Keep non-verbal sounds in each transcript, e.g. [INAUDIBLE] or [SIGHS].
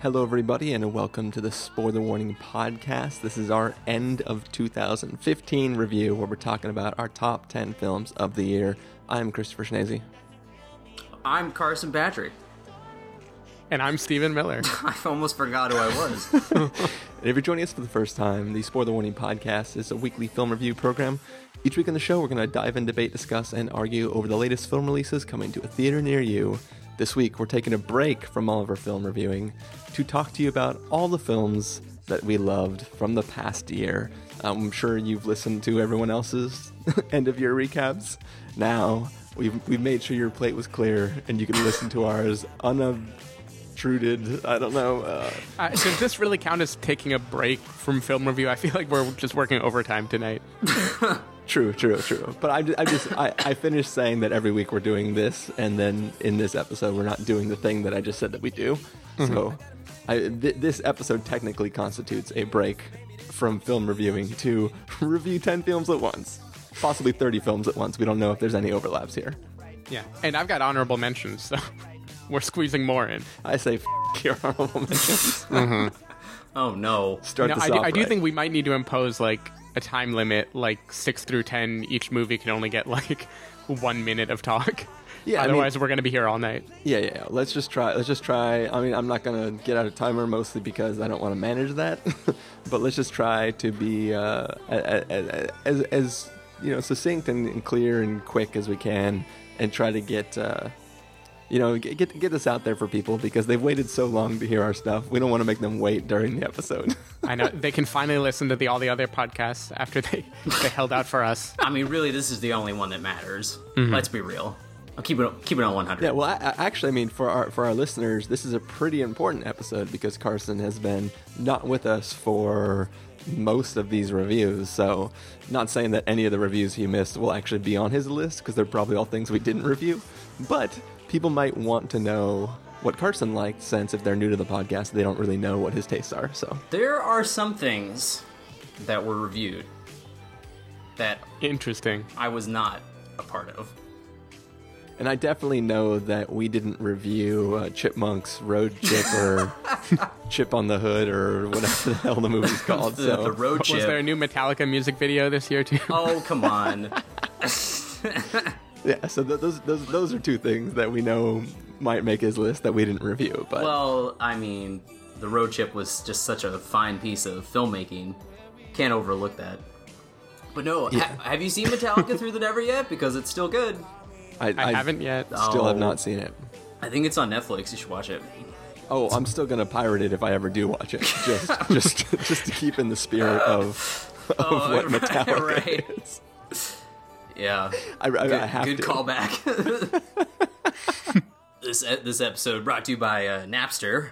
Hello, everybody, and welcome to the Spoiler Warning podcast. This is our end of 2015 review where we're talking about our top 10 films of the year. I'm Christopher Schnese. I'm Carson Patrick. And I'm Stephen Miller. [LAUGHS] I almost forgot who I was. [LAUGHS] And if you're joining us for the first time, the Spoiler Warning podcast is a weekly film review program. Each week on the show, we're going to dive in, debate, discuss, and argue over the latest film releases coming to a theater near you. This week, we're taking a break from all of our film reviewing to talk to you about all the films that we loved from the past year. I'm sure you've listened to everyone else's [LAUGHS] end of year recaps. Now, we've, we've made sure your plate was clear and you can listen to ours unobtruded. I don't know. Uh, Uh, does this really count as taking a break from film review? I feel like we're just working overtime tonight. [LAUGHS] True, true, true. But I, I just I, I finished saying that every week we're doing this, and then in this episode we're not doing the thing that I just said that we do. Mm-hmm. So, I, th- this episode technically constitutes a break from film reviewing to [LAUGHS] review ten films at once, possibly thirty films at once. We don't know if there's any overlaps here. Yeah, and I've got honorable mentions, so [LAUGHS] we're squeezing more in. I say f- [LAUGHS] your honorable mentions. Mm-hmm. oh no. Start No, this I do, off I do think we might need to impose like a time limit, like six through ten. Each movie can only get like [LAUGHS] one minute of talk. Yeah, I mean- otherwise we're gonna be here all night. Yeah, yeah, yeah. Let's just try. Let's just try. I mean, I'm not gonna get out a timer mostly because I don't want to manage that. [LAUGHS] but let's just try to be uh, a- a- a- as as you know succinct and, and clear and quick as we can, and try to get uh, you know get, get get this out there for people because they've waited so long to hear our stuff. We don't want to make them wait during the episode. I know they can finally listen to the all the other podcasts after they they held out for us. I mean, really, this is the only one that matters. Mm-hmm. Let's be real. I'll keep it keep it on 100. Yeah, well, I, I, actually, I mean, for our for our listeners, this is a pretty important episode because Carson has been not with us for most of these reviews. So, not saying that any of the reviews he missed will actually be on his list because they're probably all things we didn't review. But people might want to know what Carson liked, since if they're new to the podcast, they don't really know what his tastes are. So, There are some things that were reviewed that Interesting. I was not a part of. and I definitely know that we didn't review uh, Chipmunk's Road Chip or [LAUGHS] Chip on the Hood or whatever the hell the movie's called. The, so. the road Was there a new Metallica music video this year too? oh come on. [LAUGHS] [LAUGHS] Yeah, so th- those those those are two things that we know might make his list that we didn't review. But well, I mean, the road trip was just such a fine piece of filmmaking. Can't overlook that. But no, ha- have you seen Metallica Through the Never yet? Because it's still good. I, I haven't yet. Still have Oh. not seen it. I think it's on Netflix. You should watch it. Oh, I'm still gonna pirate it if I ever do watch it, just [LAUGHS] just just to keep in the spirit of oh, of Oh, what [LAUGHS] right, Metallica right. is. Yeah. [LAUGHS] I, I, Good, I have good to. callback. [LAUGHS] [LAUGHS] this this episode brought to you by uh, Napster.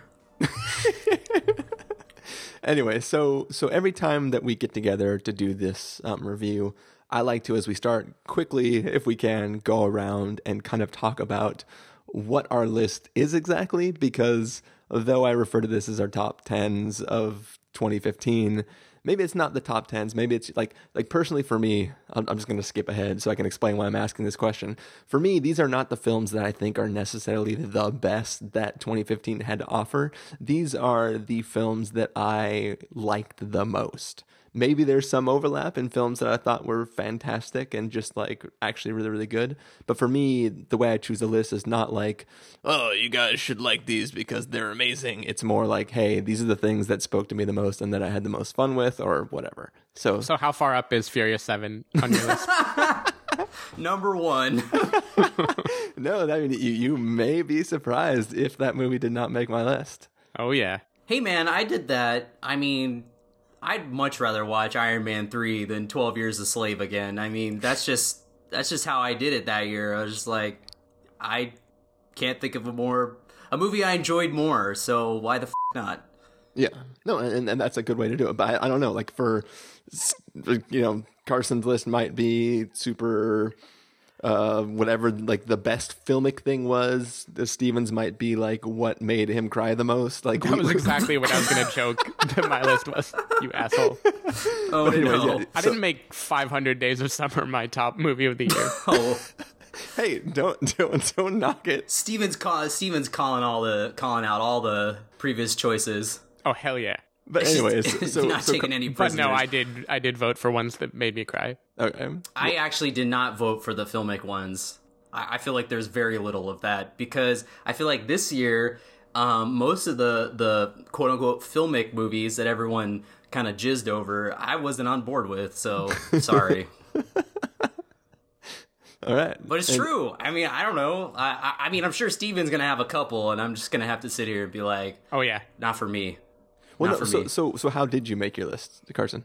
Anyway, so so every time that we get together to do this um, review, I like to, as we start quickly, if we can, go around and kind of talk about what our list is exactly. Because though I refer to this as our top tens of 2015, maybe it's not the top tens. Maybe it's like like personally for me, I'm, I'm just going to skip ahead so I can explain why I'm asking this question. For me, these are not the films that I think are necessarily the best that 2015 had to offer. These are the films that I liked the most. Maybe there's some overlap in films that I thought were fantastic and just like actually really, really good. But for me, the way I choose a list is not like, oh, you guys should like these because they're amazing. It's more like, hey, these are the things that spoke to me the most and that I had the most fun with or whatever. So, So how far up is Furious Seven on your list? [LAUGHS] Number one. [LAUGHS] no, I mean, you, you may be surprised if that movie did not make my list. oh yeah. hey man, I did that. I mean, I'd much rather watch Iron Man three than Twelve Years a Slave again. I mean, that's just that's just how I did it that year. I was just like, I can't think of a more a movie I enjoyed more. So why the f- not? Yeah, no, and, and that's a good way to do it. But I, I don't know, like for you know, Carson's list might be super, uh, whatever like the best filmic thing was. The Stevens might be like what made him cry the most. Like That we- was exactly what I was gonna [LAUGHS] joke that my list was. You asshole. Oh anyways, no! yeah. I So- didn't make 500 Days of Summer my top movie of the year. [LAUGHS] Oh, hey, don't don't don't knock it. Steven's call, Steven's calling all the calling out all the previous choices. Oh hell yeah! But anyways, [LAUGHS] so not so taking any But no, I did. I did vote for ones that made me cry. Okay. I actually did not vote for the filmic ones. I, I feel like there's very little of that because I feel like this year, um, most of the the quote unquote filmic movies that everyone kind of jizzed over, I wasn't on board with. So [LAUGHS] sorry, All right. but it's true. I mean, I don't know. I, I I mean, I'm sure Steven's gonna have a couple, and I'm just gonna have to sit here and be like, Oh yeah. not for me. Well, not no, for so me. so so how did you make your list, Carson?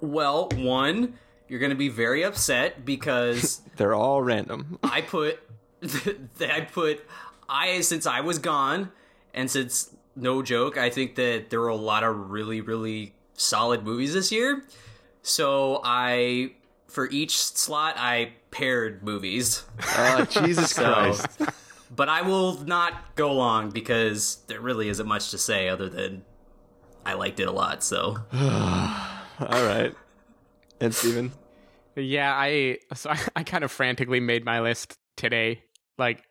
Well, one, you're gonna be very upset because [LAUGHS] They're all random. I put [LAUGHS] I put I since I was gone and since no joke, I think that there were a lot of really really solid movies this year. So I for each slot I paired movies. Ah, Jesus [LAUGHS] Christ. But I will not go long because there really isn't much to say other than I liked it a lot. So [SIGHS] All right. And Steven? Yeah, I so I, [LAUGHS] I kind of frantically made my list today. Like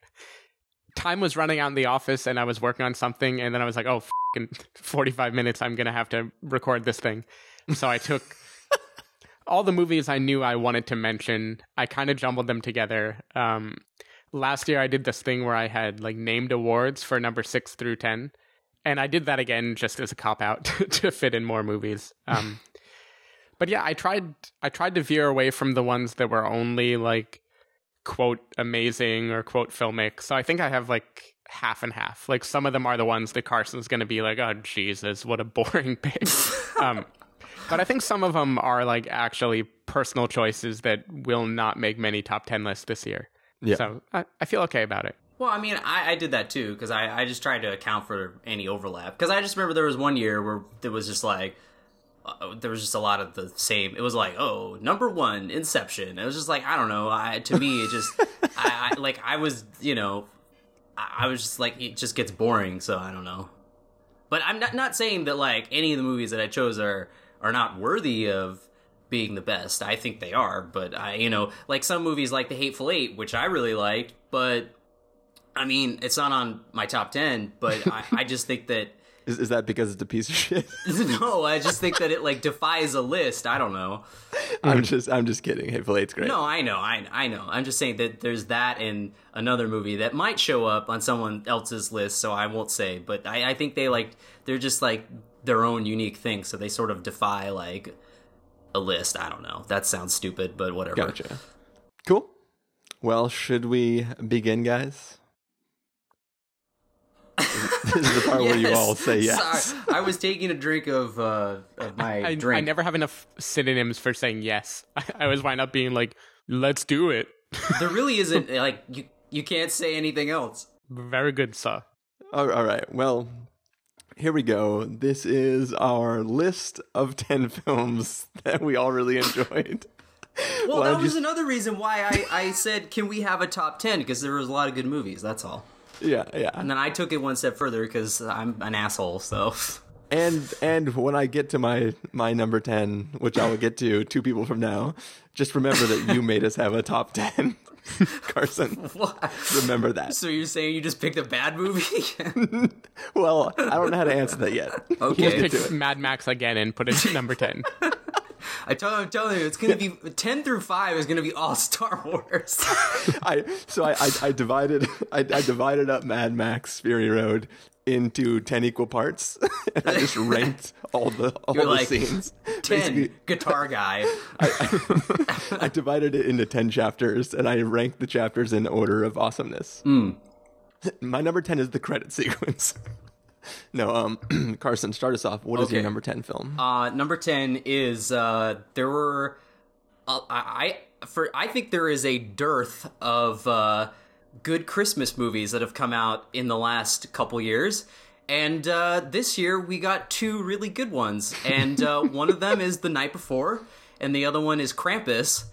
time was running out in the office and I was working on something and then I was like, "Oh, in [LAUGHS] 45 minutes I'm going to have to record this thing." So I took [LAUGHS] all the movies I knew I wanted to mention. I kind of jumbled them together. Um last year I did this thing where I had like named awards for number 6 through 10 and I did that again just as a cop out to fit in more movies. Um but yeah, I tried I tried to veer away from the ones that were only like quote amazing or quote filmic. So I think I have like half and half. Like some of them are the ones that Carson's going to be like, "Oh Jesus, what a boring [LAUGHS] pick." um but I think some of them are like actually personal choices that will not make many top 10 lists this year. Yeah. So I, I feel okay about it. Well, I mean, I, I did that too because I, I just tried to account for any overlap. Because I just remember there was one year where it was just like uh, there was just a lot of the same. It was like, oh, number one, Inception. It was just like I don't know. I to me, it just [LAUGHS] I, I like I was you know I, I was just like it just gets boring. So I don't know. But I'm not not saying that like any of the movies that I chose are are not worthy of being the best. I think they are, but I you know like some movies like The Hateful Eight, which I really liked, but I mean it's not on my top ten. But I, I just think that Is, is that because it's a piece of shit? [LAUGHS] no, I just think that it like defies a list. I don't know. I'm just I'm just kidding. Hateful Eight's great. No, I know, I I know. I'm just saying that there's that in another movie that might show up on someone else's list, so I won't say. But I, I think they like they're just like their own unique thing, so they sort of defy like a list. I don't know. That sounds stupid, but whatever. Gotcha. Cool. Well, should we begin, guys? [LAUGHS] this is the part where you all say yes. Sorry, I was taking a drink of uh, of my [LAUGHS] I, drink. I never have enough synonyms for saying yes. [LAUGHS] I always wind up being like, let's do it. There really isn't like you. You can't say anything else. Very good, sir. All all right. Well, here we go. This is our list of 10 films that we all really enjoyed. Well, Why that don't was you- another reason why I, I said, can we have a top 10? Because there was a lot of good movies, that's all. Yeah, yeah. And then I took it one step further because I'm an asshole, so. [LAUGHS] And and when I get to my my number 10, which I will get to two people from now, just remember that you made us have a top 10. [LAUGHS] Carson, What? remember that. So you're saying you just picked a bad movie? [LAUGHS] Well, I don't know how to answer that yet. Okay. We'll get Pick. Mad Max again and put it at number 10. I tell, I'm telling you, it's going to be 10 through 5 is going to be all Star Wars. [LAUGHS] I so I, I, I divided I, I divided up Mad Max Fury Road into ten equal parts. [LAUGHS] and I just ranked all the all You're the like, scenes. [LAUGHS] 10, Basically, guitar guy. I divided it into ten chapters, and I ranked the chapters in order of awesomeness. Hmm. My number ten is the credit sequence. [LAUGHS] no, um, [CLEARS THROAT] Carson, start us off. What is your number ten film? Uh, number ten is uh, there were uh, I I- for I think there is a dearth of uh, good Christmas movies that have come out in the last couple years. And uh, this year we got two really good ones, and uh, [LAUGHS] one of them is The Night Before, and the other one is Krampus.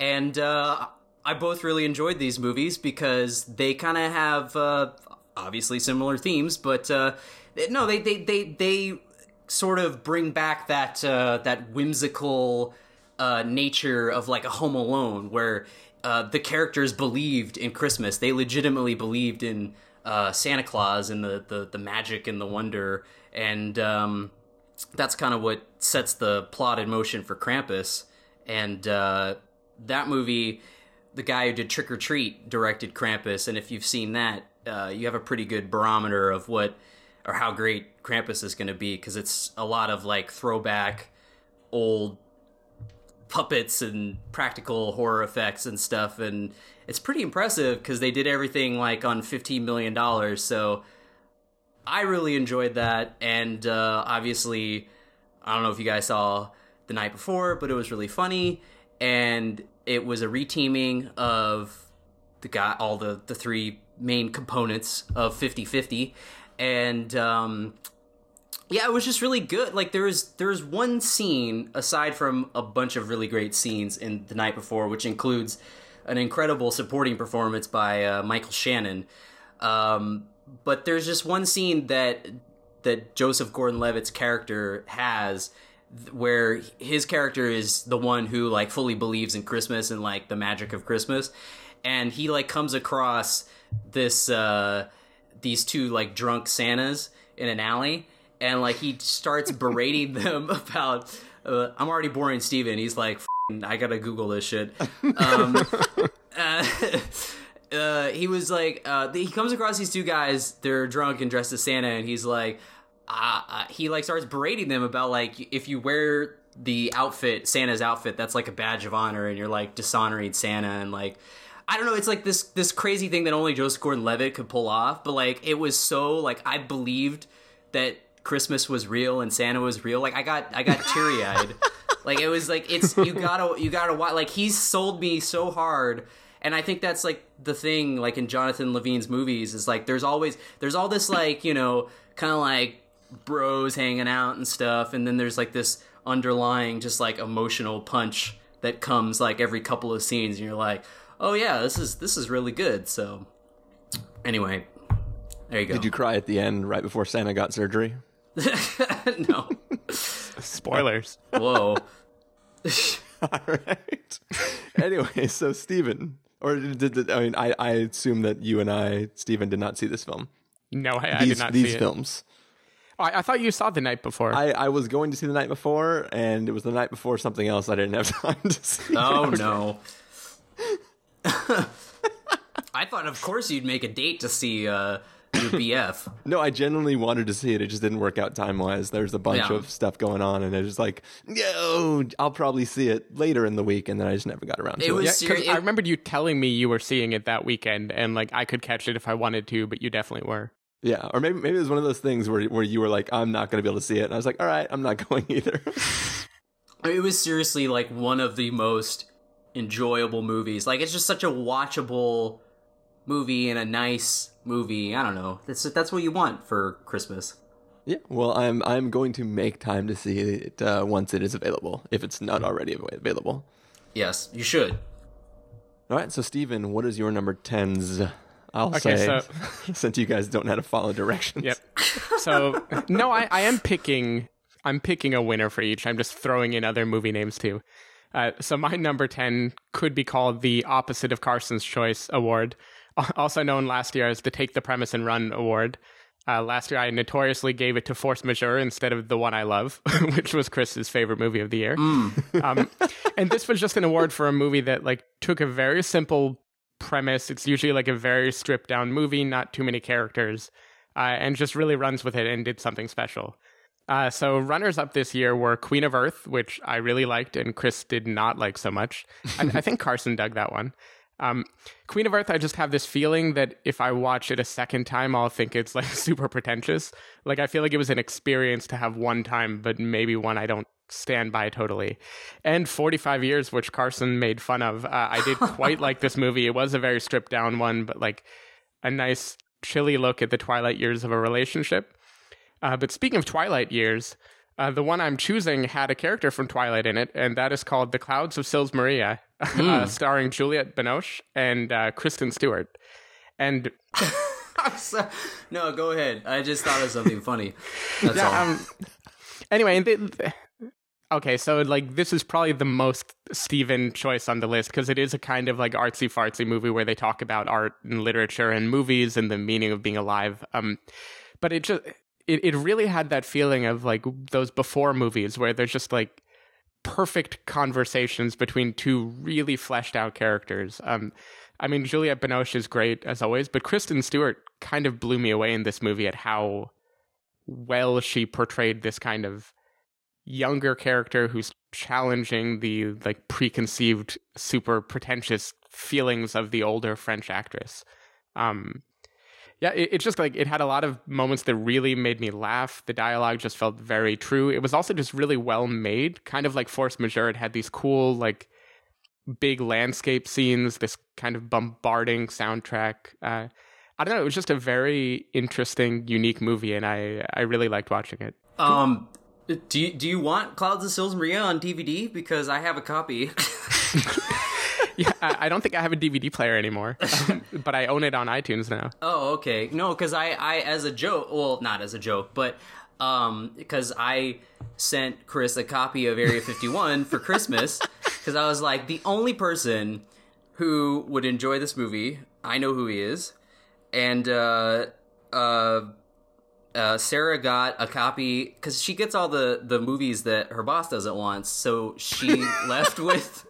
And uh, I both really enjoyed these movies because they kind of have uh, obviously similar themes, but uh, no, they they they they sort of bring back that uh, that whimsical uh, nature of like a Home Alone, where uh, the characters believed in Christmas. They legitimately believed in uh, Santa Claus and the, the the magic and the wonder, and um, that's kind of what sets the plot in motion for Krampus. And uh, that movie, the guy who did Trick 'r Treat directed Krampus, and if you've seen that, uh, you have a pretty good barometer of what or how great Krampus is going to be because it's a lot of like throwback old puppets and practical horror effects and stuff and it's pretty impressive because they did everything like on 15 million dollars so i really enjoyed that and uh, obviously i don't know if you guys saw the night before but it was really funny and it was a reteaming of the guy all the the three main components of 50-50 and um, yeah, it was just really good. Like there's there's one scene aside from a bunch of really great scenes in the night before, which includes an incredible supporting performance by uh, Michael Shannon. Um, but there's just one scene that that Joseph Gordon-Levitt's character has where his character is the one who like fully believes in Christmas and like the magic of Christmas and he like comes across this uh these two like drunk Santas in an alley and like he starts berating [LAUGHS] them about uh, I'm already boring Steven. He's like I got to google this shit. Um [LAUGHS] uh, [LAUGHS] uh, he was like, uh, he comes across these two guys. They're drunk and dressed as Santa, and he's like, uh, uh, he like starts berating them about like if you wear the outfit, Santa's outfit, that's like a badge of honor, and you're like dishonoring Santa, and like I don't know, it's like this this crazy thing that only Joseph Gordon-Levitt could pull off. But like it was so like I believed that Christmas was real and Santa was real. Like I got I got [LAUGHS] teary eyed. like it was like it's you gotta you gotta watch. Like he's sold me so hard and I think that's like the thing like in Jonathan Levine's movies is like there's always there's all this like you know kind of like bros hanging out and stuff and then there's like this underlying just like emotional punch that comes like every couple of scenes and you're like oh yeah this is this is really good so anyway there you go Did you cry at the end right before Santa got surgery? [LAUGHS] no [LAUGHS] Spoilers. whoa [LAUGHS] All right. anyway, so Steven, or did, did I mean I, I assume that you and I, Steven, did not see this film. No, I, I these did not these see films. it. Oh, I, I thought you saw the night before. I, I was going to see the night before, and it was the night before something else I didn't have time to see. oh no [LAUGHS] I thought of course you'd make a date to see uh your [LAUGHS] BF No, I genuinely wanted to see it. It just didn't work out time wise. There's a bunch Yeah. of stuff going on, and it was like, no, I'll probably see it later in the week, and then I just never got around to It it. was- yeah, 'cause seri- I remembered you telling me you were seeing it that weekend, and like I could catch it if I wanted to, but you definitely were. Yeah, or maybe maybe it was one of those things where where you were like, I'm not going to be able to see it, and I was like, all right, I'm not [LAUGHS] going either. It was seriously like one of the most enjoyable movies. Like it's just such a watchable movie and a nice movie. I don't know. That's that's what you want for Christmas. yeah, well, I'm I'm going to make time to see it uh, once it is available, if it's not already available. Yes, you should. All right, so Steven, what is your number tens? I'll Okay, say, so- [LAUGHS] since you guys don't know how to follow directions. Yep. So [LAUGHS] no, I, I am picking I'm picking a winner for each. I'm just throwing in other movie names too. Uh, so my number ten could be called the opposite of Carson's Choice Award, [LAUGHS] also known last year as the Take the Premise and Run Award. Uh, last year, I notoriously gave it to Force Majeure instead of the one I love, [LAUGHS] which was Chris's favorite movie of the year. [LAUGHS] Um, and this was just an award for a movie that like took a very simple premise. It's usually like a very stripped down movie, not too many characters, uh, and just really runs with it and did something special. Uh, so runners up this year were Queen of Earth, which I really liked and Chris did not like so much. I, I think [LAUGHS] Carson dug that one. Um, Queen of Earth, I just have this feeling that if I watch it a second time, I'll think it's like [LAUGHS] super pretentious. Like I feel like it was an experience to have one time, but maybe one I don't stand by totally. And 45 years, which Carson made fun of. Uh, I did quite like this [LAUGHS] movie. It was a very stripped down one, but like a nice chilly look at the twilight years of a relationship. Uh, but speaking of Twilight years, uh, the one I'm choosing had a character from Twilight in it, and that is called The Clouds of Sils Maria, [LAUGHS] uh, starring Juliette Binoche and uh, Kristen Stewart. And [LAUGHS] no, go ahead. I just thought of something funny. [LAUGHS] That's all. um, anyway, the, the- Okay, so like this is probably the most Steven choice on the list because it is a kind of like artsy fartsy movie where they talk about art and literature and movies and the meaning of being alive. Um, but it just it, it really had that feeling of like those before movies where there's just like perfect conversations between two really fleshed out characters. Um, I mean Juliette Binoche is great as always, but Kristen Stewart kind of blew me away in this movie at how well she portrayed this kind of younger character who's challenging the like preconceived super pretentious feelings of the older french actress um yeah it, it's just like it had a lot of moments that really made me laugh the dialogue just felt very true it was also just really well made kind of like force majeure it had these cool like big landscape scenes this kind of bombarding soundtrack uh I don't know. It was just a very interesting, unique movie, and I I really liked watching it. Um, do you, do you want Clouds of Sils Maria on DVD? Because I have a copy. [LAUGHS] [LAUGHS] [LAUGHS] yeah, I, I, don't think I have a DVD player anymore, um, [LAUGHS] but I own it on iTunes now. Oh, okay. No, because I, I, as a joke, well, not as a joke, but um, because I sent Chris a copy of Area 51 for Christmas, [LAUGHS] because I was like, the only person who would enjoy this movie, I know who he is, and uh, uh, uh, Sarah got a copy because she gets all the the movies that her boss doesn't want. So she left with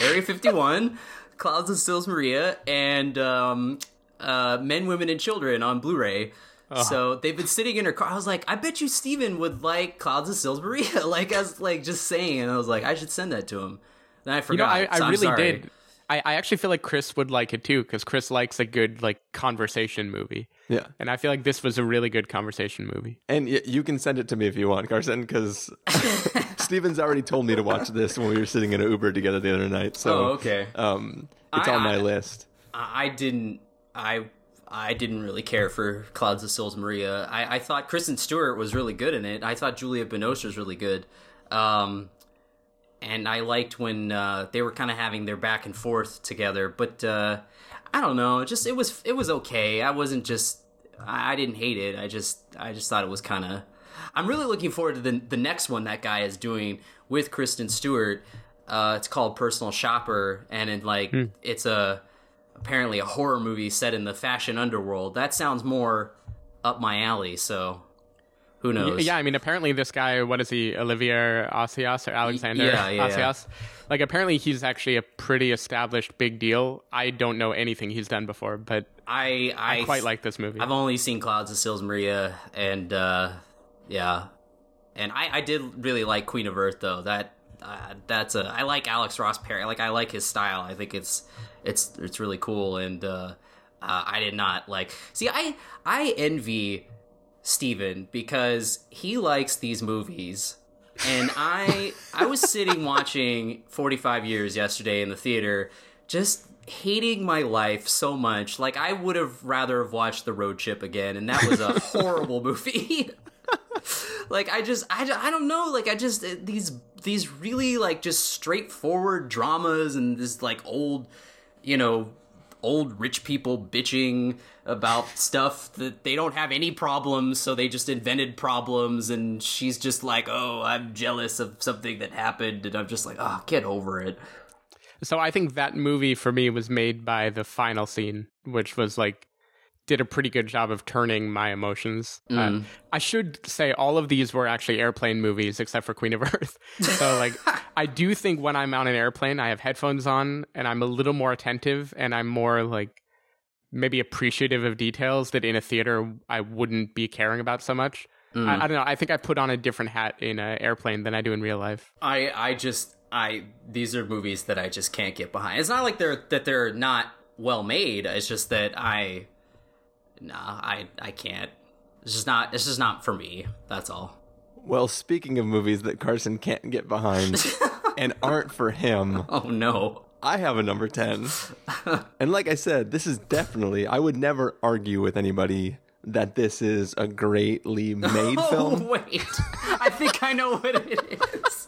Area 51, Clouds of Sils Maria, and um, uh, Men, Women, and Children on Blu-ray. Uh-huh. So they've been sitting in her car. I was like, I bet you Steven would like Clouds of Sils Maria. [LAUGHS] like I was like just saying, and I was like, I should send that to him. Then I forgot. You know, I, so I really did. I, I actually feel like Chris would like it too because Chris likes a good like conversation movie. Yeah, and I feel like this was a really good conversation movie. And y- you can send it to me if you want, Carson, because [LAUGHS] Steven's already told me to watch this when we were sitting in an Uber together the other night. So oh, okay, um, it's I, on my I, list. I didn't. I I didn't really care for Clouds of Sils Maria. I, I thought Kristen Stewart was really good in it. I thought Julia Binoche was really good. Um, and I liked when uh, they were kind of having their back and forth together. But uh, I don't know, just it was it was okay. I wasn't just I, I didn't hate it. I just I just thought it was kind of. I'm really looking forward to the the next one that guy is doing with Kristen Stewart. Uh, it's called Personal Shopper, and it, like Hmm. it's a apparently a horror movie set in the fashion underworld. That sounds more up my alley. So who knows? Yeah, I mean, apparently this guy, what is he, Olivier Assayas or Alexander yeah, yeah, yeah. Like, apparently he's actually a pretty established big deal. I don't know anything he's done before, but I I, I quite like this movie. I've only seen Clouds of Sils Maria, and uh, yeah, and I, I did really like Queen of Earth though. That uh, that's a I like Alex Ross Perry. Like I like his style. I think it's it's it's really cool, and uh, uh, I did not like. See, I I envy Steven because he likes these movies. And I I was sitting watching 45 years yesterday in the theater just hating my life so much. Like I would have rather have watched The Road Trip again and that was a [LAUGHS] horrible movie. [LAUGHS] like I just I, I don't know like I just uh, these these really like just straightforward dramas and this like old you know old rich people bitching about stuff that they don't have any problems so they just invented problems and she's just like oh i'm jealous of something that happened and i'm just like oh get over it. So I think that movie for me was made by the final scene, which was like did a pretty good job of turning my emotions. Uh, I should say all of these were actually airplane movies except for Queen of [LAUGHS] Earth. So like [LAUGHS] I do think when I'm on an airplane I have headphones on and I'm a little more attentive and I'm more like maybe appreciative of details that in a theater I wouldn't be caring about so much. I, I don't know. I think I put on a different hat in an airplane than I do in real life. i i just i these are movies that i just can't get behind it's not like they're that they're not well made it's just that i nah i i can't. This is not this is not for me that's all. Well, speaking of movies that Carson can't get behind [LAUGHS] and aren't for him, oh no. I have a number 10. [LAUGHS] and like I said, this is definitely, I would never argue with anybody that this is a greatly made [LAUGHS] oh film. wait. I think i know what it is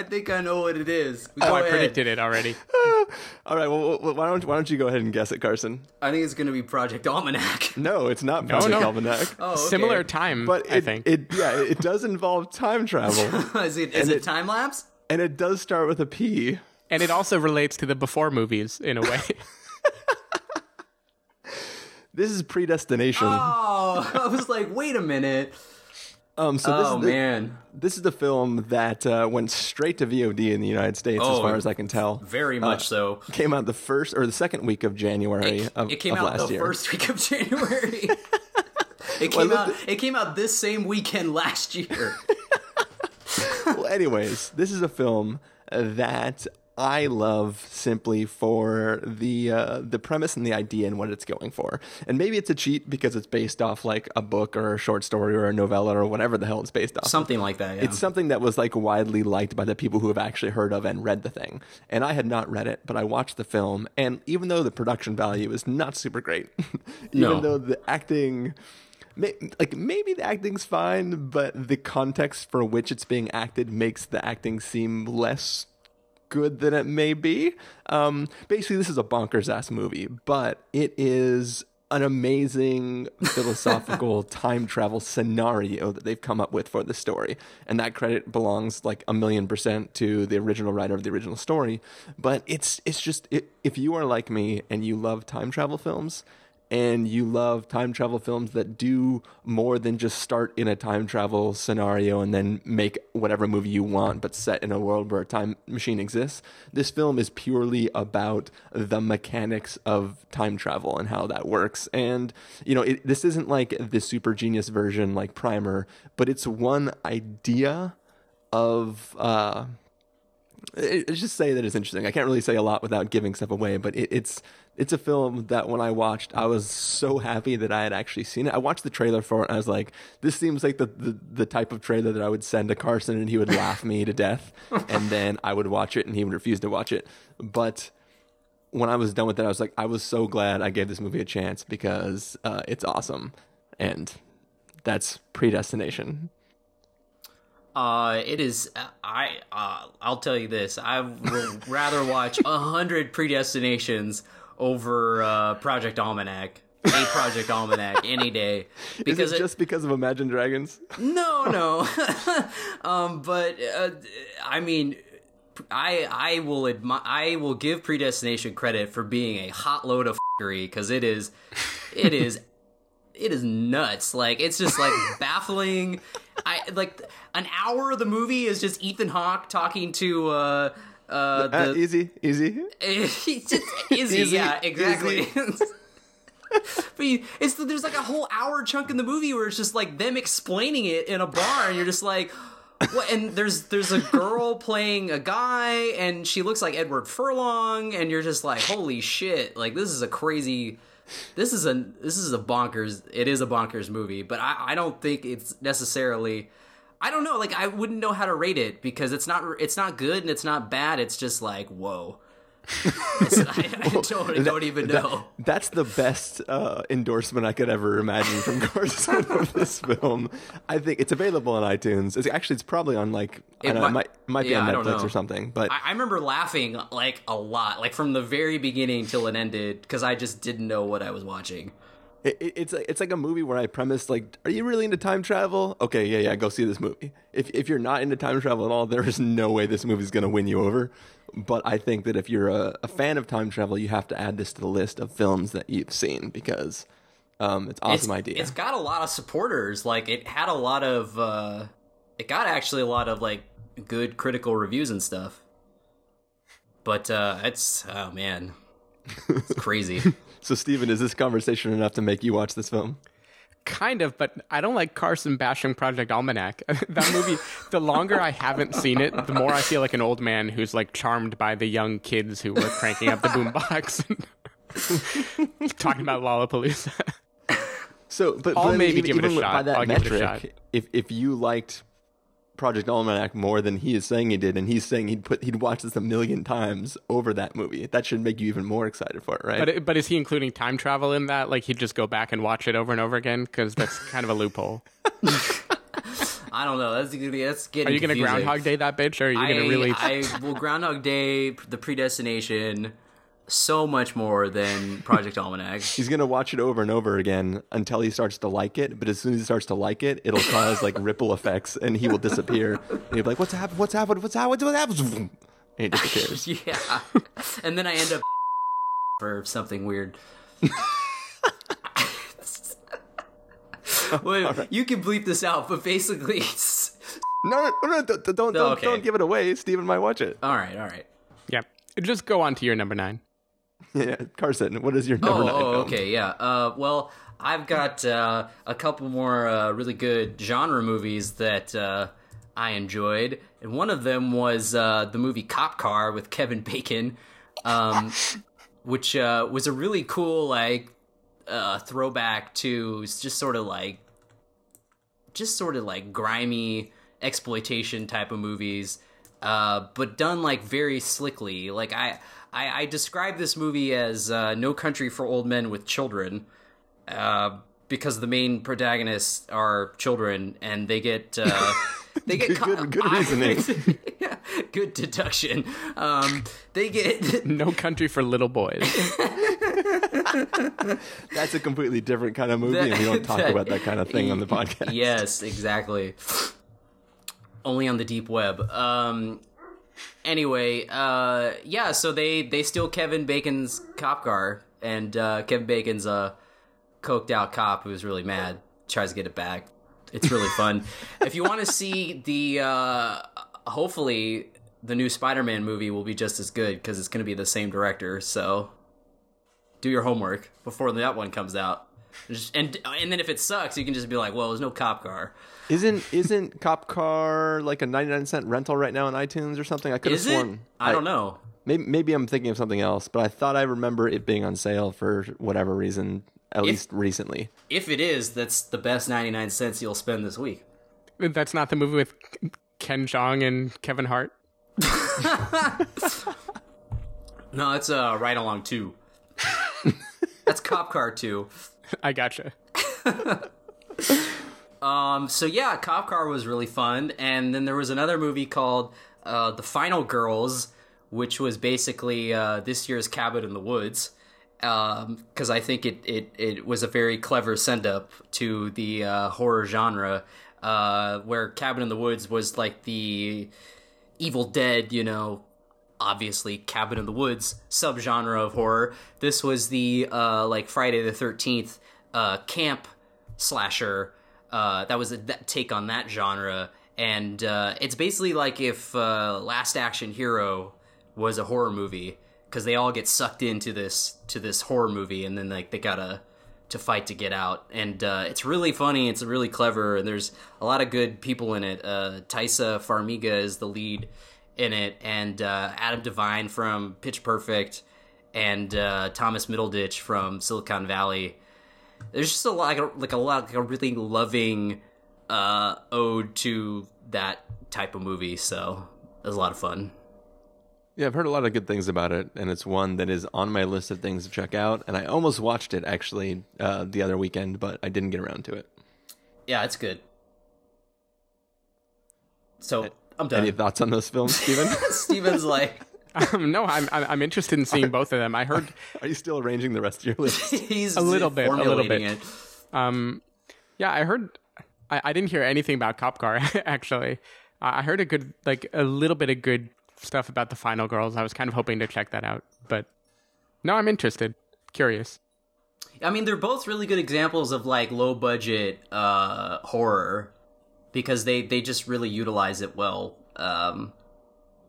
I think I know what it is. Oh, Go I predicted it already. [LAUGHS] All right. Well, well, why don't why don't you go ahead and guess it, Carson? I think it's going to be Project Almanac. [LAUGHS] No, it's not Project no. Almanac. [LAUGHS] Oh, okay. Similar time, But I think. it yeah, it does involve time travel, is it, is it, it- time lapse? and it does start with a P. and it also relates to the before movies in a way. This is predestination. Oh, I was like, wait a minute. Um, so this Oh is the, man, this is the film that uh, went straight to VOD in the United States, as Oh, far as I can tell. very much so. Came out the first or the second week of January of, It came of out the year. first week of January. [LAUGHS] it Well, came out. It came out this same weekend last year. [LAUGHS] well, anyways, this is a film that I love simply for the uh, the premise and the idea and what it's going for. And maybe it's a cheat because it's based off like a book or a short story or a novella or whatever the hell it's based off. of. Something like that. Yeah. It's something that was like widely liked by the people who have actually heard of and read the thing. And I had not read it, but I watched the film, and even though the production value is not super great, [LAUGHS] even No. though the acting like maybe the acting's fine, but the context for which it's being acted makes the acting seem less good than it may be. Um, basically, this is a bonkers ass movie, but it is an amazing [LAUGHS] philosophical time travel scenario that they've come up with for the story. And that credit belongs like a million percent to the original writer of the original story. But it's it's just it, if you are like me and you love time travel films, and you love time travel films that do more than just start in a time travel scenario and then make whatever movie you want, but set in a world where a time machine exists, this film is purely about the mechanics of time travel and how that works. And, you know, it, this isn't like the super genius version like Primer, but it's one idea of. Uh, it, just say that it's interesting. I can't really say a lot without giving stuff away, but it, it's it's a film that when I watched, I was so happy that I had actually seen it. I watched the trailer for it, and I was like, "This seems like the the, the type of trailer that I would send to Carson, and he would laugh me to death, [LAUGHS] and then I would watch it, and he would refuse to watch it." But when I was done with it, I was like, I was so glad I gave this movie a chance because uh, it's awesome, and that's predestination. Uh, it is. I. Uh, I'll tell you this. I would [LAUGHS] rather watch a hundred predestinations over uh, Project Almanac, a Project Almanac, [LAUGHS] any day. Because Is it just because of Imagine Dragons? no, no. [LAUGHS] [LAUGHS] um, but uh, I mean, I I will admi- I will give predestination credit for being a hot load of fuckery because it is, it is. It is nuts. Like it's just like baffling. I like an hour of the movie is just Ethan Hawke talking to uh uh Uh, easy, easy. [LAUGHS] it's just Izzy, Izzy, yeah, exactly. [LAUGHS] but you, it's there's like a whole hour chunk in the movie where it's just like them explaining it in a bar, and you're just like, what? And there's there's a girl playing a guy, and she looks like Edward Furlong, and you're just like, holy shit! Like this is a crazy. This is a this is a bonkers. It is a bonkers movie, but I, I don't think it's necessarily. I don't know. Like I wouldn't know how to rate it because it's not it's not good and it's not bad. It's just like whoa. [LAUGHS] I, I don't, I don't even know. That's the best uh, endorsement I could ever imagine from [LAUGHS] Carson of this film. I think it's available on iTunes. It's actually it's probably on like I It don't know, it might- might might be yeah, on Netflix or something. But I, I remember laughing like a lot, like from the very beginning till it ended, because I just didn't know what I was watching. It, it- it's like, it's like a movie where I premise like, are you really into time travel? Okay, yeah, yeah, go see this movie. If if you're not into time travel at all, there is no way this movie's gonna win you over. But I think that if you're a, a fan of time travel, you have to add this to the list of films that you've seen because um, it's awesome it's, idea. It's got a lot of supporters. Like it had a lot of. uh It got actually a lot of like good critical reviews and stuff. But uh it's oh man, it's crazy. [LAUGHS] so, Steven, is this conversation enough to make you watch this film? Kind of, but I don't like Carson bashing Project Almanac. [LAUGHS] that movie, the longer I haven't seen it, the more I feel like an old man who's like charmed by the young kids who were cranking up the boombox and [LAUGHS] talking about Lollapalooza. So, but, I'll but maybe even, give it a even by shot. that I'll give it a metric, shot. if if you liked Project Almanac more than he is saying he did, and he's saying he'd put he'd watch this a million times over that movie, that should make you even more excited for it, right? But it, but is he including time travel in that? Like he'd just go back and watch it over and over again because that's [LAUGHS] kind of a loophole. [LAUGHS] I don't know. That's that's getting. Are you gonna confusing. Groundhog Day that bitch, or are you I, gonna really? I will Groundhog Day, The Predestination, so much more than Project Almanac. [LAUGHS] He's gonna watch it over and over again until he starts to like it. But as soon as he starts to like it, it'll cause like ripple effects, and he will disappear. And he'll be like, "What's happened? What's happened? What's happened? What happened?" And he disappears. [LAUGHS] yeah, and then I end up [LAUGHS] for something weird. Wait, you can bleep this out, but basically, it's... no, no, no, don't, don't, don't, okay. don't give it away. Steven might watch it. all right, all right. yeah. Just go on to your number nine. Yeah, [LAUGHS] Carson, what is your number oh, nine oh, okay, yeah. Uh, well, I've got uh, a couple more uh, really good genre movies that uh, I enjoyed, and one of them was uh, the movie Cop Car with Kevin Bacon, um, [LAUGHS] which uh, was a really cool like uh, throwback to just sort of like just sort of like grimy exploitation type of movies, uh, but done like very slickly. Like I, I, I describe this movie as uh, No Country for Old Men with Children, uh, because the main protagonists are children and they get. Uh, [LAUGHS] They get Good- ca- good- good reasoning. [LAUGHS] yeah, good deduction. Um, they get [LAUGHS] No Country for Little Boys. That's a completely different kind of movie, That- and we don't talk that- about that kind of thing on the podcast. Yes, exactly. Only on the deep web. Um anyway, uh yeah, so they they steal Kevin Bacon's cop car and uh Kevin Bacon's a coked out cop who's really mad, tries to get it back. It's really [LAUGHS] fun. if you want to see the uh hopefully the new Spider-Man movie will be just as good cuz it's going to be the same director, so do your homework before that one comes out. Just- and and then if it sucks, you can just be like, "Well, there's no cop car." Isn't isn't Cop Car like a ninety nine cent rental right now on iTunes or something? I could have Is it? sworn. I don't know. Maybe, maybe I'm thinking of something else, but I thought I remember it being on sale for whatever reason, at least recently. If it is, that's the best 99 cents you'll spend this week. That's not the movie with Ken Jeong and Kevin Hart. [LAUGHS] No, it's uh, Ride Along 2. [LAUGHS] that's Cop Car 2. I gotcha. [LAUGHS] Um, so yeah, Cop Car was really fun, and then there was another movie called uh, The Final Girls, which was basically uh, this year's Cabin in the Woods, because I think it, it it was a very clever send up to the uh, horror genre, uh, where Cabin in the Woods was like the Evil Dead, you know, obviously Cabin in the Woods subgenre of horror. This was the uh, like Friday the Thirteenth uh, camp slasher. Uh, that was a that take on that genre, and uh, it's basically like if uh, Last Action Hero was a horror movie because they all get sucked into this to this horror movie, and then like they gotta to fight to get out. And uh, it's really funny. It's really clever, and there's a lot of good people in it. Uh, Taissa Farmiga is the lead in it, and uh, Adam Devine from Pitch Perfect, and uh, Thomas Middleditch from Silicon Valley. There's just a lot, like a, like a lot, like a really loving uh, ode to that type of movie. So it was a lot of fun. Yeah, I've heard a lot of good things about it, and it's one that is on my list of things to check out. And I almost watched it actually uh, the other weekend, but I didn't get around to it. Yeah, it's good. So I'm done. Any thoughts on those films, Steven? [LAUGHS] Steven's like Um, no, I'm I'm I'm interested in seeing both of them. I heard Are you still arranging the rest of your [LAUGHS] list? he's A little bit, a little bit. it. Um, yeah, I heard. I, I didn't hear anything about Cop Car [LAUGHS] actually. I I heard a good, like a little bit of good stuff about the Final Girls. I was kind of hoping to check that out, but no, I'm interested, curious. I mean, they're both really good examples of like low budget uh, horror because they they just really utilize it well. Um,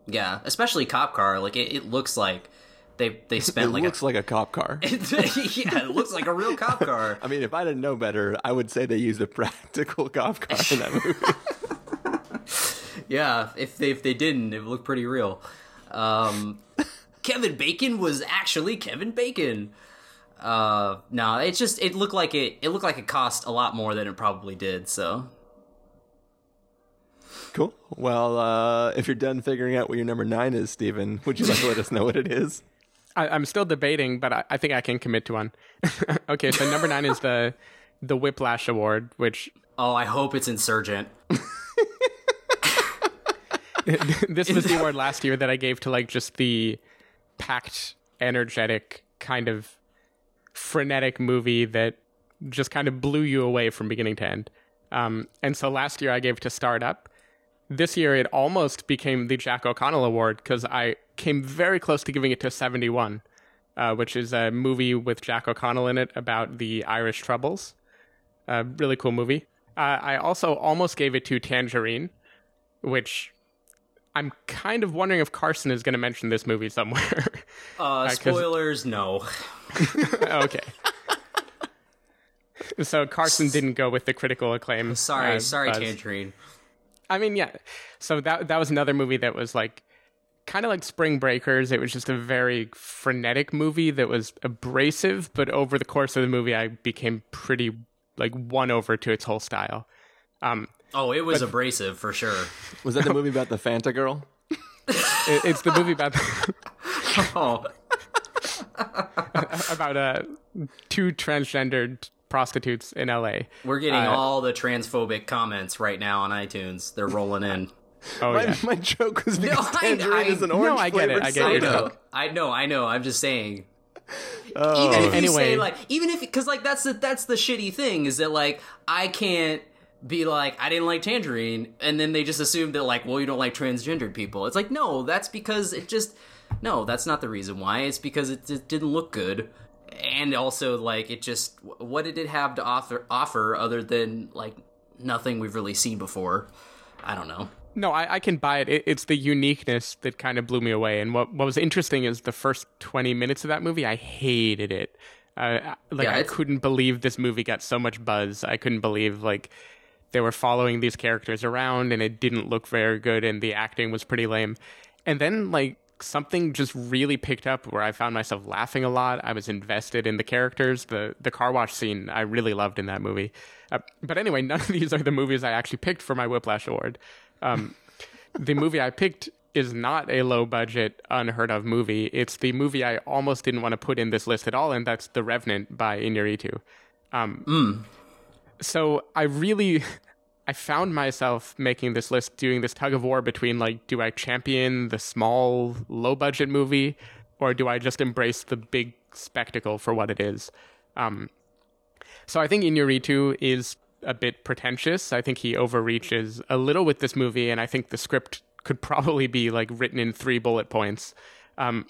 yeah, especially Cop Car. Like it, it looks like they they [LAUGHS] It spent like looks like a cop car. [LAUGHS] a, yeah, it looks like a real cop car. [LAUGHS] I mean, if I didn't know better, I would say they used a practical cop car in that movie. Yeah, if they if they didn't, it looked pretty real. Um, Kevin Bacon was actually Kevin Bacon. Uh, no, it's just it looked like it. It looked like it cost a lot more than it probably did. So cool. Well, uh, if you're done figuring out what your number nine is, Steven, would you like to let us know what it is? [LAUGHS] I, I'm still debating, but I, I think I can commit to one. [LAUGHS] okay, so number nine is the the Whiplash Award, which Oh, I hope it's Insurgent. [LAUGHS] this was the award last year that I gave to like just the packed, energetic, kind of frenetic movie that just kind of blew you away from beginning to end. Um, and so last year I gave to Startup. This year it almost became the Jack O'Connell Award because I came very close to giving it to 71, uh, which is a movie with Jack O'Connell in it about the Irish Troubles. A really cool movie. Uh, I also almost gave it to Tangerine, which I'm kind of wondering if Carson is going to mention this movie somewhere. [LAUGHS] Uh, spoilers, no. [LAUGHS] okay. So Carson didn't go with the critical acclaim. Sorry, uh, sorry, buzz. Tangerine. I mean, yeah. So that that was another movie that was like kind of like Spring Breakers. It was just a very frenetic movie that was abrasive, but over the course of the movie, I became pretty like won over to its whole style. Um, Oh, it was abrasive for sure. Was that the [LAUGHS] movie about the Fanta girl? it, it's the movie about [LAUGHS] Oh, [LAUGHS] about uh, two transgendered prostitutes in L.A. we're getting Uh, all the transphobic comments right now on iTunes. They're rolling in. [LAUGHS] Oh My, yeah. my joke was because I- tangerine I- is an no, I get it, I get I it. know, I know, I know. I'm just saying. Oh. even if you Anyway. say like, even if because like that's the that's the shitty thing is that like I can't be like I didn't like Tangerine, and then they just assume that like, well, you don't like transgendered people. It's like no, that's because it just no, that's not the reason why. It's because it just didn't look good, and also like it just what did it have to offer offer other than like nothing we've really seen before. I don't know. No, I, I can buy it. it. It's the uniqueness that kind of blew me away. And what what was interesting is the first twenty minutes of that movie, I hated it. Uh, like Yeah, I couldn't believe this movie got so much buzz. I couldn't believe like they were following these characters around, and it didn't look very good, and the acting was pretty lame. And then like something just really picked up where I found myself laughing a lot. I was invested in the characters. The the car wash scene I really loved in that movie. Uh, but anyway, [LAUGHS] none of these are the movies I actually picked for my Whiplash Award. Um, [LAUGHS] the movie I picked is not a low budget, unheard of movie. It's the movie I almost didn't want to put in this list at all, and that's The Revenant by Iñárritu. Um, So I really, [LAUGHS] I found myself making this list, doing this tug of war between like, do I champion the small, low budget movie, or do I just embrace the big spectacle for what it is? Um, so I think Iñárritu is a bit pretentious. I think he overreaches a little with this movie, and I think the script could [LAUGHS] probably be like written in three bullet points. Um,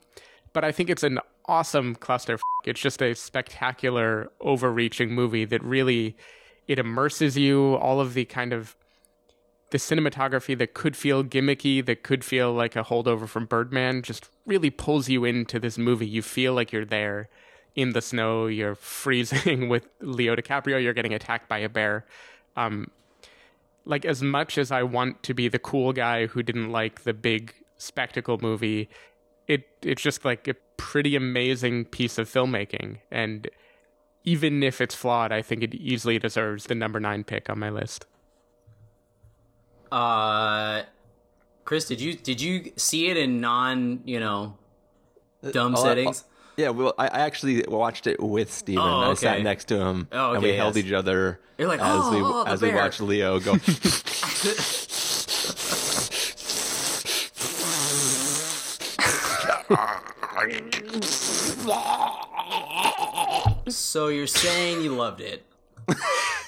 but I think it's an awesome cluster. It's just a spectacular, overreaching movie that really it immerses you. All of the kind of the cinematography that could feel gimmicky, that could feel like a holdover from Birdman, just really pulls you into this movie. You feel like you're there in the snow. You're freezing [LAUGHS] with Leo DiCaprio. You're getting attacked by a bear. Um, like as much as I want to be the cool guy who didn't like the big spectacle movie, it it's just like a pretty amazing piece of filmmaking. And even if it's flawed, I think it easily deserves the number nine pick on my list. Uh, Chris, did you did you see it in non you know dumb I'll- settings? Yeah, well, I, I actually watched it with Stephen. Oh, I sat next to him, Oh, and we okay, held each other You're like, as "Oh, we oh, the as we watched Leo go. So you're saying you loved it? [LAUGHS]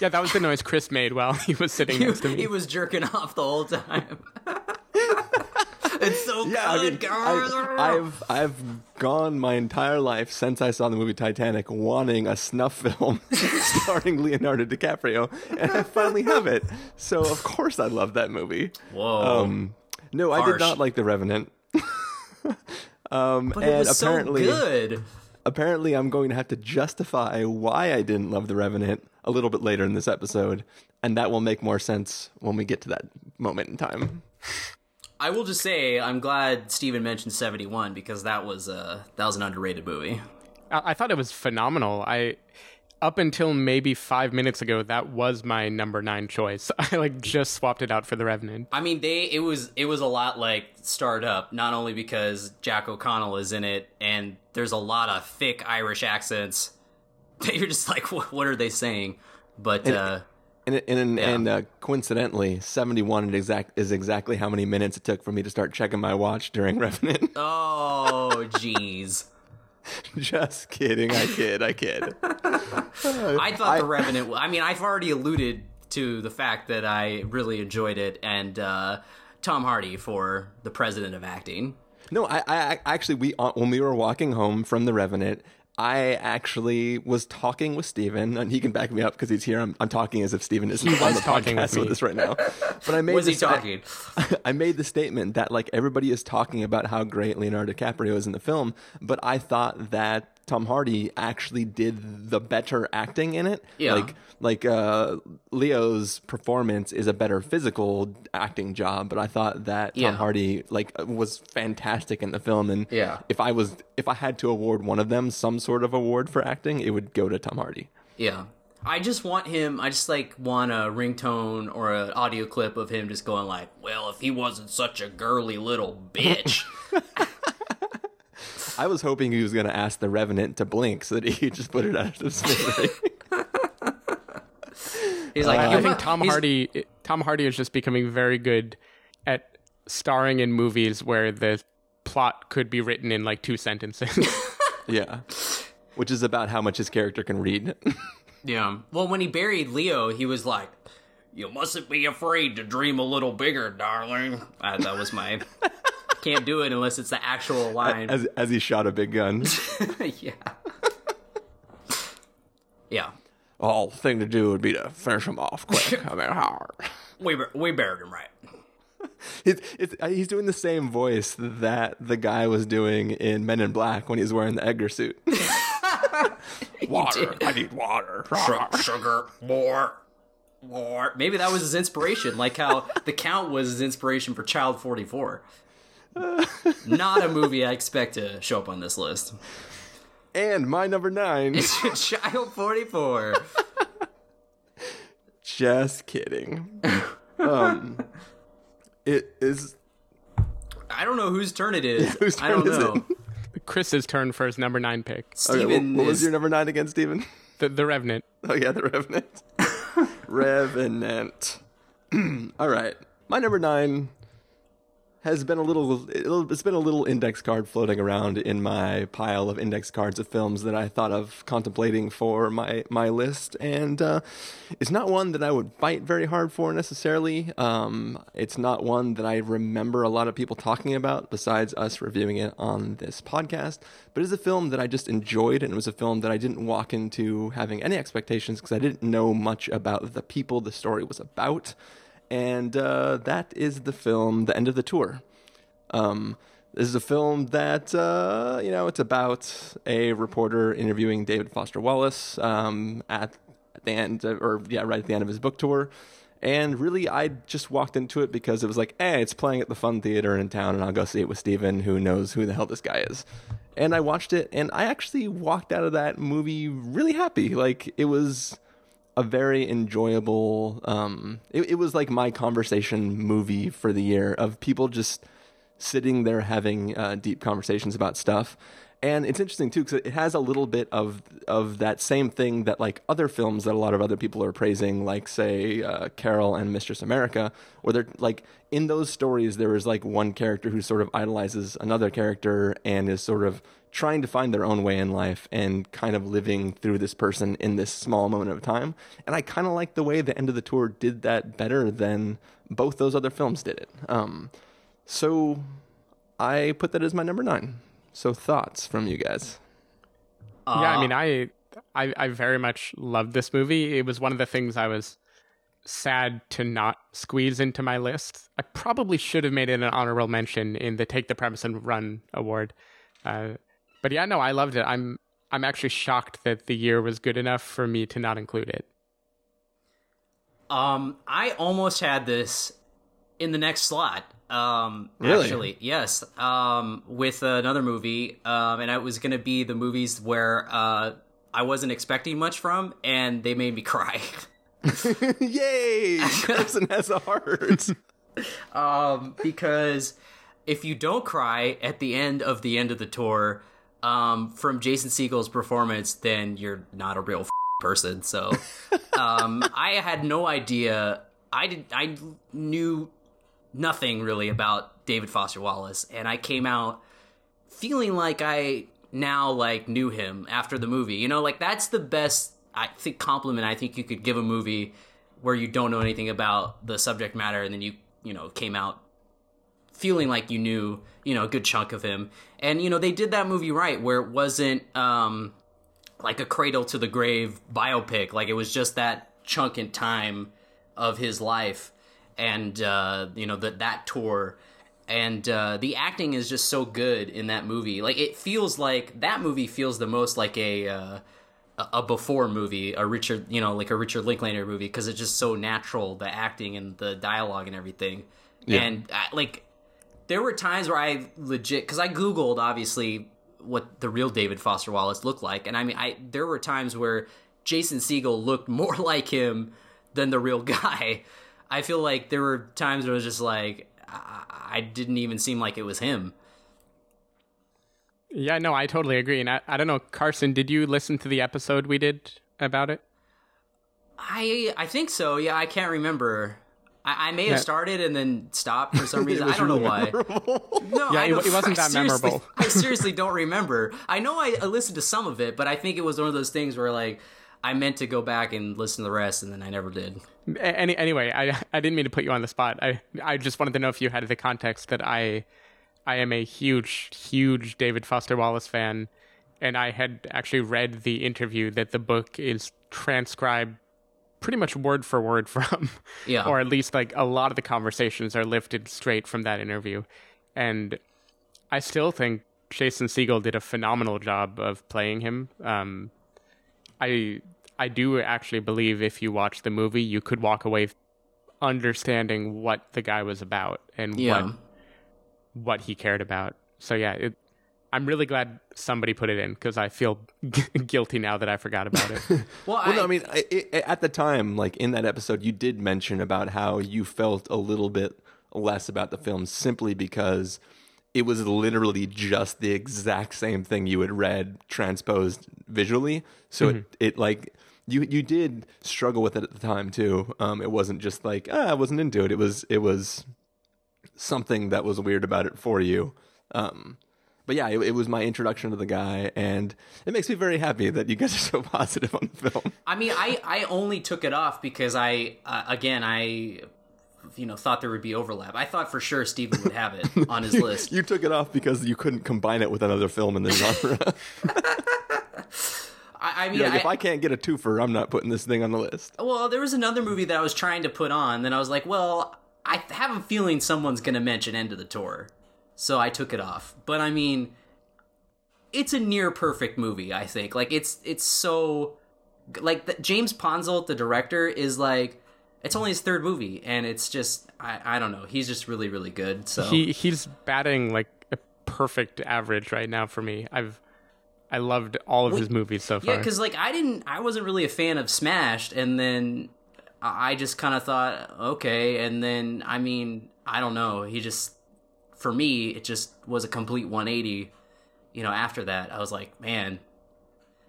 Yeah, that was the noise Chris made while he was sitting He, next to me. he was jerking off the whole time. [LAUGHS] it's so yeah, I mean, good, guys. I've, I've I've gone my entire life since I saw the movie Titanic wanting a snuff film [LAUGHS] starring Leonardo DiCaprio, and I finally have it. So of course I love that movie. Whoa! Um, no, I did not like The Revenant. um, but and it was apparently, so good. Apparently, I'm going to have to justify why I didn't love The Revenant a little bit later in this episode, and that will make more sense when we get to that moment in time. I will just say I'm glad Stephen mentioned 71 because that was uh that was an underrated movie. I, I thought it was phenomenal. I up until maybe five minutes ago, that was my number nine choice. [LAUGHS] I like just swapped it out for the Revenant. I mean, they it was it was a lot like Starred Up, not only because Jack O'Connell is in it, and there's a lot of thick Irish accents [LAUGHS] that you're just like, what, what are they saying? But uh, And and, Yeah. and uh, coincidentally, seventy one is exact is exactly how many minutes it took for me to start checking my watch during [LAUGHS] Revenant. Oh, jeez. [LAUGHS] Just kidding, I kid, I kid. I thought The Revenant. I mean, I've already alluded to the fact that I really enjoyed it, and uh, Tom Hardy for the president of acting. No, I, I actually we uh, when we were walking home from the Revenant, I actually was talking with Stephen, and he can back me up because he's here. I'm, I'm talking as if Stephen is on was the talking podcast with with, us right now. But I made Was he this- [LAUGHS] I- I made the statement that like everybody is talking about how great Leonardo DiCaprio is in the film, but I thought that Tom Hardy actually did the better acting in it. Yeah. Like like uh, Leo's performance is a better physical acting job, but I thought that Tom Yeah. Hardy like was fantastic in the film. And Yeah. if I was if I had to award one of them some sort of award for acting, it would go to Tom Hardy. Yeah. I just want him. I just like want a ringtone or an audio clip of him just going like, "Well, if he wasn't such a girly little bitch." [LAUGHS] [LAUGHS] I was hoping he was going to ask the Revenant to blink so that he [LAUGHS] just put it out of his [LAUGHS] misery. He's like, I "You think Tom Hardy Tom Hardy is just becoming very good at starring in movies where the plot could be written in like two sentences. [LAUGHS] yeah. Which is about how much his character can read. Yeah. Well, when he buried Leo, he was like, "You mustn't be afraid to dream a little bigger, darling." Uh, that was my. Can't do it unless it's the actual line. as as he shot a big gun. [LAUGHS] yeah. Yeah. All thing to do would be to finish him off quick. [LAUGHS] I mean, hard. We we buried him right. [LAUGHS] It's, it's, uh, he's doing the same voice that the guy was doing in Men in Black when he's wearing the Edgar suit. water. I need water. Su- sugar, more, more. Maybe that was his inspiration, like how The Count was his inspiration for Child 44. [LAUGHS] Not a movie I expect to show up on this list. And my number nine. is [LAUGHS] Child 44. Just kidding. [LAUGHS] Um, it is. I don't know whose turn it is. whose I don't turn is know. it? Chris's turn for his number nine pick. Okay, Stephen what, what was is- your number nine again, Stephen? The, the Revenant. Oh yeah, the Revenant. Revenant. [CLEARS THROAT] All right, my number nine has been a little. It's been a little index card floating around in my pile of index cards of films that I thought of contemplating for my my list, and uh, it's not one that I would fight very hard for necessarily. Um, it's not one that I remember a lot of people talking about besides us reviewing it on this podcast. But it's a film that I just enjoyed, and it was a film that I didn't walk into having any expectations because I didn't know much about the people the story was about. And uh, that is the film, The End of the Tour. Um, this is a film that uh, you know it's about a reporter interviewing David Foster Wallace um, at, the end, or yeah, right at the end of his book tour. And really, I just walked into it because it was like, hey, it's playing at the Fun Theater in town, and I'll go see it with Stephen, who knows who the hell this guy is. And I watched it, and I actually walked out of that movie really happy. Like it was a very enjoyable um it, it was like my conversation movie for the year of people just sitting there having uh, deep conversations about stuff. And it's interesting too because it has a little bit of of that same thing that like other films that a lot of other people are praising like say uh, carol and mistress america where they're like in those stories there is like one character who sort of idolizes another character and is sort of trying to find their own way in life and kind of living through this person in this small moment of time. And I kind of like the way the end of the tour did that better than both those other films did it. Um, so I put that as my number nine. So thoughts from you guys? yeah, I mean, I, I I very much loved this movie. It was one of the things I was sad to not squeeze into my list. I probably should have made it an honorable mention in the Take the Premise and Run award. Uh, but yeah, no, I loved it. I'm I'm actually shocked that the year was good enough for me to not include it. Um, I almost had this in the next slot. Um, Really? actually, yes. Um, with another movie, um, and it was gonna be the movies where uh I wasn't expecting much from, and they made me cry. [LAUGHS] Yay! Person has a heart. [LAUGHS] um, because if you don't cry at the end of the end of the tour, um, from Jason Segel's performance, then you're not a real person. So [LAUGHS] um, I had no idea. I did. I knew nothing really about David Foster Wallace, and I came out feeling like I now like knew him after the movie. You know, like that's the best I think compliment I think you could give a movie where you don't know anything about the subject matter and then you you know came out feeling like you knew you know a good chunk of him and you know they did that movie right where it wasn't um like a cradle to the grave biopic like it was just that chunk in time of his life and uh you know that that tour and uh the acting is just so good in that movie like it feels like that movie feels the most like a uh a before movie, a Richard, you know, like a Richard Linklater movie, because it's just so natural, the acting and the dialogue and everything. Yeah. And I, like, there were times where I legit, because I googled obviously what the real David Foster Wallace looked like, and I mean, I there were times where Jason Segel looked [LAUGHS] more like him than the real guy. I feel like there were times where it was just like I, I didn't even seem like it was him. Yeah, no, I totally agree. And I, I don't know, Carson, did you listen to the episode we did about it? I I think so. Yeah, I can't remember. I, I may have started and then stopped for some [LAUGHS] reason. I don't know why. No, Yeah, I it- don't- it wasn't I that seriously- memorable. [LAUGHS] I seriously [LAUGHS] don't remember. I know I, I listened to some of it, but I think it was one of those things where like I meant to go back and listen to the rest, and then I never did. Any, anyway, I I didn't mean to put you on the spot. I I just wanted to know if you had the context that I I am a huge huge David Foster Wallace fan, and I had actually read the interview that the book is transcribed pretty much word for word from, [LAUGHS] Yeah. or at least like a lot of the conversations are lifted straight from that interview, and I still think Jason Segel did a phenomenal job of playing him. Um, I I do actually believe if you watch the movie, you could walk away understanding what the guy was about and Yeah. what what he cared about. So yeah, it, I'm really glad somebody put it in because I feel [LAUGHS] guilty now that I forgot about it. [LAUGHS] Well, Well, no, I mean, I, it, at the time, like in that episode, you did mention about how you felt a little bit less about the film simply because it was literally just the exact same thing you had read transposed visually. So it, it like you you did struggle with it at the time too. Um, it wasn't just like ah, I wasn't into it. It was it was something that was weird about it for you. Um, but yeah, it, it was my introduction to the guy, and it makes me very happy that you guys are so [LAUGHS] positive on the film. I mean, I I only took it off because I uh, again I you know thought there would be overlap. I thought for sure Stephen would have it [LAUGHS] on his list. You took it off because you couldn't combine it with another film in the genre. [LAUGHS] I, I mean, like, I, if I can't get a twofer, I'm not putting this thing on the list. Well, there was another movie that I was trying to put on. Then I was like, well, I have a feeling someone's going to mention End of the Tour. So I took it off. But I mean, it's a near perfect movie, I think. Like, it's it's so. Like, the, James Ponsoldt, the director, is like. It's only his third movie, and it's just. I, I don't know. He's just really, really good. So. he he's batting like a perfect average right now for me. I've I loved all of his movies so far. Yeah, because like I didn't, I wasn't really a fan of Smashed, and then I just kind of thought, okay, and then I mean, I don't know, he just, for me, it just was a complete 180. You know, after that, I was like, man,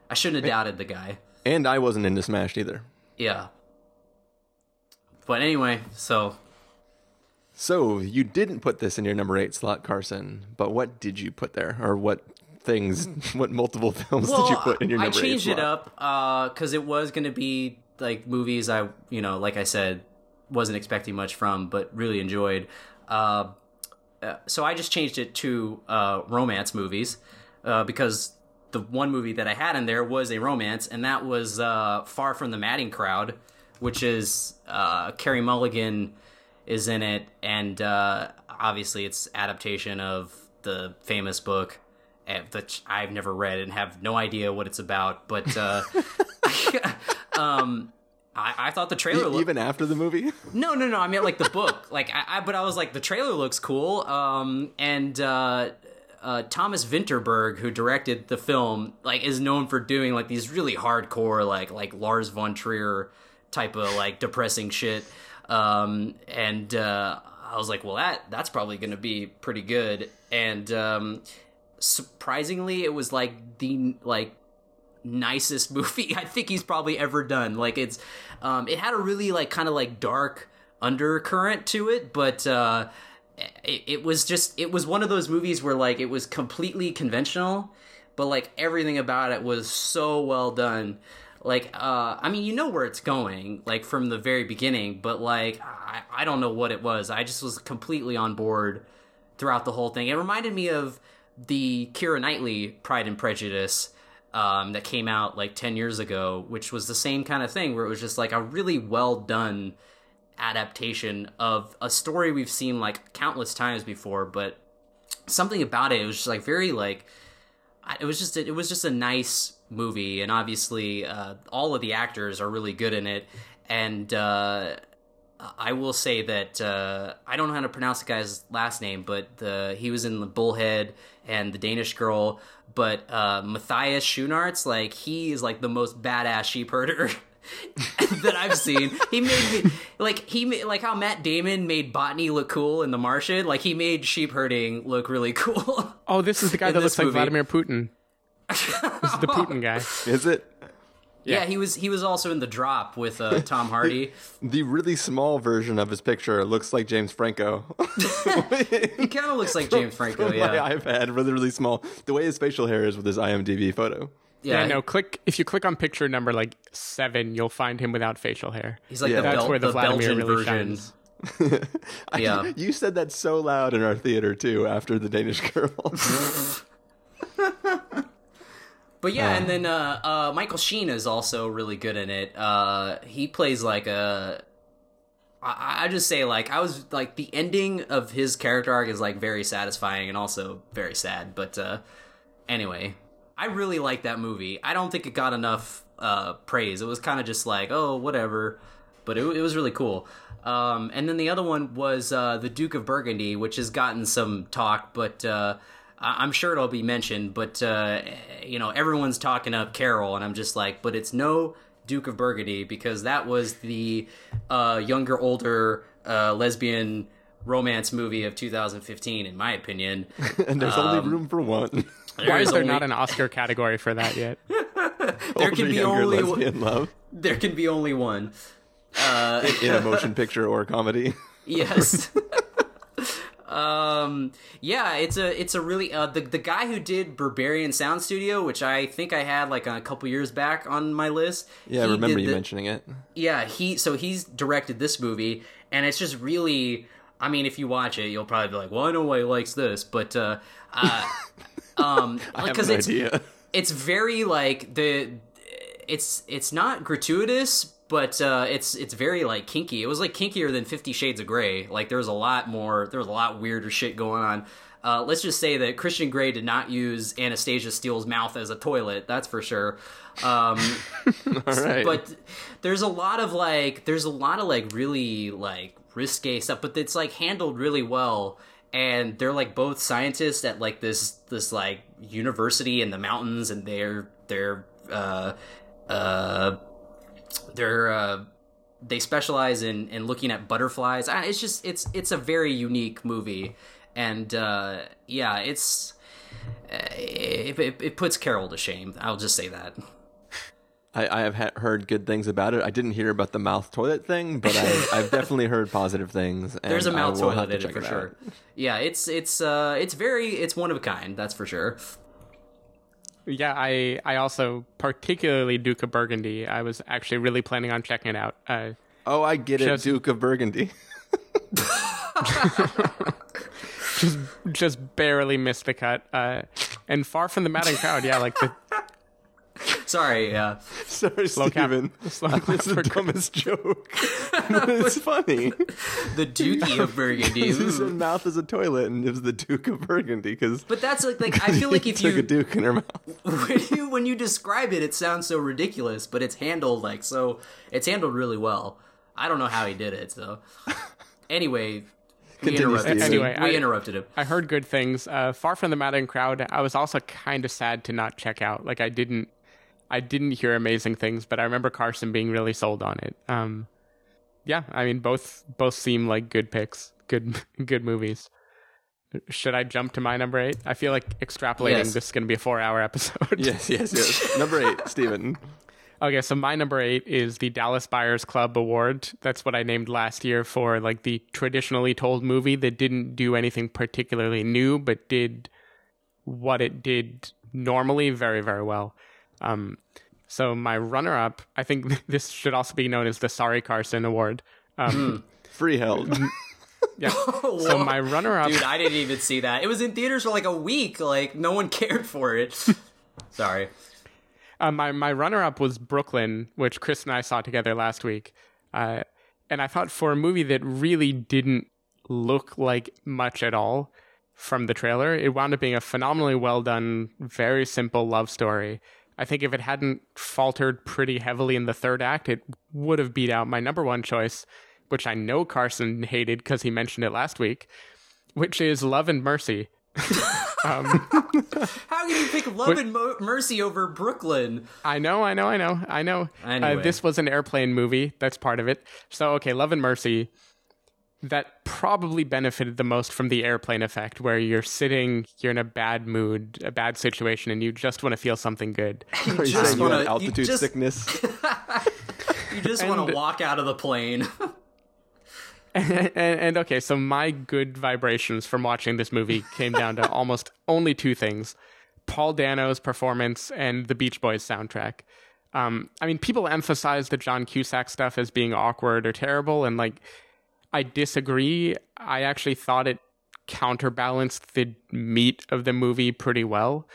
I shouldn't have doubted the guy. And I wasn't into Smashed either. Yeah. But anyway, so So you didn't put this in your number eight slot, Carson. But what did you put there, or what things, [LAUGHS] what multiple films did you put in your number eight I changed it slot? up because it was going to be like movies I, you know, like I said, wasn't expecting much from, but really enjoyed. Uh, uh, so I just changed it to uh, romance movies uh, because the one movie that I had in there was a romance, and that was uh, Far from the Madding Crowd, which is uh, Carey Mulligan is in it, and obviously it's adaptation of the famous book eh, that I've never read and have no idea what it's about. But [LAUGHS] um, I, I thought the trailer E- looked Even after the movie, [LAUGHS] no, no, no. I mean like the book. Like I, I but I was like the trailer looks cool. Um, and uh, uh, Thomas Vinterberg, who directed the film, like is known for doing like these really hardcore, like like Lars von Trier type of like depressing shit. Um, and uh, I was like, well, that that's probably going to be pretty good. And um, surprisingly, it was like the like nicest [LAUGHS] movie I think he's probably ever done. Like it's, um, it had a really like kind of like dark undercurrent to it, but uh, it, it was just it was one of those movies where like it was completely conventional, but like everything about it was so well done. Like, uh, I mean, you know where it's going, like from the very beginning, but like I, I don't know what it was. I just was completely on board throughout the whole thing. It reminded me of the Keira Knightley Pride and Prejudice um, that came out like 10 years ago, which was the same kind of thing where it was just like a really well done adaptation of a story we've seen like countless times before, but something about it, it was just like very like it was just it was just a nice movie, and obviously uh, all of the actors are really good in it, and uh, I will say that uh, I don't know how to pronounce the guy's last name, but the he was in the Bullhead and the Danish Girl, but uh, Matthias Schoenaerts, like he is like the most badass sheep herder. [LAUGHS] that I've seen. He made me like he made like how Matt Damon made botany look cool in The Martian. Like he made sheep herding look really cool. Oh, this is the [LAUGHS] guy that this looks like. Vladimir Putin. this is the [LAUGHS] Putin guy. Is it yeah. he was he was also in The Drop with uh, [LAUGHS] Tom Hardy. the really small version of his picture? Looks like James Franco. [LAUGHS] He kind of looks like James Franco. My Yeah, iPad, really, really small. The way his facial hair is with his IMDb photo. Yeah, no. Click if you click on picture number like seven, you'll find him without facial hair. He's like Yeah. the, That's Bel- where the the Vladimir Belgian really version. shines. [LAUGHS] I- Yeah. you said that so loud in our theater too. After the Danish girl. But yeah, and then uh, uh, Michael Sheen is also really good in it. Uh, he plays like a. I, I just say like I was like the ending of his character arc is like very satisfying and also very sad. But uh, anyway, I really like that movie. I don't think it got enough uh, praise. It was kind of just like oh whatever, but it, it was really cool. Um, and then the other one was uh, the Duke of Burgundy, which has gotten some talk, but. Uh, I- I'm sure it'll be mentioned, but uh, you know everyone's talking up Carol, and I'm just like, but it's no Duke of Burgundy because that was the uh, younger, older uh, lesbian romance movie of 2015, in my opinion. [LAUGHS] and there's Um, only room for one. Why is there only- not an Oscar category for that yet? [LAUGHS] There Older, can be only one- lesbian love there can be only one. in a motion picture or comedy. [LAUGHS] Yes. Um yeah it's a it's a really uh the, the guy who did Berberian Sound Studio which I think I had like a couple years back on my list Yeah, I remember you the- mentioning it. yeah he so he's directed this movie and it's just really i mean if you watch it you'll probably be like well i know why he likes this but uh uh [LAUGHS] um because it's idea. it's very like the it's it's not gratuitous but uh it's it's very like kinky it was like kinkier than 50 shades of gray like there was a lot more there was a lot weirder shit going on uh, let's just say that Christian Grey did not use Anastasia Steele's mouth as a toilet. That's for sure. Um, [LAUGHS] right. but there's a lot of like there's a lot of like really like risque stuff but it's like handled really well and they're like both scientists at like this this like university in the mountains and they're they're uh uh they're uh they specialize in in looking at butterflies it's just it's it's a very unique movie and uh yeah it's uh, it, it, it puts carol to shame i'll just say that I, I have ha- heard good things about it. I didn't hear about the mouth toilet thing, but I, [LAUGHS] I've definitely heard positive things. There's a mouth toilet to in it for out. sure. Yeah, it's it's uh it's very it's one of a kind. That's for sure. Yeah, I I also particularly Duke of Burgundy. I was actually really planning on checking it out. Uh, Oh, I get it, Just- Duke of Burgundy. [LAUGHS] [LAUGHS] just just barely missed the cut. Uh, and far from the madding crowd. Yeah, like the [LAUGHS] Sorry, yeah. Sorry, slow cap. Stephen. [LAUGHS] Slow That's the dumbest joke. but [LAUGHS] it's funny. The Dookie of Burgundy. He said mouth is a toilet, and it was the Duke of Burgundy because But that's like like I feel like if took a you Duke in her mouth. when you when you describe it, it sounds so ridiculous, but it's handled like so. It's handled really well. I don't know how he did it. So anyway, we interrupted. Anyway, we I- interrupted him. I heard good things. Uh, far from the madding crowd. I was also kind of sad to not check out. Like I didn't, I didn't hear amazing things, but I remember Carson being really sold on it. Um, yeah, I mean both both seem like good picks, good [LAUGHS] good movies. should I jump to my number eight? I feel like extrapolating Yes. this is going to be a four-hour episode. Yes, yes, yes. [LAUGHS] Number eight, Stephen. Okay, so my number eight is the Dallas Buyers Club Award. That's what I named last year for like the traditionally told movie that didn't do anything particularly new, but did what it did normally very, very well. Um, so my runner-up, I think [LAUGHS] this should also be known as the Sorry Carson Award. Um, Freeheld. yeah. [LAUGHS] So my runner-up, Dude, I didn't even see that. It was in theaters for like a week. Like no one [LAUGHS] cared for it. Sorry. Uh, my my runner up was Brooklyn, which Chris and I saw together last week, uh, and I thought for a movie that really didn't look like much at all from the trailer, it wound up being a phenomenally well done, very simple love story. I think if it hadn't faltered pretty heavily in the third act, it would have beat out my number one choice, which I know Carson hated because he mentioned it last week, which is Love and Mercy. [LAUGHS] um, How can you pick Love and Mo- Mercy over Brooklyn? I know, I know, I know, I know. Anyway. Uh, this was an airplane movie. That's part of it. So, okay, Love and Mercy. That probably benefited the most from the airplane effect, where you're sitting, you're in a bad mood, a bad situation, and you just want to feel something good. [LAUGHS] Are you just wanna- had you altitude just- sickness? [LAUGHS] [LAUGHS] You just want to walk out of the plane. and, and okay, so my good vibrations from watching this movie came down to almost only two things: Paul Dano's performance and the Beach Boys soundtrack. Um, I mean, people emphasize the John Cusack stuff as being awkward or terrible, and like, I disagree. I actually thought it counterbalanced the meat of the movie pretty well.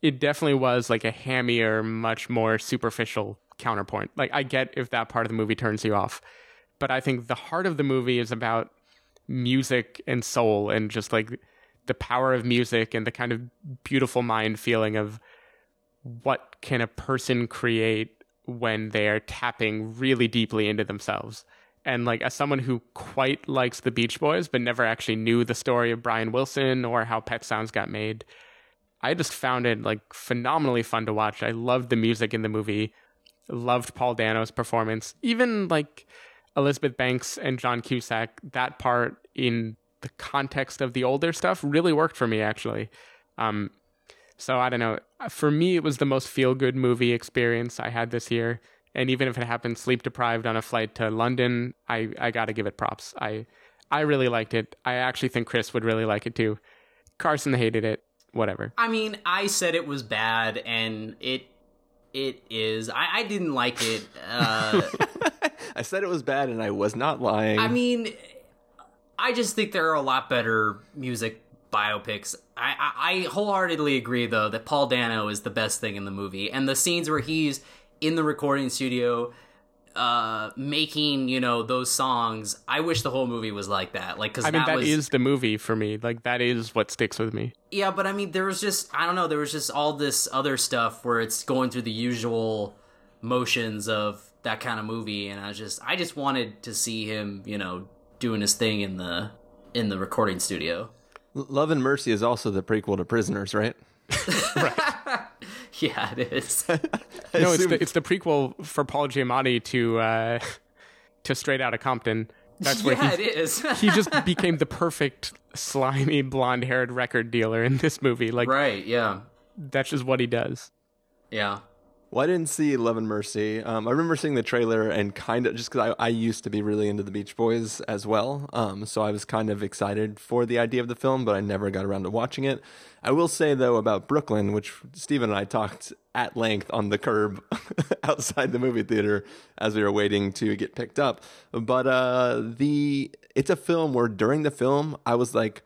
It definitely was like a hammier, much more superficial counterpoint. Like, I get if that part of the movie turns you off but I think the heart of the movie is about music and soul and just like the power of music and the kind of beautiful mind feeling of what can a person create when they're tapping really deeply into themselves. And like as someone who quite likes the Beach Boys but never actually knew the story of Brian Wilson or how Pet Sounds got made, I just found it like phenomenally fun to watch. I loved the music in the movie. Loved Paul Dano's performance. Even like Elizabeth Banks and John Cusack, that part in the context of the older stuff really worked for me actually. Um, so I don't know. For me, it was the most feel good movie experience I had this year. And even if it happened sleep deprived on a flight to London, I, I got to give it props. I I really liked it. I actually think Chris would really like it too. Carson hated it. Whatever. I mean, I said it was bad, and it it is. I, I didn't like it. Uh, [LAUGHS] I said it was bad, and I was not lying. I mean, I just think there are a lot better music biopics. I, I, I wholeheartedly agree, though, that Paul Dano is the best thing in the movie, and the scenes where he's in the recording studio, uh, making you know those songs. I wish the whole movie was like that. Like, because I mean, that that was is the movie for me. Like that is what sticks with me. yeah, but I mean, there was just I don't know. There was just all this other stuff where it's going through the usual motions of that kind of movie, and I just I just wanted to see him, you know, doing his thing in the in the recording studio. L- Love and Mercy is also the prequel to Prisoners, right? [LAUGHS] right? [LAUGHS] Yeah, it is. [LAUGHS] No, it's the, it's the prequel for Paul Giamatti to uh, [LAUGHS] to Straight Outta Compton. That's where yeah, he it is. he just became the perfect slimy blonde haired record dealer in this movie. Like right. Yeah. that's just what he does. Yeah. Well, I didn't see Love and Mercy. Um, I remember seeing the trailer and kind of just because I, I used to be really into the Beach Boys as well. Um, so I was kind of excited for the idea of the film, but I never got around to watching it. I will say though about Brooklyn, which Stephen and I talked at length on the curb [LAUGHS] outside the movie theater as we were waiting to get picked up. But uh, the it's a film where during the film I was like,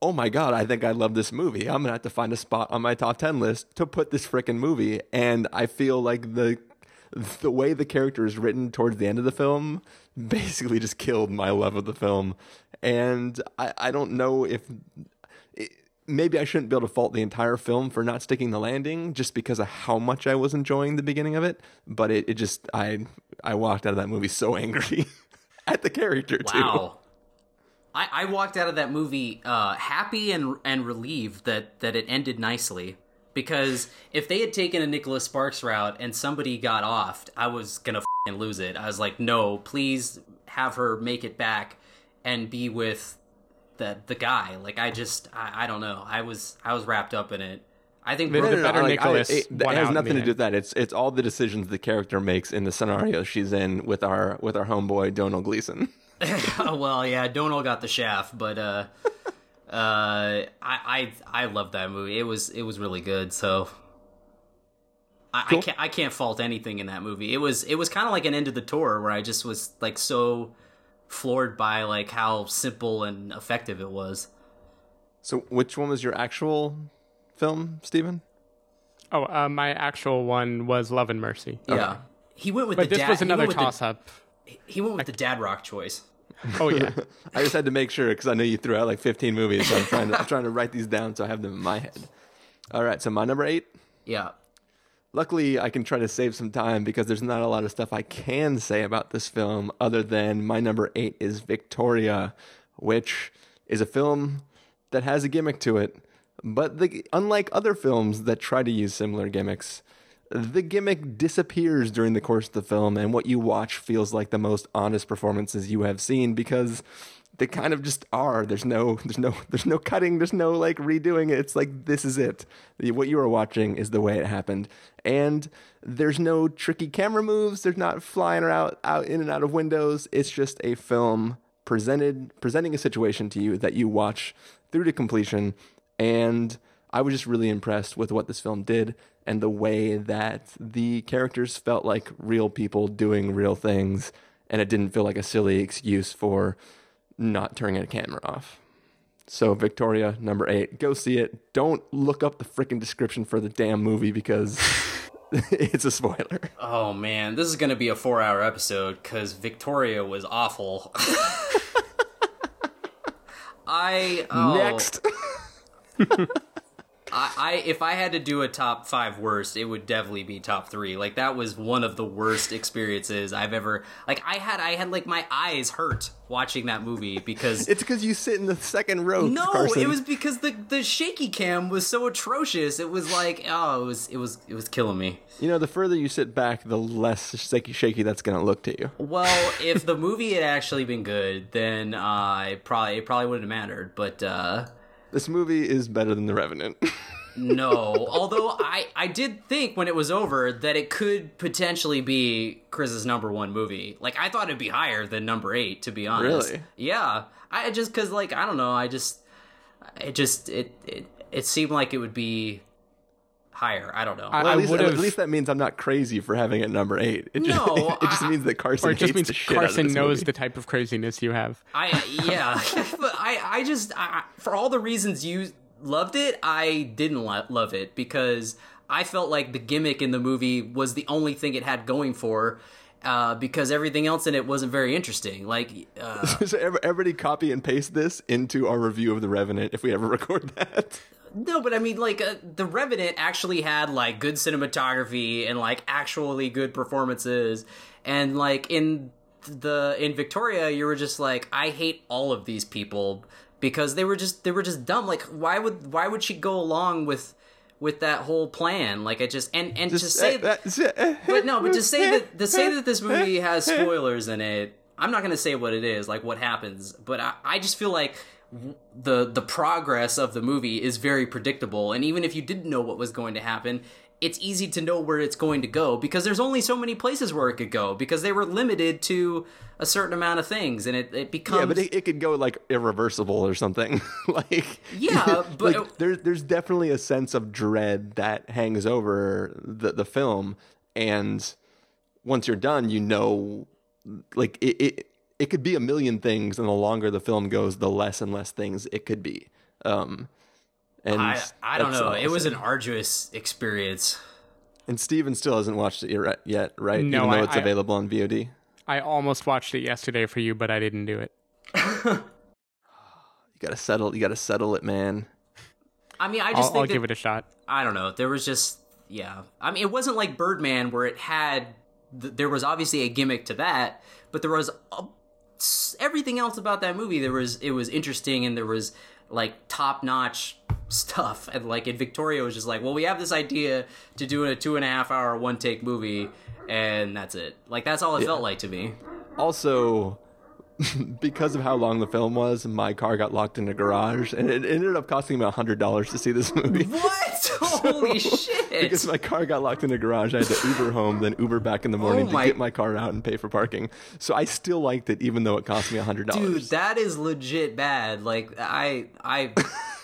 oh my god, I think I love this movie. I'm gonna have to find a spot on my top ten list to put this freaking movie. And I feel like the the way the character is written towards the end of the film basically just killed my love of the film. And I, I don't know if it, maybe I shouldn't be able to fault the entire film for not sticking the landing just because of how much I was enjoying the beginning of it. But it, it just I I walked out of that movie so [LAUGHS] angry at the character too. I, I walked out of that movie uh, happy and and relieved that that it ended nicely. Because if they had taken a Nicholas Sparks route and somebody got off, I was gonna fing lose it. I was like, no, please have her make it back and be with that the guy. Like I just I, I don't know. I was I was wrapped up in it. I think The- Brooke- the better like, I- Nicholas it, it has nothing to do with that. It's it's all the decisions the character makes in the scenario she's in with our with our homeboy Donald Gleeson. [LAUGHS] oh, [LAUGHS] well, yeah, Domhnall got the shaft, but uh, [LAUGHS] uh, I I I love that movie. It was it was really good. So I, I can't I can't fault anything in that movie. It was it was kind of like an end of the tour where I just was like so floored by like how simple and effective it was. So, which one was your actual film, Stephen? Oh, uh, my actual one was Love and Mercy. Yeah, he went with But the this dad. was another went with the- toss up. He went with the dad rock choice. Oh yeah. [LAUGHS] I just had to make sure because I know you threw out like 15 movies, so I'm trying to I'm trying to write these down so I have them in my head. All right, so my number eight. Yeah, Luckily, I can try to save some time because there's not a lot of stuff I can say about this film other than my number eight is Victoria, which is a film that has a gimmick to it. But the, unlike other films that try to use similar gimmicks, the gimmick disappears during the course of the film, and what you watch feels like the most honest performances you have seen because they kind of just are. There's no, there's no, [LAUGHS] there's no cutting. There's no like redoing it. It's like this is it. What you are watching is the way it happened, and there's no tricky camera moves. There's not flying out, out in and out of windows. It's just a film presented, presenting a situation to you that you watch through to completion, and I was just really impressed with what this film did and the way that the characters felt like real people doing real things, and it didn't feel like a silly excuse for not turning a camera off. So, Victoria, number eight, go see it. Don't look up the freaking description for the damn movie because [LAUGHS] it's a spoiler. Oh man, this is gonna be a four-hour episode because Victoria was awful. [LAUGHS] [LAUGHS] I oh, Next. I, I if I had to do a top five worst, it would definitely be top three. Like that was one of the worst experiences I've ever. Like I had, I had like my eyes hurt watching that movie because It's because you sit in the second row. no, Carson. it was because the the shaky cam was so atrocious. It was like oh, it was it was it was killing me. You know, the further you sit back, the less shaky, shaky that's going to look to you. Well, [LAUGHS] if the movie had actually been good, then uh, it probably it probably wouldn't have mattered. But uh, This movie is better than The Revenant. [LAUGHS] no, although I I did think when it was over that it could potentially be Chris's number one movie. Like I thought it'd be higher than number eight, to be honest. Really? Yeah, I just because like I don't know, I just it just it it it seemed like it would be higher. I don't know. I- Well, at, least, at least that means I'm not crazy for having it number eight. It just, No, [LAUGHS] it just I- means that Carson Or it just hates means the shit out of Carson knows movie. the type of craziness you have. I yeah, [LAUGHS] but I I just I, for all the reasons you loved it, I didn't lo- love it because I felt like the gimmick in the movie was the only thing it had going for. Uh, because everything else in it wasn't very interesting. Like, uh, [LAUGHS] so everybody copy and paste this into our review of The Revenant if we ever record that. No, but I mean, like, uh, The Revenant actually had like good cinematography and like actually good performances, and like in the in Victoria, you were just like, I hate all of these people because they were just they were just dumb. Like, why would why would she go along with with that whole plan? Like, it just and and to say eh, that, but no, but to say that to say that this [LAUGHS] movie has spoilers in it, I'm not gonna say what it is, like what happens, but I, I just feel like the the progress of the movie is very predictable, and even if you didn't know what was going to happen. It's easy to know where it's going to go because there's only so many places where it could go because they were limited to a certain amount of things and it, it becomes Yeah, but it, it could go like irreversible or something. [LAUGHS] like Yeah, [LAUGHS] but- like, there's there's definitely a sense of dread that hangs over the the film, and once you're done, you know, like it it, it could be a million things, and the longer the film goes, the less and less things it could be. Um, and I, I don't know all it was an arduous experience And Stephen still hasn't watched it yet, yet, right? No, Even though I- it's I- available on VOD. I almost watched it yesterday for you, but I didn't do it. [SIGHS] You gotta settle. You gotta settle it, man. i mean i I'll, just I'll think that give it a shot. I don't know. There was just yeah. I mean, it wasn't like Birdman where it had th- there was obviously a gimmick to that, but there was a, s- everything else about that movie. There was it was interesting and there was like top notch stuff. And like in Victoria was just like, well, we have this idea to do a two and a half hour one take movie, and that's it. Like that's all it felt like to me. Also, [LAUGHS] because of how long the film was, my car got locked in a garage, and it ended up costing me hundred dollars to see this movie. What? [LAUGHS] Holy shit! Because my car got locked in a garage, I had to Uber home, then Uber back in the morning Oh my- to get my car out and pay for parking. So I still liked it, even though it cost me hundred dollars. Dude, that is legit bad. Like I I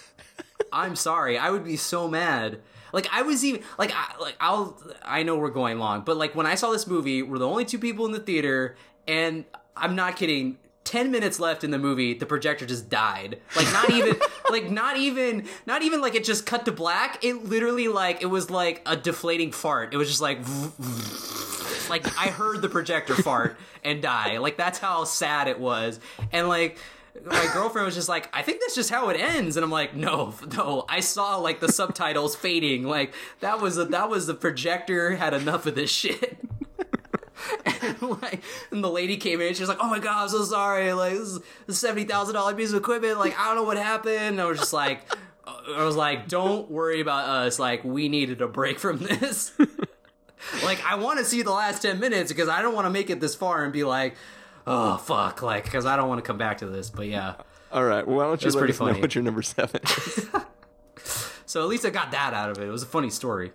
[LAUGHS] I'm sorry. I would be so mad. Like I was even like I like I'll I know we're going long, but like when I saw this movie, we're the only two people in the theater and I'm not kidding. 10 minutes left in the movie, the projector just died. Like not even [LAUGHS] like not even not even like it just cut to black. It literally like it was like a deflating fart. It was just like [LAUGHS] like I heard the projector fart and die. Like that's how sad it was. And like my girlfriend was just like, I think that's just how it ends. And I'm like, no, [LAUGHS] no. I saw like the subtitles fading. Like that was a, that was the projector had enough of this shit. [LAUGHS] and like, and the lady came in. She was like, "Oh my god, I'm so sorry. Like, this is a seventy thousand dollar piece of equipment. Like, I don't know what happened." And I was just like, I was like, "Don't worry about us. Like, we needed a break from this." [LAUGHS] like, I want to see the last ten minutes because I don't want to make it this far and be like, "Oh fuck," like, because I don't want to come back to this. But yeah. All right, well, why don't you let pretty us know what your number seven? [LAUGHS] So at least I got that out of it. It was a funny story.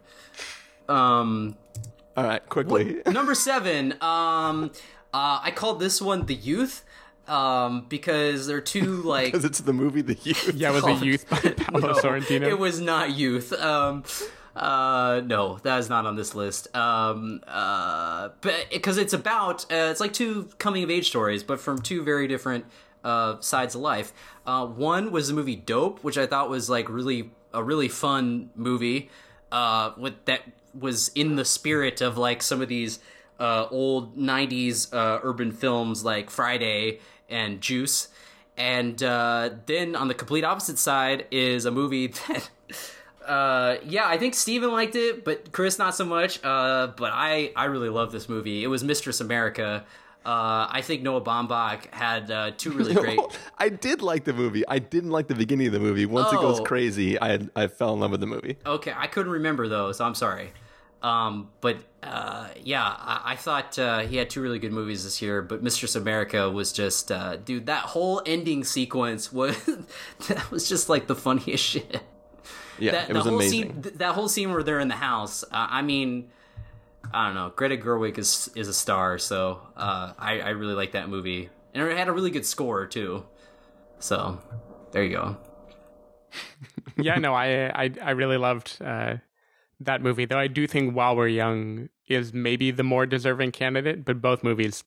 Um, All right, quickly. number seven. Um, uh, I called this one the youth. Um, because they're two [LAUGHS] like Because it's the movie The Youth. Yeah, it was a youth by [LAUGHS] Paolo Sorrentino. It was not youth. Um, uh, no, that is not on this list. Um, uh, but because it's about uh, it's like two coming of age stories, but from two very different uh, sides of life. Uh, one was the movie Dope, which I thought was like really a really fun movie. Uh, with that was in the spirit of like some of these uh, old '90s uh, urban films like Friday and Juice. And uh, then on the complete opposite side is a movie [LAUGHS] that, uh, yeah, I think Steven liked it, but Chris not so much. Uh, but I, I really love this movie. It was Mistress America. Uh, I think Noah Baumbach had uh, two really [LAUGHS] great. I did like the movie. I didn't like the beginning of the movie. Once it goes Oh. crazy, I I fell in love with the movie. Okay, I couldn't remember though, so I'm sorry. Um, but uh, yeah, I, I thought uh, he had two really good movies this year. But Mistress America was just, uh, dude, that whole ending sequence was [LAUGHS] that was just like the funniest [LAUGHS] shit. Yeah, that, it was whole amazing. Scene, th- that whole scene where they're in the house. Uh, I mean, I don't know. Greta Gerwig is is a star, so uh, I I really like that movie, and it had a really good score too. So there you go. [LAUGHS] yeah, no, I I I really loved uh, that movie. Though I do think While We're Young is maybe the more deserving candidate, but both movies.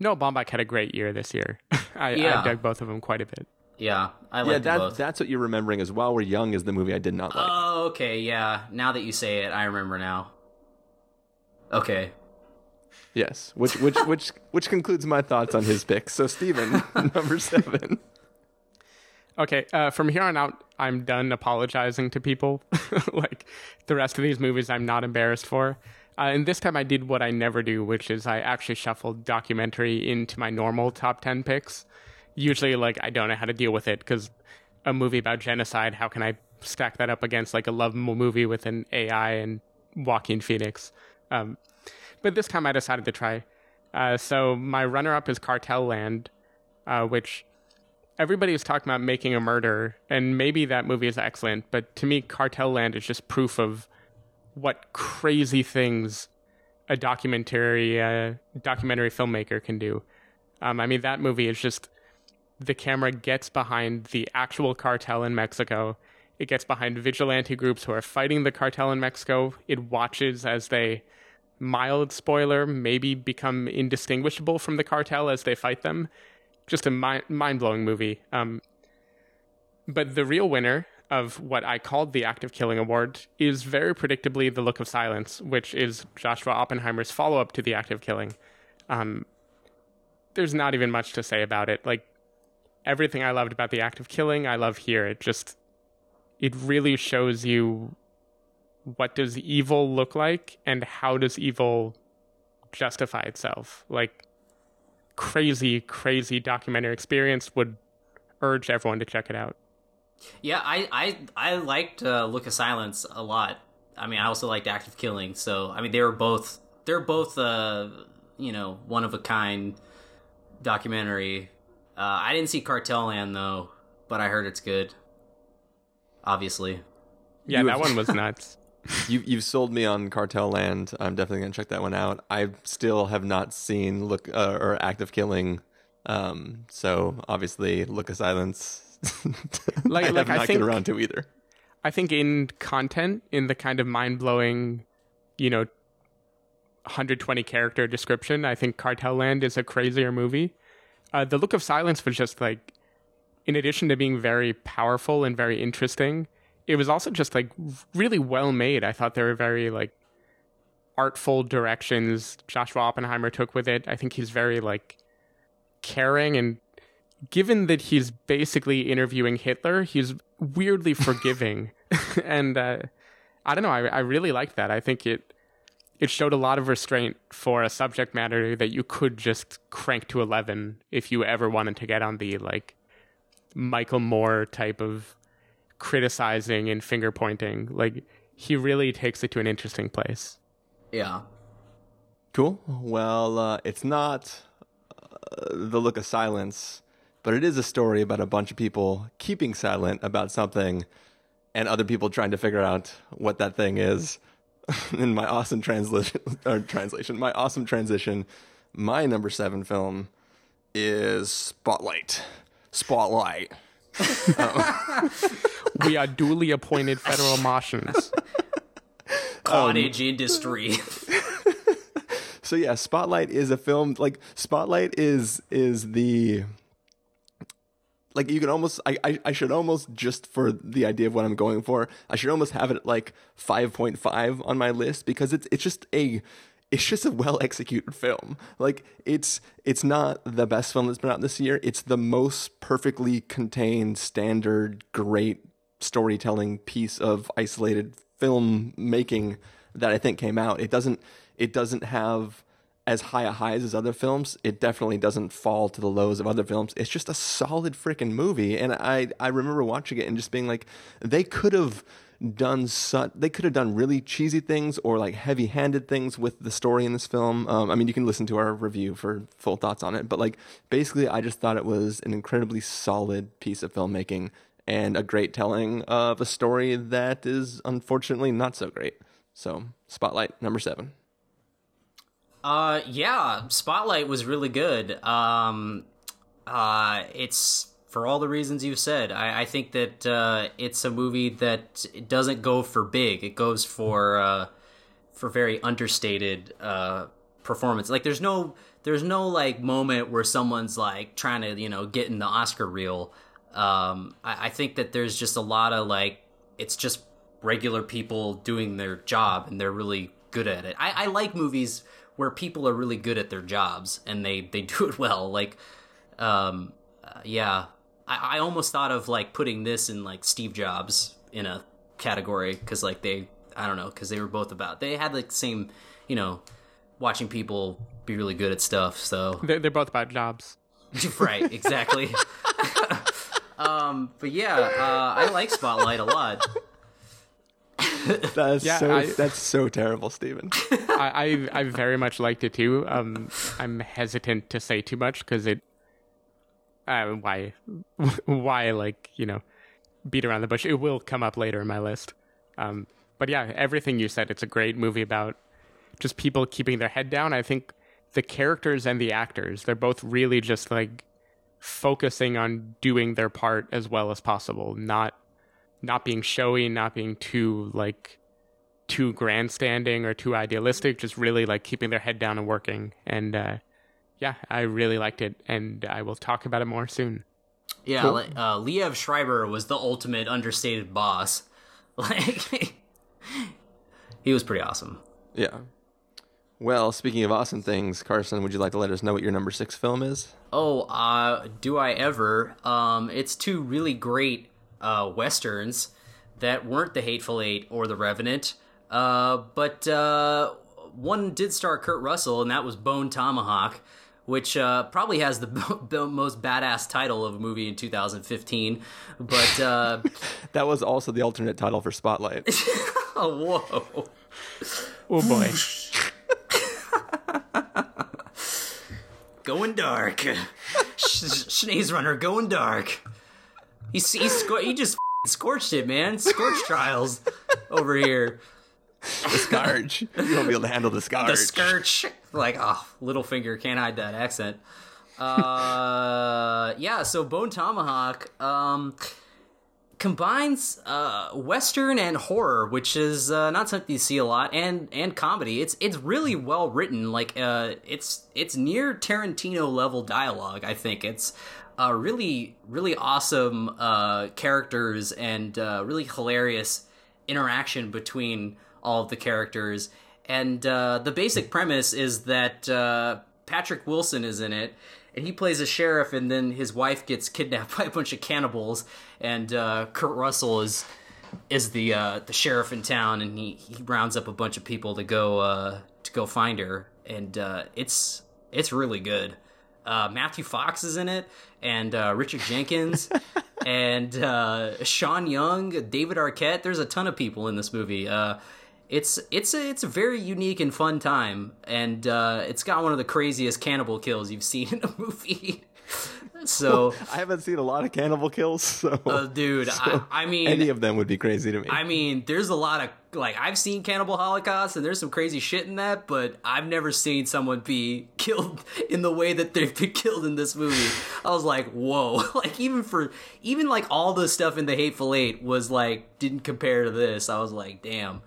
No, Baumbach had a great year this year. [LAUGHS] I, Yeah. I dug both of them quite a bit. Yeah, I yeah, like that, both. that's what you're remembering as While We're Young is the movie I did not like. Oh, okay, yeah. Now that you say it, I remember now. Okay. yes, which which which which concludes my thoughts on his picks. So Steven, [LAUGHS] number seven. Okay, uh, from here on out, I'm done apologizing to people. [LAUGHS] like the rest of these movies, I'm not embarrassed for. Uh, and this time, I did what I never do, which is I actually shuffled documentary into my normal top ten picks. Usually, like I don't know how to deal with it because a movie about genocide, how can I stack that up against like a love movie with an AI and Joaquin Phoenix? Um, but this time, I decided to try. Uh, so my runner-up is Cartel Land, uh, which everybody is talking about making a murder, and maybe that movie is excellent, but to me, Cartel Land is just proof of what crazy things a documentary uh, documentary filmmaker can do. Um, I mean, that movie is just the camera gets behind the actual cartel in Mexico. It gets behind vigilante groups who are fighting the cartel in Mexico. It watches as they, mild spoiler, maybe become indistinguishable from the cartel as they fight them just a mind-blowing movie. Um, but the real winner of what I called the Act of Killing Award is very predictably The Look of Silence, which is Joshua Oppenheimer's follow-up to The Act of Killing. Um, there's not even much to say about it. Like everything I loved about The Act of Killing, I love here. It just it really shows you what does evil look like and how does evil justify itself. Like crazy, crazy documentary experience. Would urge everyone to check it out. Yeah, I I I liked uh, Look of Silence a lot. I mean, I also liked Act of Killing. So I mean, they were both they're both uh you know one of a kind documentary Uh, I didn't see Cartel Land though, but I heard it's good. Obviously. Yeah, You that have- one was [LAUGHS] nuts. You you've sold me on Cartel Land. I'm definitely gonna check that one out. I still have not seen Look uh, or Act of Killing. Um, so obviously, Look of Silence. [LAUGHS] Like- I like, I think- get around to either. I think in content, in the kind of mind blowing, you know, 120 character description, I think Cartel Land is a crazier movie. Uh, the Look of Silence was just like, in addition to being very powerful and very interesting, it was also just like really well made. I thought there were very like artful directions Joshua Oppenheimer took with it. I think he's very like caring and given that he's basically interviewing Hitler, he's weirdly forgiving. [LAUGHS] and uh, I don't know, I, I really like that. I think it it showed a lot of restraint for a subject matter that you could just crank to 11 if you ever wanted to get on the like Michael Moore type of criticizing and finger pointing. Like he really takes it to an interesting place. Yeah. Cool. Well, uh, it's not uh, the Look of Silence, but it is a story about a bunch of people keeping silent about something, and other people trying to figure out what that thing is. [LAUGHS] In my awesome translation, [LAUGHS] or translation, my awesome transition, my number seven film is Spotlight. Spotlight. [LAUGHS] We are duly appointed federal Martians. Cottage um, industry. So yeah, Spotlight is a film like Spotlight is is the like you can almost I, I I should almost just for the idea of what I'm going for, I should almost have it at like 5.5 on my list because it's it's just a it's just a well executed film. Like it's it's not the best film that's been out this year. It's the most perfectly contained, standard, great storytelling piece of isolated film making that I think came out. It doesn't it doesn't have as high a highs as other films. It definitely doesn't fall to the lows of other films. It's just a solid freaking movie. And I I remember watching it and just being like, they could have done su- they could have done really cheesy things or like heavy-handed things with the story in this film. Um, I mean, you can listen to our review for full thoughts on it, but like basically, I just thought it was an incredibly solid piece of filmmaking and a great telling of a story that is unfortunately not so great. So, Spotlight number seven. Uh, yeah, Spotlight was really good. Um, uh, it's for all the reasons you said. I, I think that uh, it's a movie that doesn't go for big. It goes for uh, for very understated uh, performance. Like there's no there's no like moment where someone's like trying to you know get in the Oscar reel. Um, I, I think that there's just a lot of like it's just regular people doing their job and they're really good at it. I, I like movies where people are really good at their jobs and they they [LAUGHS] do it well. Like, um, uh, yeah, I, I almost thought of like putting this in like Steve Jobs in a category because like they I don't know because they were both about they had like the same you know watching people be really good at stuff. So They're, they're both about jobs. [LAUGHS] right, exactly. [LAUGHS] um, but yeah, uh, I like Spotlight a lot. [LAUGHS] That's Yeah, so I- that's so terrible, Steven. [LAUGHS] I, I I very much liked it too. Um, I'm hesitant to say too much because it. Uh, why, [LAUGHS] why like you know, beat around the bush? It will come up later in my list. Um, but yeah, everything you said. It's a great movie about just people keeping their head down. I think the characters and the actors, they're both really just like focusing on doing their part as well as possible, not not being showy, not being too like too grandstanding or too idealistic, just really like keeping their head down and working. And uh, yeah, I really liked it, and I will talk about it more soon. Yeah, Cool. like, uh, Liev Schreiber was the ultimate understated boss. [LAUGHS] Like, [LAUGHS] he was pretty awesome. Yeah. Well, speaking of awesome things, Carson, would you like to let us know what your number six film is? Oh, uh, do I ever? Um, it's two really great uh, westerns that weren't The Hateful Eight or The Revenant, uh, but uh, one did star Kurt Russell, and that was Bone Tomahawk, which uh, probably has the, [LAUGHS] the most badass title of a movie in 2015. But uh, [LAUGHS] That was also the alternate title for Spotlight. [LAUGHS] oh, whoa. Oh boy, Going dark. [LAUGHS] Schnee's Runner going dark. He's, he's he just scorched it, man. Scorch trials over here. The scourge. you won't be able to handle the scourge. The scourge. Like, oh, Littlefinger can't hide that accent. Uh, [LAUGHS] yeah. So Bone Tomahawk. Um, combines uh, western and horror, which is uh, not something you see a lot, and and comedy. It's it's really well written. Like uh, it's it's near Tarantino level dialogue. I think it's uh, really really awesome uh, characters and uh, really hilarious interaction between all of the characters. And uh, the basic premise is that uh, Patrick Wilson is in it, and he plays a sheriff, and then his wife gets kidnapped [LAUGHS] by a bunch of cannibals, and uh, Kurt Russell is is the uh, the sheriff in town, and he, he rounds up a bunch of people to go uh, to go find her, and uh, it's it's really good. Uh, Matthew Fox is in it, and uh, Richard Jenkins, [LAUGHS] and uh, Sean Young, David Arquette. There's a ton of people in this movie. It's it's a it's a very unique and fun time, and uh, it's got one of the craziest cannibal kills you've [LAUGHS] seen in a movie. so [LAUGHS] I haven't seen a lot of cannibal kills, so uh, dude, so I, I mean, any of them would be crazy to me. I mean, there's a lot of like I've seen Cannibal Holocaust, and there's some crazy shit in that, but I've never seen someone be [LAUGHS] killed in the way that they've been killed in this movie. I was like, whoa! like even for even like all the stuff in the Hateful Eight was like didn't compare to this. I was like, damn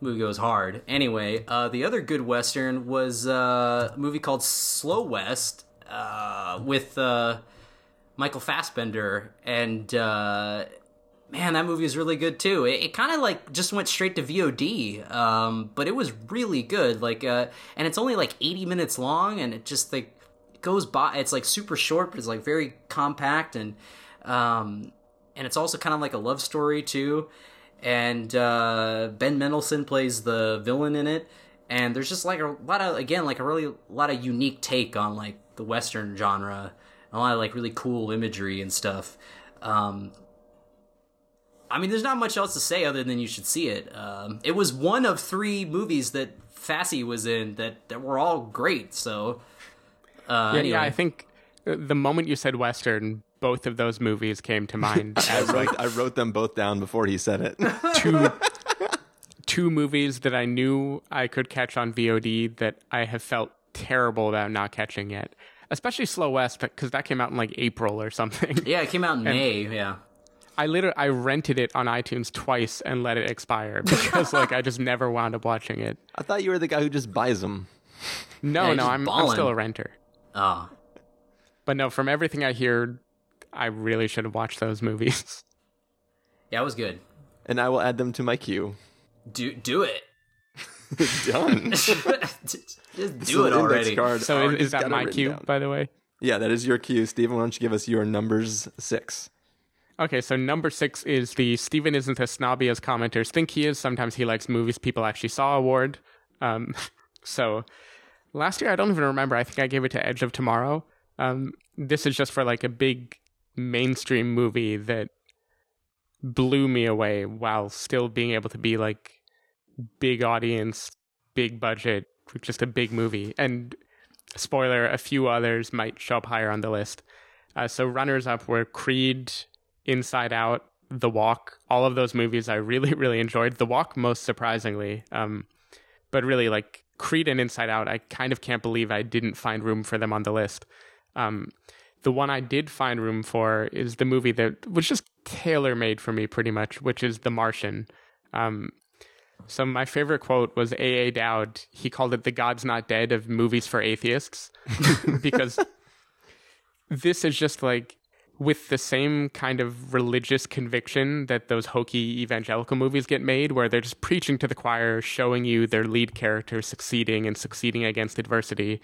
movie goes hard. Anyway, uh, the other good western was uh, a movie called Slow West uh, with uh, Michael Fassbender, and uh, man, that movie is really good too. It, it kind of like just went straight to VOD, um, but it was really good. Like, uh, and it's only like eighty minutes long, and it just like goes by. It's like super short, but it's like very compact, and um, and it's also kind of like a love story too and uh, Ben Mendelsohn plays the villain in it. And there's just like a lot of again like a really a lot of unique take on like the western genre, a lot of like really cool imagery and stuff. Um, I mean, there's not much else to say other than you should see it. Um, it was one of three movies that Fassi was in that, that were all great. So, uh, yeah, anyway. yeah, I think the moment you said Western, both of those movies came to [LAUGHS] mind I as like wrote, I wrote them both down before he said it. [LAUGHS] two two movies that I knew I could catch on VOD that I have felt terrible about not catching yet. Especially Slow West because that came out in like April or something. yeah, it came out in May. Yeah. I literally I rented it on iTunes twice and let it expire [LAUGHS] because like I just never wound up watching it. I thought you were the guy who just buys them. No, Yeah, no, I'm, I'm still a renter. Oh, But no, from everything I hear, I really should have watched those movies. [LAUGHS] yeah, it was good. And I will add them to my queue. Do do it. [LAUGHS] Done. [LAUGHS] just do it already. card So already is, is that my written cue, down. by the way? Yeah, that is your cue, Stephen. Why don't you give us your numbers six? Okay, so number six is the Steven isn't as snobby as commenters think he is. Sometimes he likes movies people actually saw award. Um, so last year, I don't even remember. I think I gave it to Edge of Tomorrow. Um, this is just for like a big mainstream movie that blew me away while still being able to be like big audience, big budget, just a big movie. And spoiler, a few others might show up higher on the list. Uh, so runners up were Creed, Inside Out, The Walk. All of those movies I really, [LAUGHS] really enjoyed. The Walk most surprisingly. Um, but really, like Creed and Inside Out, I kind of can't believe I didn't find room for them on the list. Um, the one I did find room for is the movie that was just tailor made for me, pretty much, which is The Martian. Um, so my favorite quote was A.A. Dowd. He called it the God's Not Dead of movies for atheists [LAUGHS] because this is just like with the same kind of religious conviction that those hokey evangelical movies get made, where they're just preaching to the choir, showing you their lead character succeeding and succeeding against adversity.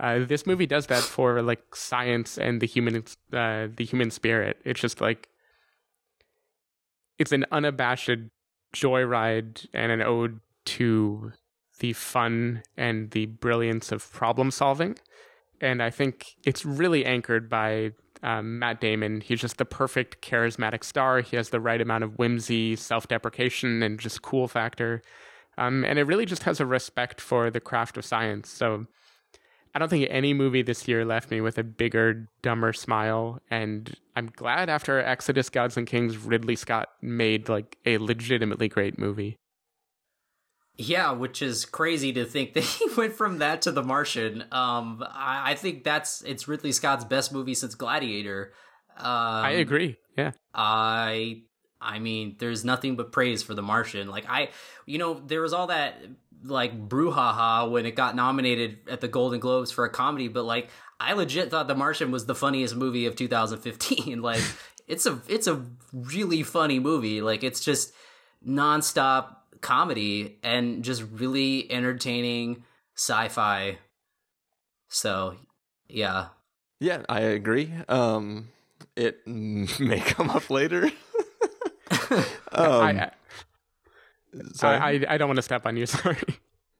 Uh, this movie does that for like science and the human, uh, the human spirit. It's just like it's an unabashed joyride and an ode to the fun and the brilliance of problem solving. And I think it's really anchored by um, Matt Damon. He's just the perfect charismatic star. He has the right amount of whimsy, self deprecation, and just cool factor. Um, and it really just has a respect for the craft of science. So I don't think any movie this year left me with a bigger, dumber smile. And I'm glad after Exodus, Gods and Kings, Ridley Scott made like a legitimately great movie. Yeah, which is crazy to think that [LAUGHS] he went from that to The Martian. Um, I, I think that's it's Ridley Scott's best movie since Gladiator. Um, I agree. Yeah. I I mean, there's nothing but praise for The Martian. Like I, you know, there was all that like brouhaha when it got nominated at the Golden Globes for a comedy, but like I legit thought The Martian was the funniest movie of 2015. [LAUGHS] like it's a it's a really funny movie. Like it's just nonstop comedy and just really entertaining sci-fi. So, yeah. Yeah, I agree. Um, it [LAUGHS] may come up later. [LAUGHS] um, I, I, sorry. I, I, I don't want to step on you. [LAUGHS] Sorry.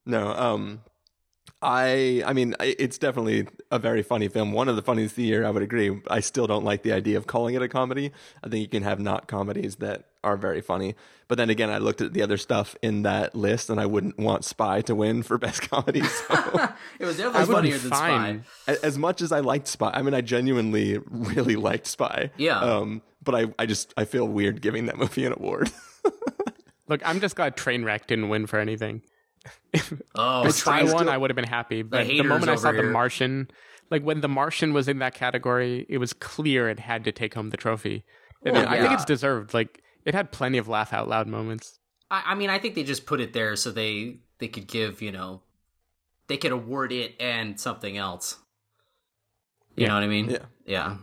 No, um, I, I mean, it's definitely a very funny film. One of the funniest of the year, I would agree. I still don't like the idea of calling it a comedy. I think you can have not comedies that are very funny. But then again, I looked at the other stuff in that list, and I wouldn't want Spy to win for [LAUGHS] best comedy. So, [LAUGHS] It was definitely funnier than fine. Spy. as much as I liked Spy, I mean, I genuinely really liked Spy. Yeah. Um, but I, I just, I feel weird giving that movie an award. Look, I'm just glad Trainwreck didn't win for anything. [LAUGHS] Oh, If Spy Train- won, I would have been happy. But the haters moment I saw over The. Martian, like when The Martian was in that category, it was clear it had to take home the trophy. Oh, and Well, I think it's deserved. Like it had plenty of laugh out loud moments. I, I mean, I think they just put it there so they they could give you know they could award it and something else. You Yeah. know what I mean? Yeah. Yeah.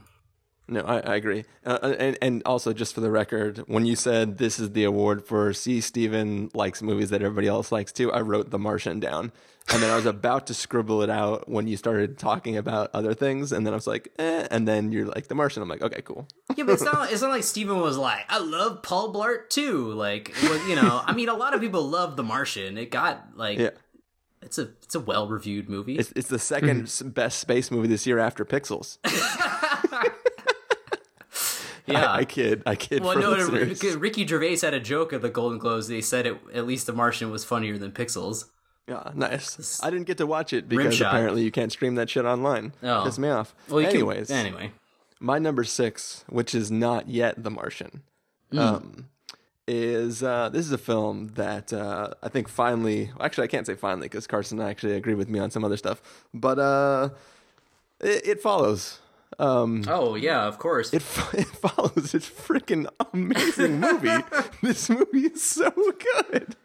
No, I, I agree. Uh, and, and also, just for the record, when you said this is the award for see Steven likes movies that everybody else likes too, I wrote The Martian down. And then I was about to scribble it out when you started talking about other things. And then I was like, eh. And then you're like, The Martian. I'm like, okay, cool. Yeah, but it's not. It's not like Steven was like, "I love Paul Blart too." Like, it was, you know, I mean, a lot of people love The Martian. It got like, Yeah. it's a it's a well reviewed movie. It's, it's the 2nd s best space movie this year after Pixels. [LAUGHS] yeah. I, [LAUGHS] I kid. I kid. well, for no, listeners. Ricky Gervais had a joke at the Golden Globes. They said it at least The Martian was funnier than Pixels. Yeah, nice. I didn't get to watch it because apparently you can't stream that shit online. Oh. Piss me off. Well, you can- Anyways, anyway, my number six, which is not yet The Martian, um, is uh, this is a film that uh, I think finally. Actually, I can't say finally because Carson actually agreed with me on some other stuff, but uh, it, it follows. Um, oh yeah, of course. it, fo- [LAUGHS] it follows. It's freaking amazing movie. [LAUGHS] this movie is so good.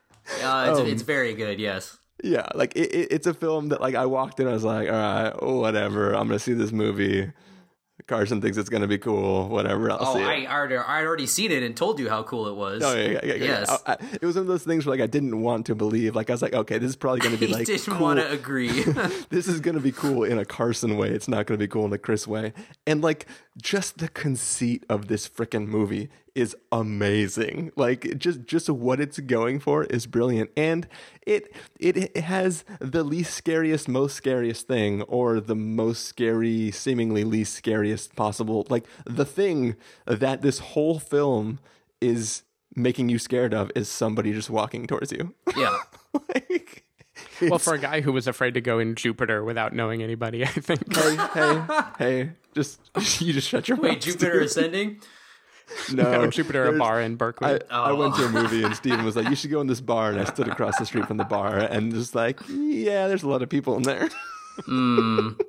Uh, it's, um, it's very good. Yes. Yeah, like it, it, it's a film that like I walked in, I was like, all right, whatever. I'm gonna see this movie. Carson thinks it's gonna be cool. Whatever, I'll Oh. I already, I already seen it and told you how cool it was. Oh yeah, yeah, yeah, yeah. Yes. I- I- it was one of those things where like I didn't want to believe. Like I was like, okay, this is probably going to be [LAUGHS] like didn't cool. want to agree. [LAUGHS] this is going to be cool in a Carson way. It's not going to be cool in a Chris way. And like just the conceit of this freaking movie is amazing. Like just just what it's going for is brilliant. And it it, it has the least scariest, most scariest thing, or the most scary, seemingly least scariest possible. Like the thing that this whole film is making you scared of is somebody just walking towards you. yeah. [LAUGHS] like Well, for a guy who was afraid to go in Jupiter without knowing anybody, I think. hey, hey, hey, just [LAUGHS] you just shut your Wait, mouth. Jupiter dude. Ascending? No, [LAUGHS] No, Jupiter, a bar in Berkeley. I, I Oh. went to a movie and Steven was like, "You should go in this bar," and I stood [LAUGHS] across the street from the bar and just like, "Yeah, there's a lot of people in there." Mm.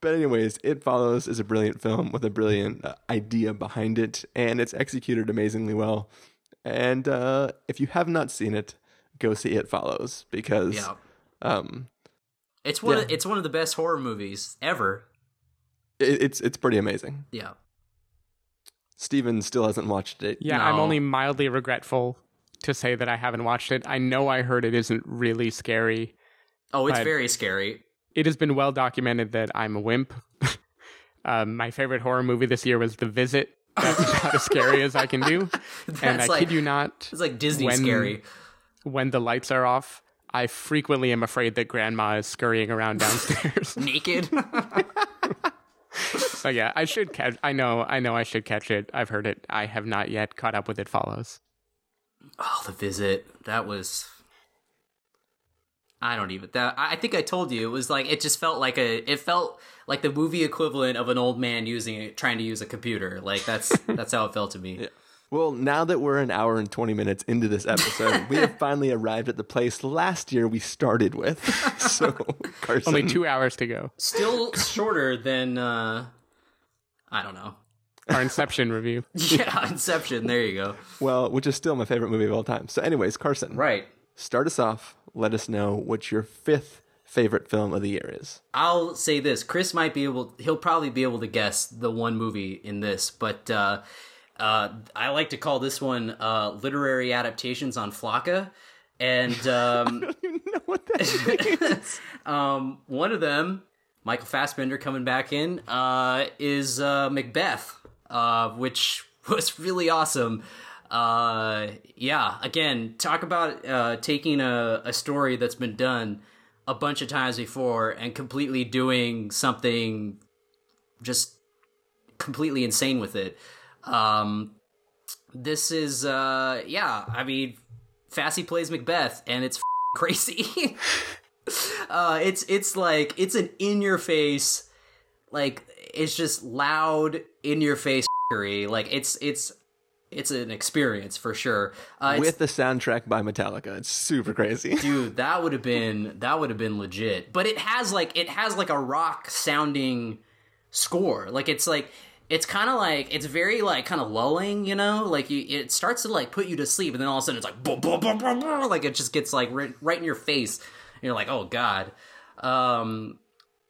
But anyways, It Follows is a brilliant film with a brilliant uh, idea behind it, and it's executed amazingly well. And uh, if you have not seen it, go see It Follows because Yeah. um, It's one. Of, it's one of the best horror movies ever. It, it's it's pretty amazing. Yeah. Steven still hasn't watched it. yeah, I'm only mildly regretful to say that I haven't watched it. I know I heard it isn't really scary. Oh, it's very scary. It has been well documented that I'm a wimp. [LAUGHS] um, my favorite horror movie this year was The Visit. That's [LAUGHS] about as scary as I can do. [LAUGHS] and I like kid you not, it's like Disney when- scary. when the lights are off, I frequently am afraid that grandma is scurrying around downstairs. Naked. So yeah, I should catch. I know, I know, I should catch it. I've heard it. I have not yet caught up with it. Follows. oh, the visit. That was. I don't even that I think I told you it was like it just felt like a it felt like the movie equivalent of an old man using it trying to use a computer. Like that's [LAUGHS] that's how it felt to me. Well, now that we're an hour and 20 minutes into this episode, we have [LAUGHS] finally arrived at the place last year we started with. [LAUGHS] So, Carson. Only two hours to go. Still shorter than uh I don't know. Our Inception review. [LAUGHS] Yeah, Inception. There you go. Well, which is still my favorite movie of all time. So, anyways, Carson, Right. start us off. Let us know what your fifth favorite film of the year is. I'll say this: Chris might be able. He'll probably be able to guess the one movie in this, but uh, uh, I like to call this one uh, literary adaptations on Flocka, and [LAUGHS] um, You know what that [LAUGHS] means? um, one of them, Michael Fassbender coming back in, uh, is uh, Macbeth, uh, which [LAUGHS] was really awesome. Uh, yeah, again, talk about uh, taking a, a story that's been done a bunch of times before and completely doing something just completely insane with it. Um, this is, uh, yeah, I mean, Fassy plays Macbeth, and it's crazy. [LAUGHS] uh, it's it's like it's an in your face, like it's just loud in your face. Like it's it's it's an experience for sure. Uh, With the soundtrack by Metallica. It's super crazy. [LAUGHS] dude that would have been that would have been legit but it has like it has like a rock sounding score like it's like it's kind of like it's very like kind of lulling you know? Like you, it starts to like put you to sleep and then all of a sudden it's like boom, boom, boom, like it just gets like right, right in your face. And you're like oh god. Um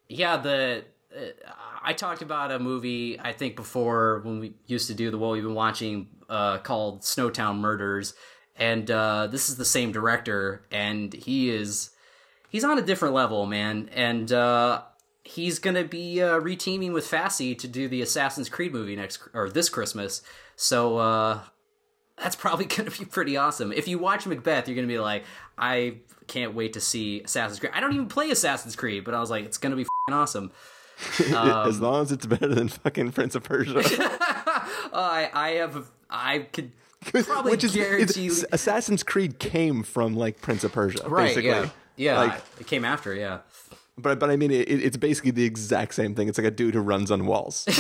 yeah the uh, i talked about a movie i think before when we used to do the what we've been watching uh called snowtown murders. And uh this is the same director and he is he's on a different level man. And uh he's gonna be uh reteaming with Fassy to do the assassin's creed movie next or this christmas so uh that's probably [LAUGHS] going to be pretty awesome. If you watch Macbeth, you're going to be like, I can't wait to see Assassin's Creed. I don't even play Assassin's Creed, but I was like, it's going to be fing awesome. [LAUGHS] as long as it's better than fucking Prince of Persia. [LAUGHS] I I have I could probably Which is guarantee Assassin's Creed came from like Prince of Persia, right. basically. Yeah, yeah. Like, it came after. Yeah. But but I mean, it, it's basically the exact same thing. It's like a dude who runs on walls. [LAUGHS]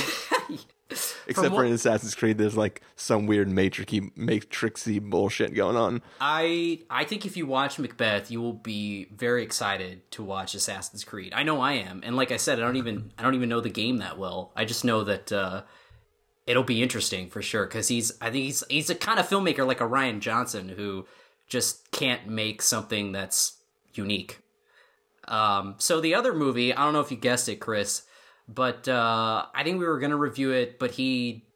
Except for in Assassin's Creed, there's like some weird matrixy, matrixy bullshit going on. I I think if you watch Macbeth, you will be very excited to watch Assassin's Creed. I know I am, and like I said, I don't even [LAUGHS] I don't even know the game that well. I just know that uh, it'll be interesting for sure because he's I think he's he's a kind of filmmaker like a Rian Johnson who just can't make something that's unique. Um, so the other movie, I don't know if you guessed it, Chris, but uh, I think we were gonna review it, but he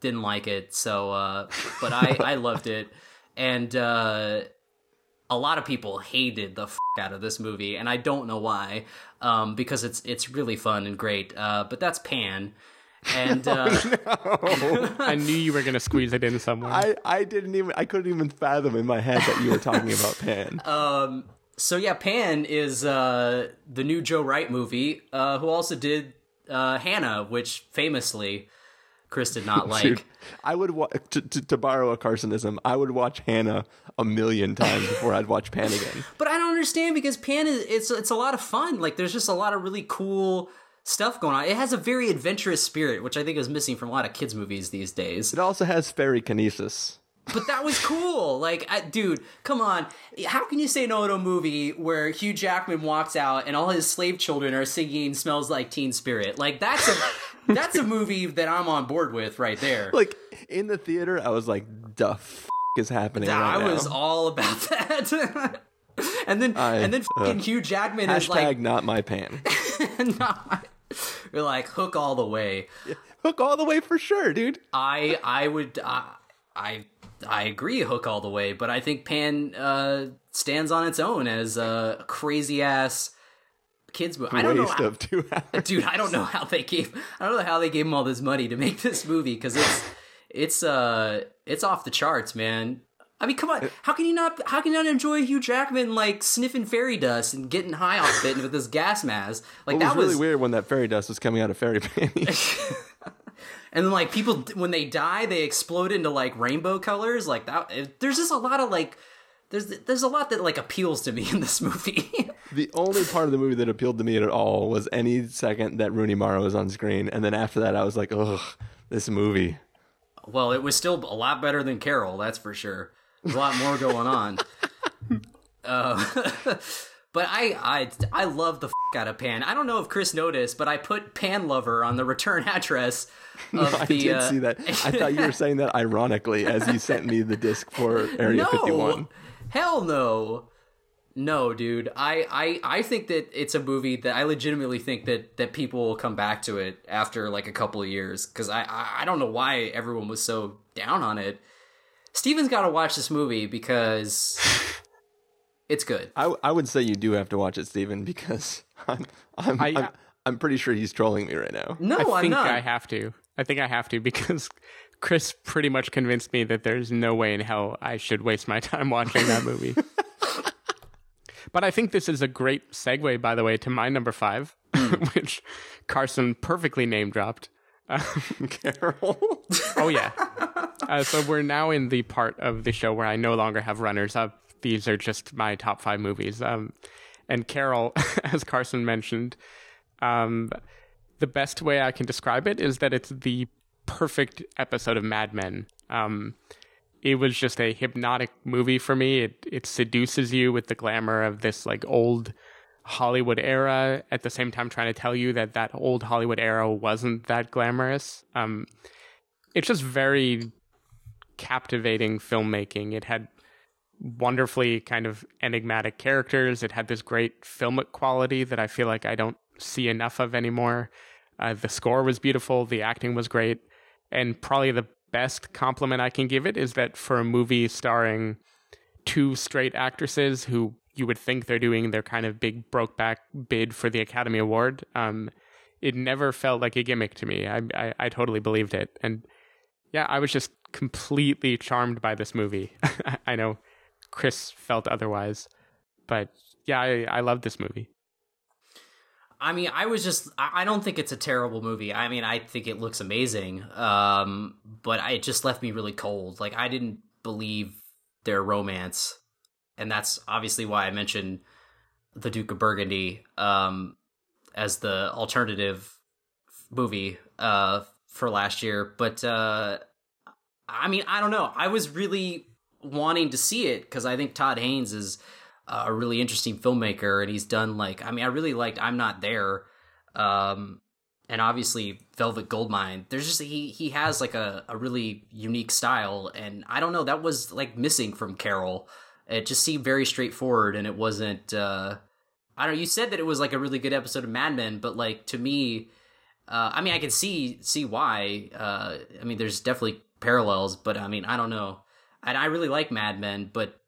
didn't like it. So, uh, but I I loved it, and uh, a lot of people hated the f- out of this movie, and I don't know why, um, because it's it's really fun and great. Uh, but that's Pan, and uh, [LAUGHS] I knew you were going to squeeze it in somewhere. I, I didn't even I couldn't even fathom in my head that you were talking about Pan. [LAUGHS] um, so yeah, Pan is uh, the new Joe Wright movie, uh, who also did uh, Hannah, which famously Chris did not [LAUGHS] like. Dude, I would wa- to, to to borrow a Carsonism. I would watch Hannah a million times before I'd watch Pan again. [LAUGHS] But I don't understand because Pan is it's it's a lot of fun. Like there's just a lot of really cool stuff going on. It has a very adventurous spirit, which I think is missing from a lot of kids movies these days. It also has fairy kinesis. But that was cool. Like, I, dude, come on. How can you say no to a movie where Hugh Jackman walks out and all his slave children are singing "Smells Like Teen Spirit"? Like that's a [LAUGHS] that's a movie that I'm on board with right there. Like in the theater, I was like, "The f- is happening right I now?" was all about that. [LAUGHS] and then I- and then fucking uh, Hugh Jackman is like not my pan. [LAUGHS] not You're like hook all the way. Hook all the way for sure, dude. I I would uh, I I agree hook all the way, but I think Pan uh, stands on its own as a crazy ass kids movie. I don't know, how, of two hours. dude. I don't know how they gave I don't know how they gave him all this money to make this movie because it's it's uh it's off the charts, man. I mean, come on. How can you not? How can you not enjoy Hugh Jackman like sniffing fairy dust and getting high off it with this gas mask? Like that was really was weird when that fairy dust was coming out of fairy panties. [LAUGHS] and then like people when they die they explode into like rainbow colors like that it- there's just a lot of like there's there's a lot that like appeals to me [LAUGHS] in this movie. The only part of the movie that appealed to me at all was any second that Rooney Mara was on screen, and then after that, I was like, ugh, this movie. well, it was still a lot better than Carol, that's for sure. There's a lot more going on. [LAUGHS] uh, [LAUGHS] but I I I love the f- out of Pan. I don't know if Chris noticed, but I put Pan Lover on the return [LAUGHS] address of I the. did uh, see that. I thought you were [LAUGHS] saying that ironically as you sent me the disc for Area no, 51. hell no. No, dude. I, I I think that it's a movie that I legitimately think that that people will come back to it after like a couple of years because I, I I don't know why everyone was so down on it. Steven's got to watch this movie because [LAUGHS] it's good. I, I would say you do have to watch it, Steven, because [LAUGHS] I'm I'm, I- I'm, I'm pretty sure he's trolling me right now. No, I I'm not. I have to. I think I have to because [LAUGHS] Chris pretty much convinced me that there's no way in hell I should waste my [LAUGHS] time watching that movie. but I think this is a great segue, by the way, to my number five, which Carson perfectly name dropped. Carol. Oh yeah. Uh, so we're now in the part of the show where I no longer have runners up. These are just my top five movies. Um, and Carol, [LAUGHS] as Carson mentioned, um, the best way I can describe it is that it's the perfect episode of Mad Men. Um, it was just a hypnotic movie for me. It it seduces you with the glamour of this like old Hollywood era, at the same time trying to tell you that that old Hollywood era wasn't that glamorous. Um, it's just very captivating filmmaking. It had wonderfully kind of enigmatic characters. It had this great filmic quality that I feel like I don't see enough of anymore. Uh, the score was beautiful. The acting was great. And probably the best compliment I can give it is that for a movie starring two straight actresses who you would think they're doing their kind of big brokeback bid for the Academy Award, um, it never felt like a gimmick to me. I, I, I totally believed it. And yeah, I was just completely charmed by this movie. [LAUGHS] I know Chris felt otherwise, but yeah, I, I love this movie. I mean, I was just, I don't think it's a terrible movie. I mean, I think it looks amazing. Um, but it just left me really cold. Like, I didn't believe their romance. And that's obviously why I mentioned The Duke of Burgundy, um, as the alternative movie, uh, for last year. But, uh, I mean, I don't know. I was really wanting to see it because I think Todd Haynes is a really interesting filmmaker, and he's done like I mean, I really liked I'm Not There, um, and obviously Velvet Goldmine. There's just he he has like a a really unique style, and I don't know that was like missing from Carol. It just seemed very straightforward, and it wasn't. Uh, I don't know. You said that it was like a really good episode of Mad Men, but like to me, uh, I mean, I can see see why. Uh, I mean, there's definitely parallels, but I mean, I don't know. And I really like Mad Men, but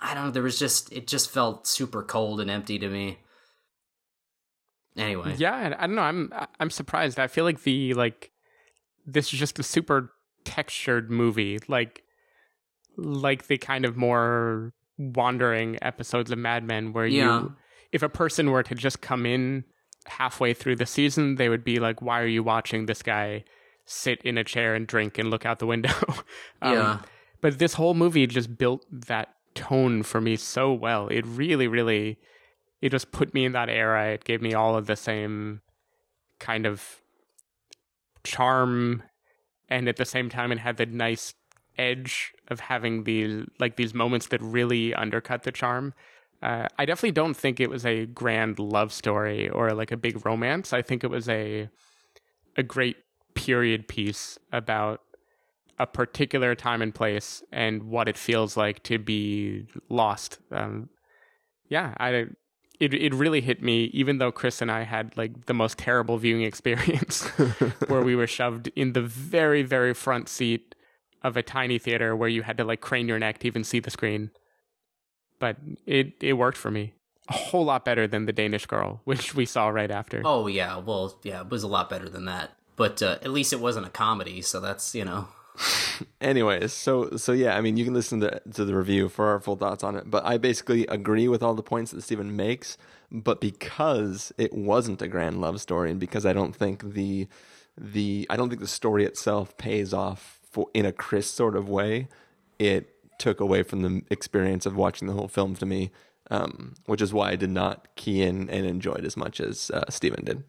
I don't know. There was just it just felt super cold and empty to me. Anyway, Yeah, and I don't know. I'm I'm surprised. I feel like the like this is just a super textured movie, like like the kind of more wandering episodes of Mad Men, where Yeah. you, if a person were to just come in halfway through the season, they would be like, "Why are you watching this guy sit in a chair and drink and look out the window?" [LAUGHS] Um, Yeah. But this whole movie just built that tone for me so well. It really, really, it just put me in that era. It gave me all of the same kind of charm, and at the same time, it had the nice edge of having these like these moments that really undercut the charm. Uh, I definitely don't think it was a grand love story or like a big romance. I think it was a a great period piece about a particular time and place and what it feels like to be lost. Um, yeah, I it it really hit me. Even though Chris and I had like the most terrible viewing [LAUGHS] experience, [LAUGHS] where we were shoved in the very very front seat of a tiny theater where you had to like crane your neck to even see the screen. But it it worked for me a whole lot better than the Danish Girl, [LAUGHS] which we saw right after. Oh yeah, well yeah, it was a lot better than that. But uh, at least it wasn't a comedy, so that's you know. [LAUGHS] Anyways, so so yeah, I mean, you can listen to, to the review for our full thoughts on it. But I basically agree with all the points that Stephen makes. But because it wasn't a grand love story, and because I don't think the the I don't think the story itself pays off for in a Chris sort of way, it took away from the experience of watching the whole film to me, um, which is why I did not key in and enjoy it as much as uh, Steven did.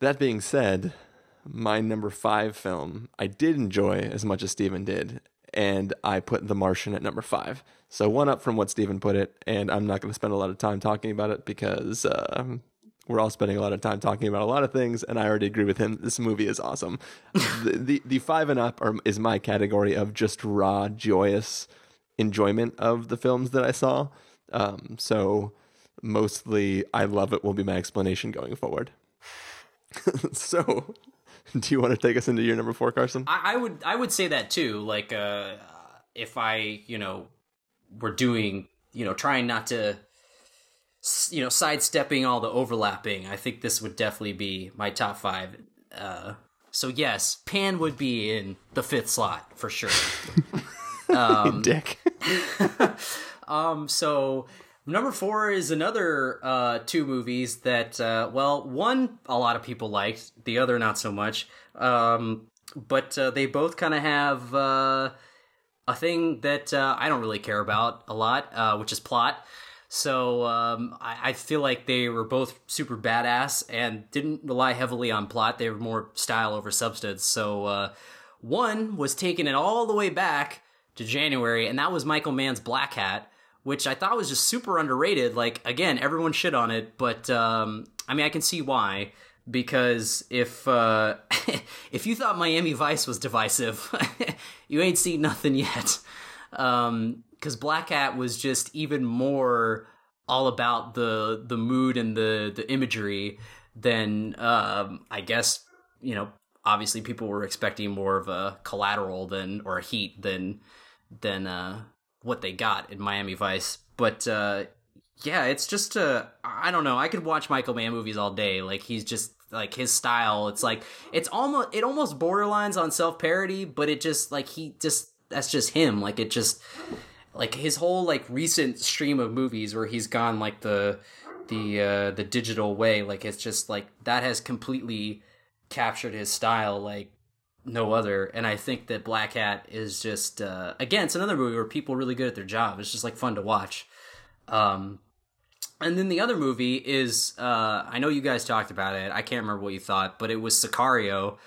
That being said, my number five film I did enjoy as much as Steven did, and I put The Martian at number five. So one up from what Steven put it, and I'm not going to spend a lot of time talking about it because uh, we're all spending a lot of time talking about a lot of things, and I already agree with him. This movie is awesome. [LAUGHS] the, the, the five and up are, is my category of just raw, joyous enjoyment of the films that I saw. Um, so mostly, I love it. Will be my explanation going forward. [LAUGHS] so, [LAUGHS] do you want to take us into your number four, Carson? I, I would I would say that too. Like, uh, if I you know were doing you know trying not to you know, sidestepping all the overlapping, I think this would definitely be my top five. Uh, so yes, Pan would be in the fifth slot for sure. [LAUGHS] um, Dick. [LAUGHS] um. So number four is another uh, two movies that, uh, well, one a lot of people liked, the other not so much. Um, but uh, they both kind of have uh, a thing that uh, I don't really care about a lot, uh, which is plot. So um, I, I, feel like they were both super badass and didn't rely heavily on plot. They were more style over substance. So one was taking it all the way back to January, and that was Michael Mann's Blackhat, which I thought was just super underrated. Like again, everyone shit on it, but um, I mean I can see why. Because if uh, [LAUGHS] if you thought Miami Vice was divisive, [LAUGHS] you ain't seen nothing yet. Um, because Blackhat was just even more all about the the mood and the the imagery than um, I guess you know obviously people were expecting more of a collateral than or a heat than than uh, what they got in Miami Vice. But uh, yeah, it's just uh, I don't know. I could watch Michael Mann movies all day. Like he's just like his style. It's like it's almost it almost borderlines on self parody, but it just like he just that's just him. Like it just like his whole like recent stream of movies where he's gone like the the uh the digital way like it's just like that has completely captured his style like no other and i think that Blackhat is just uh again it's another movie where people are really good at their job. It's just like fun to watch. Um and then the other movie is uh i know you guys talked about it. I can't remember what you thought but it was sicario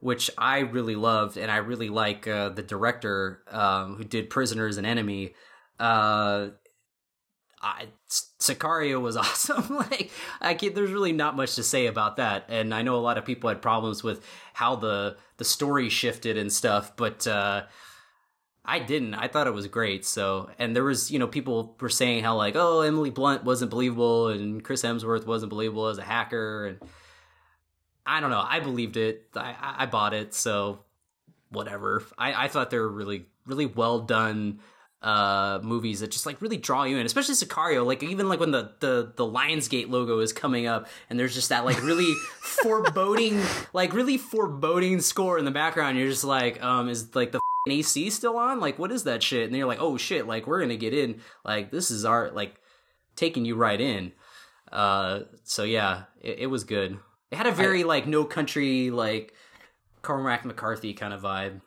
which I really loved, and I really like uh, the director um, who did Prisoners and Enemy. I, Sicario was [LAUGHS] awesome. like, I can't, there's really not much to say about that, and I know a lot of people had problems with how the the story shifted and stuff, but uh, I didn't. I thought it was great. So, and there was, you know, people were saying how like, oh, Emily Blunt wasn't believable, and Chris Hemsworth wasn't believable as a hacker, and I don't know. I believed it. I, I bought it. So whatever. I, I thought they were really, really well done uh movies that just like really draw you in especially sicario like even like when the the the lionsgate logo is coming up and there's just that like really [LAUGHS] foreboding like really foreboding score in the background. You're just like um is like the ac still on? Like what is that shit? And you're like oh shit like we're gonna get in. Like this is our like taking you right in. Uh so yeah it, it was good. It had a very I, like no country like Cormac McCarthy kind of vibe.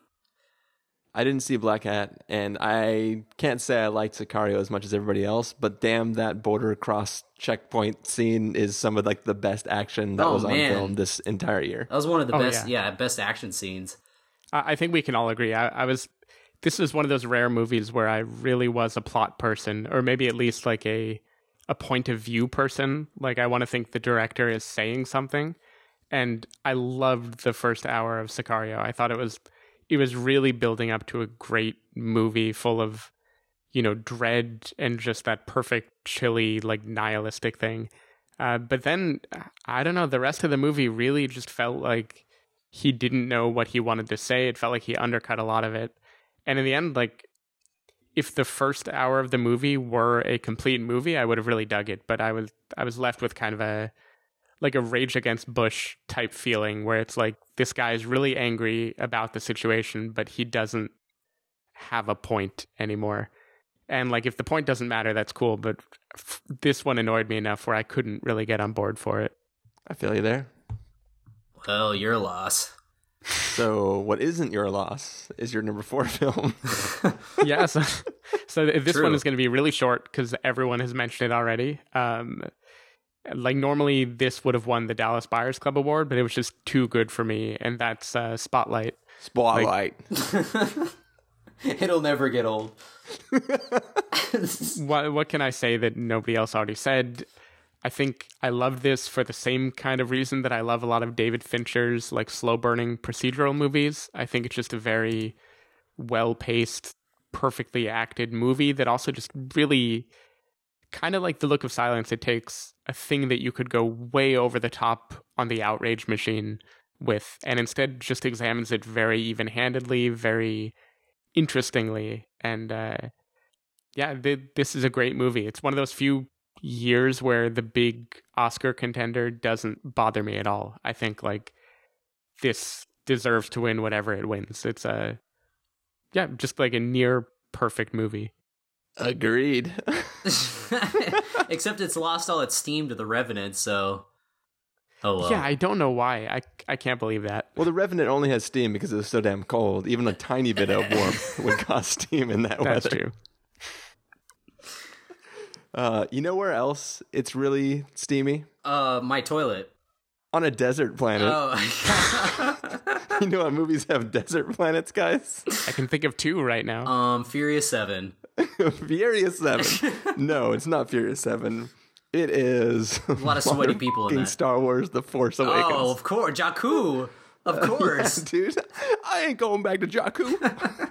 I didn't see Blackhat, and I can't say I liked Sicario as much as everybody else. But damn, that border cross checkpoint scene is some of like the best action that oh, was man. on film this entire year. That was one of the oh, best, yeah. yeah. best action scenes. I think we can all agree. I, I was. This is one of those rare movies where I really was a plot person, or maybe at least like a a point of view person. Like I want to think the director is saying something. And I loved the first hour of Sicario. I thought it was it was really building up to a great movie full of you know dread and just that perfect chilly like nihilistic thing. Uh, but then I don't know. The rest of the movie really just felt like he didn't know what he wanted to say. It felt like he undercut a lot of it. And in the end, like if the first hour of the movie were a complete movie, I would have really dug it. But I was I was left with kind of a like a rage against Bush type feeling where it's like this guy is really angry about the situation, but he doesn't have a point anymore. And like if the point doesn't matter, that's cool. But f- this one annoyed me enough where I couldn't really get on board for it. I feel you there. Well, your loss. So, what isn't your loss is your number four [LAUGHS] film. [LAUGHS] yeah, so, so this True. one is going to be really short because everyone has mentioned it already. Um, like normally, this would have won the Dallas Buyers Club award, but it was just too good for me, and that's uh, Spotlight. Spotlight. [LAUGHS] It'll never get old. [LAUGHS] What what can I say that nobody else already said? I think I love this for the same kind of reason that I love a lot of David Fincher's like slow burning procedural movies. I think it's just a very well paced, perfectly acted movie that also just really kind of like the look of silence it takes a thing that you could go way over the top on the outrage machine with and instead just examines it very even-handedly very interestingly and uh yeah th- this is a great movie. It's one of those few years where the big oscar contender doesn't bother me at all. I think like this deserves to win whatever it wins. It's a yeah just like a near perfect movie Agreed. [LAUGHS] [LAUGHS] Except it's lost all its steam to the Revenant, so. Oh well. yeah i don't know why i i can't believe that well, the Revenant only has steam because it was so damn cold. Even a tiny bit of warmth [LAUGHS] would cause steam in that that's weather. true Uh, you know where else it's really steamy? Uh, my toilet. On a desert planet. Oh. [LAUGHS] You know what movies have desert planets, guys? i can think of two right now um, Furious Seven. [LAUGHS] Furious 7. [LAUGHS] No, it's not Furious 7. It is a lot of sweaty people in that. Star Wars The Force Awakens. Oh, of course, Jakku. Of course. Dude, I ain't going back to Jakku.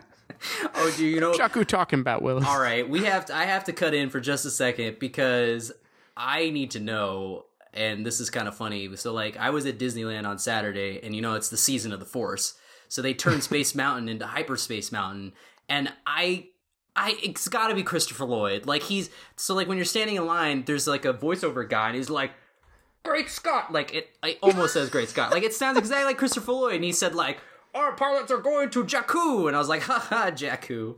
Oh, do you know? Jakku talking about Willis. All right, we have to. I have to cut in for just a second because I need to know. And this is kind of funny. So, like, I was at Disneyland on Saturday, and you know it's the season of the Force, so they turned [LAUGHS] Space Mountain into Hyperspace Mountain, and I. I, it's got to be Christopher Lloyd. Like he's so like when you're standing in line, there's like a voiceover guy, and he's like, "Great Scott!" Like it, it almost says "Great Scott." Like it sounds exactly like Christopher Lloyd, and he said like, "Our pilots are going to Jakku," and I was like, "Ha ha, Jakku."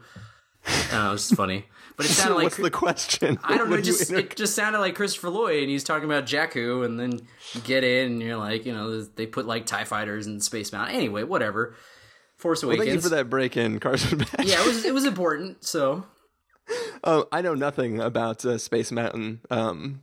I know, it's just funny, but it sounded [LAUGHS] like What's the question? I don't know. It just, inter- it just sounded like Christopher Lloyd, and he's talking about Jakku, and then you get in, and you're like, you know, they put like Tie fighters and Space Mountain. Anyway, whatever. Force Awakens. Thank you for that break in, Carson yeah, it was it was [LAUGHS] important. So Oh, I know nothing about uh, Space Mountain um,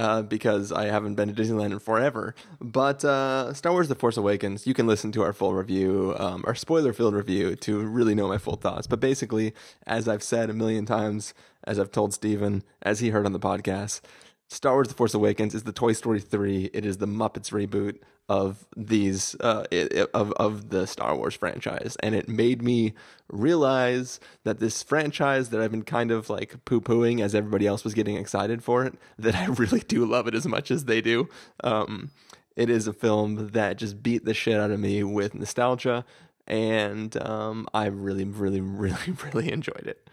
uh, because I haven't been to Disneyland in forever. But uh, Star Wars The Force Awakens, you can listen to our full review, um, our spoiler filled review, to really know my full thoughts. But basically, as I've said a million times, as I've told Stephen, as he heard on the podcast, Star Wars The Force Awakens is the Toy Story 3. It is the Muppets reboot of these uh, of of the Star Wars franchise, and it made me realize that this franchise that I've been kind of like poo pooing as everybody else was getting excited for it, [LAUGHS] that I really do love it as much as they do. Um, it is a film that just beat the shit out of me with nostalgia, and um, I really, really, [LAUGHS] really, really enjoyed it.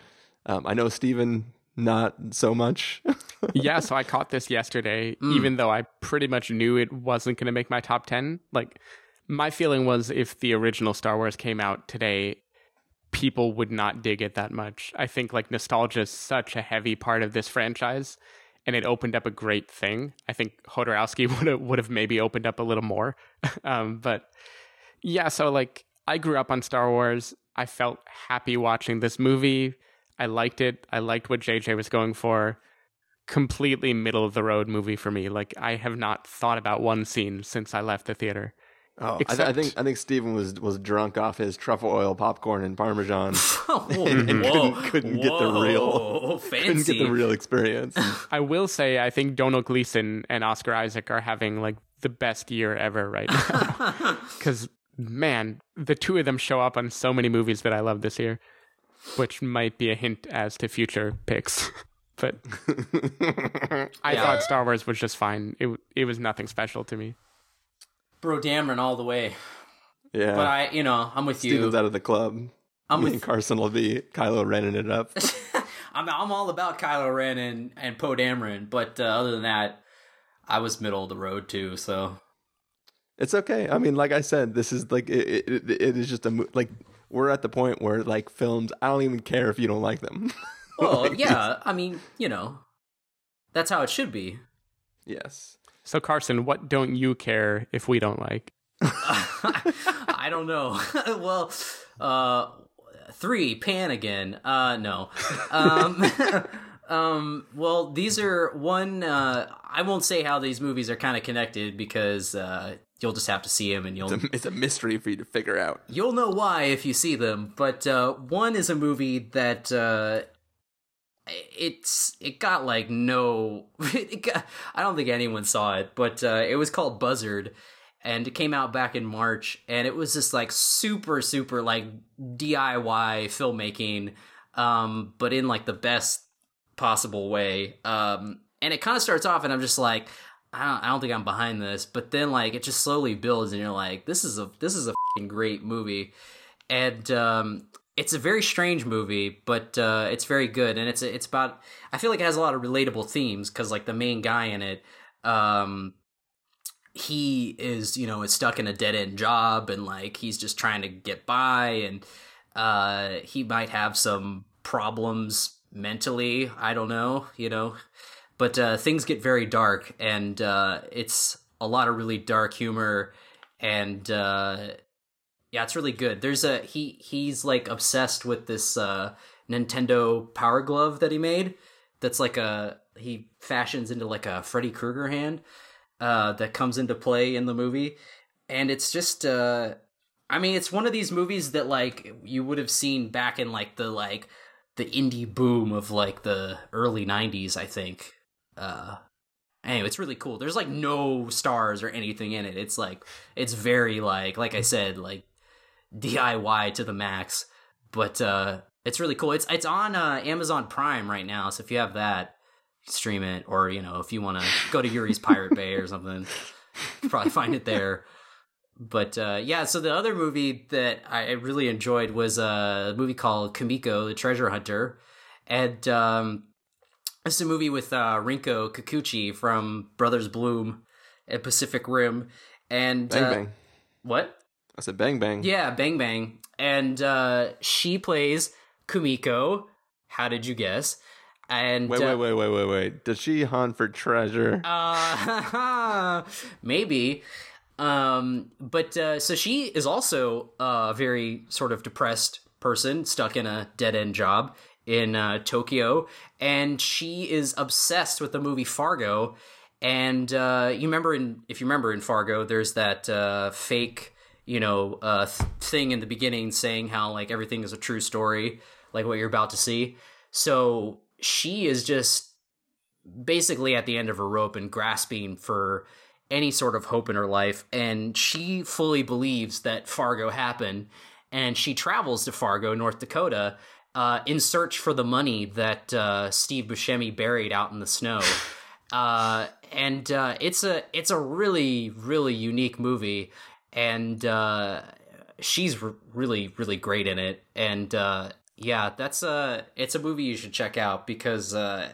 Um, I know Stephen not so much. [LAUGHS] yeah, so I caught this yesterday, [LAUGHS] even though I pretty much knew it wasn't going to make my top 10. Like, my feeling was if the original Star Wars came out today, people would not dig it that much. I think, like, nostalgia is such a heavy part of this franchise, and it opened up a great thing. I think Jodorowsky [LAUGHS] would have, would have maybe opened up a little more. [LAUGHS] um, but yeah, so, like, I grew up on Star Wars. I felt happy watching this movie. I liked it. I liked what JJ was going for completely middle of the road movie for me. Like I have not thought about one scene since I left the theater. Oh, I, Except- I think I think Stephen was was drunk off his truffle oil popcorn and parmesan. [LAUGHS] [LAUGHS] and, couldn't- couldn't get the real- Couldn't get the real experience. [LAUGHS] I will say I think Domhnall Gleeson and Oscar Isaac are having like the best year ever right now. Cuz man, the two of them show up on so many movies that I love this year, which might be a hint as to future picks. But I Yeah. thought Star Wars was just fine. It it was nothing special to me. Bro Dameron all the way. Yeah, But I, you know, I'm with you. Stephen's out of the club. I'm Me and with. Carson will be Kylo Renning it up. [LAUGHS] I'm I'm all about Kylo Ren and and Poe Dameron, but uh, other than that, I was middle of the road too. So It's okay. I mean, like I said, this is like it. It, it is just a mo- like we're at the point where like films. I don't even care if you don't like them. [LAUGHS] well, [LAUGHS] yeah. I mean, you know, that's how it should be. yes. So Carson, what don't you care if we don't like? [LAUGHS] I don't know. [LAUGHS] well, uh, three Pan again. Uh, no. Um, um, well, these are one. Uh, I won't say how these movies are kind of connected because uh, you'll just have to see them and you'll It's a, it's a mystery for you to figure out. you'll know why if you see them. But uh, one is a movie that uh, it's it got like no. [LAUGHS] Got, I don't think anyone saw it, but uh, it was called Buzzard, and it came out back in March, and it was just like super super like DIY filmmaking, um, but in like the best possible way. Um, and it kind of starts off, and I'm just like. I don't, I don't think I'm behind this, but then like it just slowly builds, and you're like, this is a this is a great movie, and um, it's a very strange movie, but uh, it's very good, and it's it's about. I feel like it has a lot of relatable themes because like the main guy in it, um, he is you know is stuck in a dead end job, and like he's just trying to get by, and uh, he might have some problems mentally. I don't know, you know, but uh, things get very dark, and uh, it's a lot of really dark humor, and uh, yeah, it's really good. There's a he he's like obsessed with this uh Nintendo Power Glove that he made. That's like a he fashions into like a Freddy Krueger hand uh that comes into play in the movie. And it's just uh I mean, it's one of these movies that like you would have seen back in like the like the indie boom of like the early 90s, I think. Uh anyway, it's really cool. There's like no stars or anything in it. It's like it's very like like I said, like DIY to the max. But uh it's really cool. It's it's on uh, Amazon Prime right now, so if you have that, stream it or you know, if you want to go to Yuri's Pirate Bay or something, you probably find it there. But uh yeah, so the other movie that I really enjoyed was uh, a movie called Kumiko the Treasure Hunter. And um it's a movie with uh Rinko Kikuchi from Brothers Bloom and Pacific Rim. And Bang uh, bang. what? I said bang bang. Yeah, Bang Bang. And uh, she plays Kumiko. How did you guess? And Wait, uh, wait, wait, wait, wait, wait. Does she hunt for treasure? [LAUGHS] Uh, [LAUGHS] maybe. Um, but uh, so she is also a very sort of depressed person stuck in a dead end job in uh, Tokyo, and she is obsessed with the movie Fargo. And uh, you remember in if you remember in Fargo, there's that uh, fake you know uh, thing in the beginning saying how like everything is a true story, like what you're about to see. So she is just basically at the end of her rope and grasping for any sort of hope in her life. And she fully believes that Fargo happened. And she travels to Fargo, North Dakota, uh, in search for the money that uh, Steve Buscemi buried out in the snow. [LAUGHS] Uh, and uh, it's a it's a really really unique movie, and uh, she's r- really really great in it. And uh, yeah, that's a it's a movie you should check out because uh,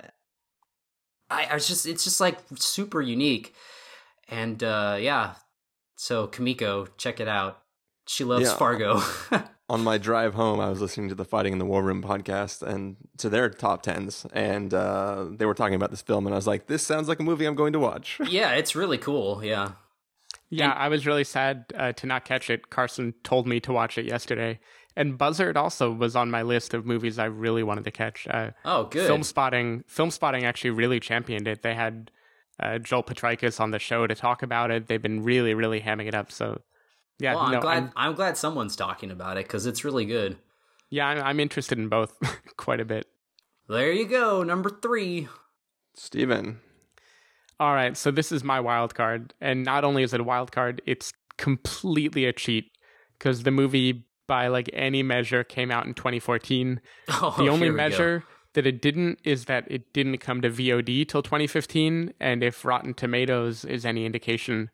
I, I was just it's just like super unique, and uh, yeah. So Kumiko, check it out. She loves Yeah. Fargo. [LAUGHS] On my drive home, I was listening to the Fighting in the War Room podcast and to their top tens, and uh, they were talking about this film, and I was like, "This sounds like a movie I'm going to watch." [LAUGHS] yeah, it's really cool. Yeah. Yeah, I was really sad uh, to not catch it. Carson told me to watch it yesterday. And Buzzard also was on my list of movies I really wanted to catch. Uh, Oh, good. Filmspotting, Film Spotting actually really championed it. They had uh, Joel Potrykus on the show to talk about it. They've been really, really hamming it up. So, yeah, well, I'm no, glad I'm, I'm, glad someone's talking about it because it's really good. yeah, I'm, I'm interested in both [LAUGHS] quite a bit. There you go, number three. Stephen. All right, so this is my wild card, and not only is it a wild card, it's completely a cheat because the movie, by like any measure, came out in 2014. [LAUGHS] Oh, the only we go. measure that it didn't is that it didn't come to VOD till 2015, and if Rotten Tomatoes is any indication,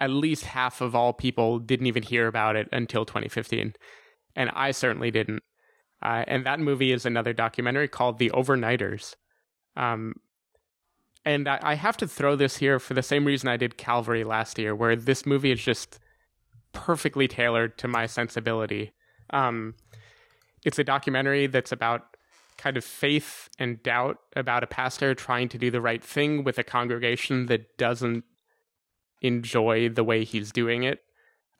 at least half of all people didn't even hear about it until 2015, and I certainly didn't. Uh, and that movie is another documentary called The Overnighters. Um, and I, I have to throw this here for the same reason I did Calvary last year, where this movie is just perfectly tailored to my sensibility. Um, it's a documentary that's about kind of faith and doubt about a pastor trying to do the right thing with a congregation that doesn't enjoy the way he's doing it.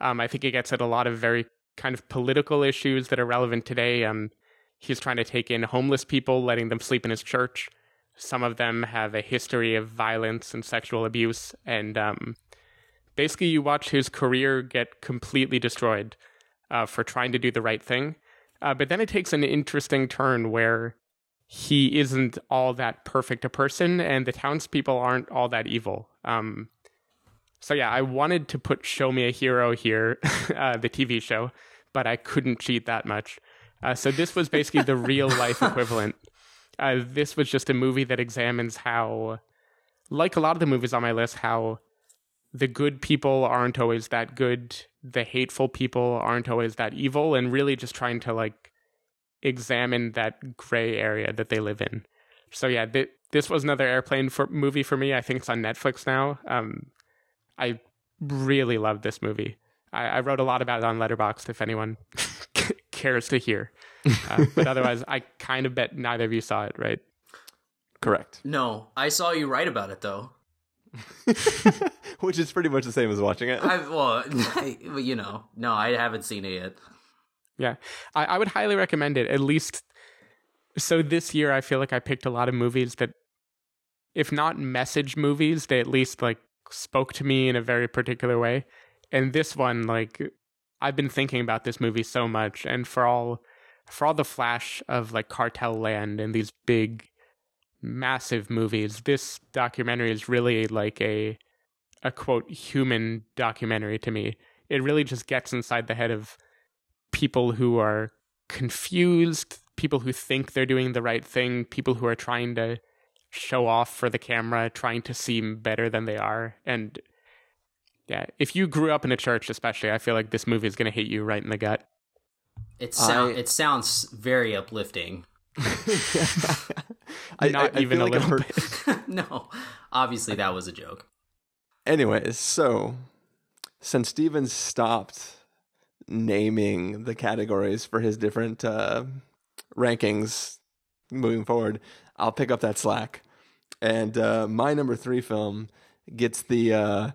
Um, I think it gets at a lot of very kind of political issues that are relevant today. Um, he's trying to take in homeless people, letting them sleep in his church. Some of them have a history of violence and sexual abuse, and um, basically, you watch his career get completely destroyed uh, for trying to do the right thing. Uh, but then it takes an interesting turn where he isn't all that perfect a person, and the townspeople aren't all that evil. Um, so yeah, I wanted to put "Show Me a Hero" here, [LAUGHS] uh, the TV show, but I couldn't cheat that much. Uh, so this was basically the real life [LAUGHS] equivalent. Uh, this was just a movie that examines how, like a lot of the movies on my list, how the good people aren't always that good, the hateful people aren't always that evil, and really just trying to like examine that gray area that they live in. So yeah, th- this was another airplane for- movie for me. I think it's on Netflix now. Um, I really love this movie. I, I wrote a lot about it on Letterboxd if anyone [LAUGHS] cares to hear. Uh, but otherwise, I kind of bet neither of you saw it, right? Correct. No, I saw you write about it though. [LAUGHS] Which is pretty much the same as watching it. I well, [LAUGHS] I, you know, no, I haven't seen it yet. Yeah, I, I would highly recommend it. At least, so this year I feel like I picked a lot of movies that, if not message movies, they at least like spoke to me in a very particular way. And this one, like, I've been thinking about this movie so much, and for all for all the flash of like cartel land and these big massive movies. This documentary is really like a a quote human documentary to me. It really just gets inside the head of people who are confused people who think they're doing the right thing people who are trying to show off for the camera trying to seem better than they are. And yeah if you grew up in a church especially i feel like this movie is going to hit you right in the gut It sound I- it sounds very uplifting. [LAUGHS] I, Not I, I even feel a like little heard- [LAUGHS] [LAUGHS] no, obviously that was a joke. Anyways, so since Stephen stopped naming the categories for his different uh, rankings moving forward, I'll pick up that slack. And uh, my number three film gets the uh,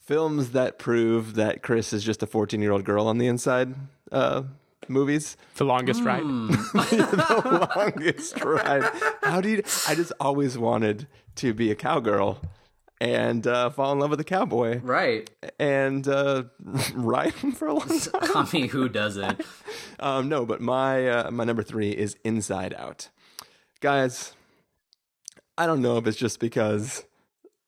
films that prove that Chris is just a 14 year old girl on the inside uh, movies. the longest ride [LAUGHS] the longest ride. How do you? I just always wanted to be a cowgirl and uh, fall in love with a cowboy Right. and uh, [LAUGHS] ride him for a long [LAUGHS] time. I mean, who doesn't? Um, no, but my uh, my number three is Inside Out, guys. I don't know if it's just because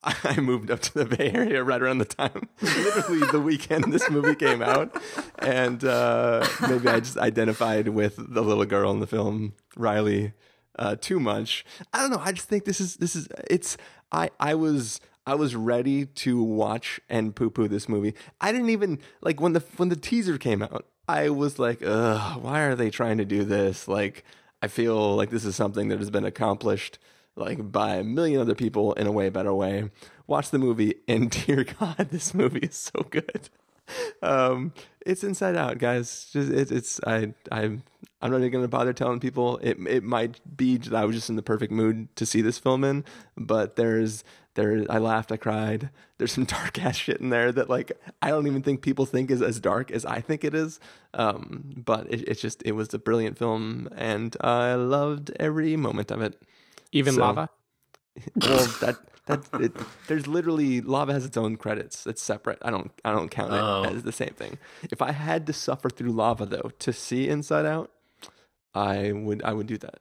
I moved up to the Bay Area right around the time, literally the weekend this movie came out, and uh, maybe I just identified with the little girl in the film, Riley, uh, too much. I don't know. I just think this is this is it's. I I was. I was ready to watch and poo poo this movie. I didn't even like when the when the teaser came out. I was like, ugh, why are they trying to do this? Like, I feel like this is something that has been accomplished like by a million other people in a way better way. Watch the movie, and [LAUGHS] dear God, this movie is so good. Um, it's Inside Out, guys. Just it, it's I I I'm not even gonna bother telling people. It it might be that I was just in the perfect mood to see this film in, but there's there I laughed, I cried. There's some [LAUGHS] dark ass shit in there that like I don't even think people think is as dark as I think it is. Um, but it, it's just it was a brilliant film, and I loved every moment of it. Even So- lava [LAUGHS] Well, that that it, there's literally lava has its own credits. It's separate. I don't I don't count Oh. it as the same thing. If I had to suffer through lava though to see Inside Out, I would I would do that.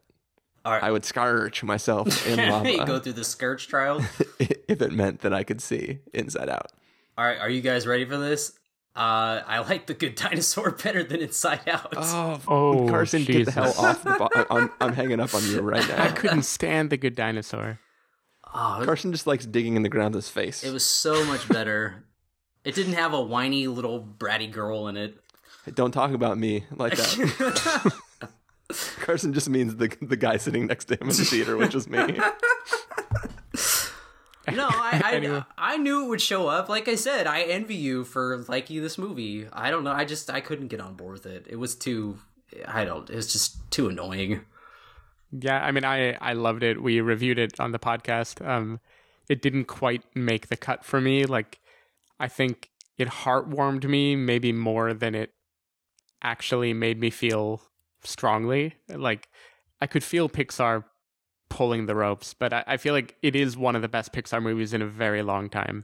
All right. I would scourge myself [LAUGHS] in lava. go through the scourge trial. [LAUGHS] if it meant that I could see Inside Out. All right, are you guys ready for this? Uh, I like the Good [LAUGHS] Dinosaur better than Inside Out. Oh, Oh, Carson, get the hell off! The bo- I'm I'm hanging up on you right now. i couldn't stand the good dinosaur Oh, Carson just likes digging in the ground with his face. it was so much better. it didn't have a whiny little bratty girl in it. Don't talk about me like that. [LAUGHS] Carson just means the the guy sitting next to him in the theater, which is me. [LAUGHS] [LAUGHS] No, I I, Anyway. I knew it would show up. Like I said, I envy you for liking this movie. I don't know. I just I couldn't get on board with it. It was too. I don't. It was just too annoying. Yeah, I mean, I I loved it. We reviewed it on the podcast. Um, it didn't quite make the cut for me. Like, I think it heartwarmed me maybe more than it actually made me feel strongly. Like I could feel Pixar pulling the ropes, but I, I feel like it is one of the best Pixar movies in a very long time.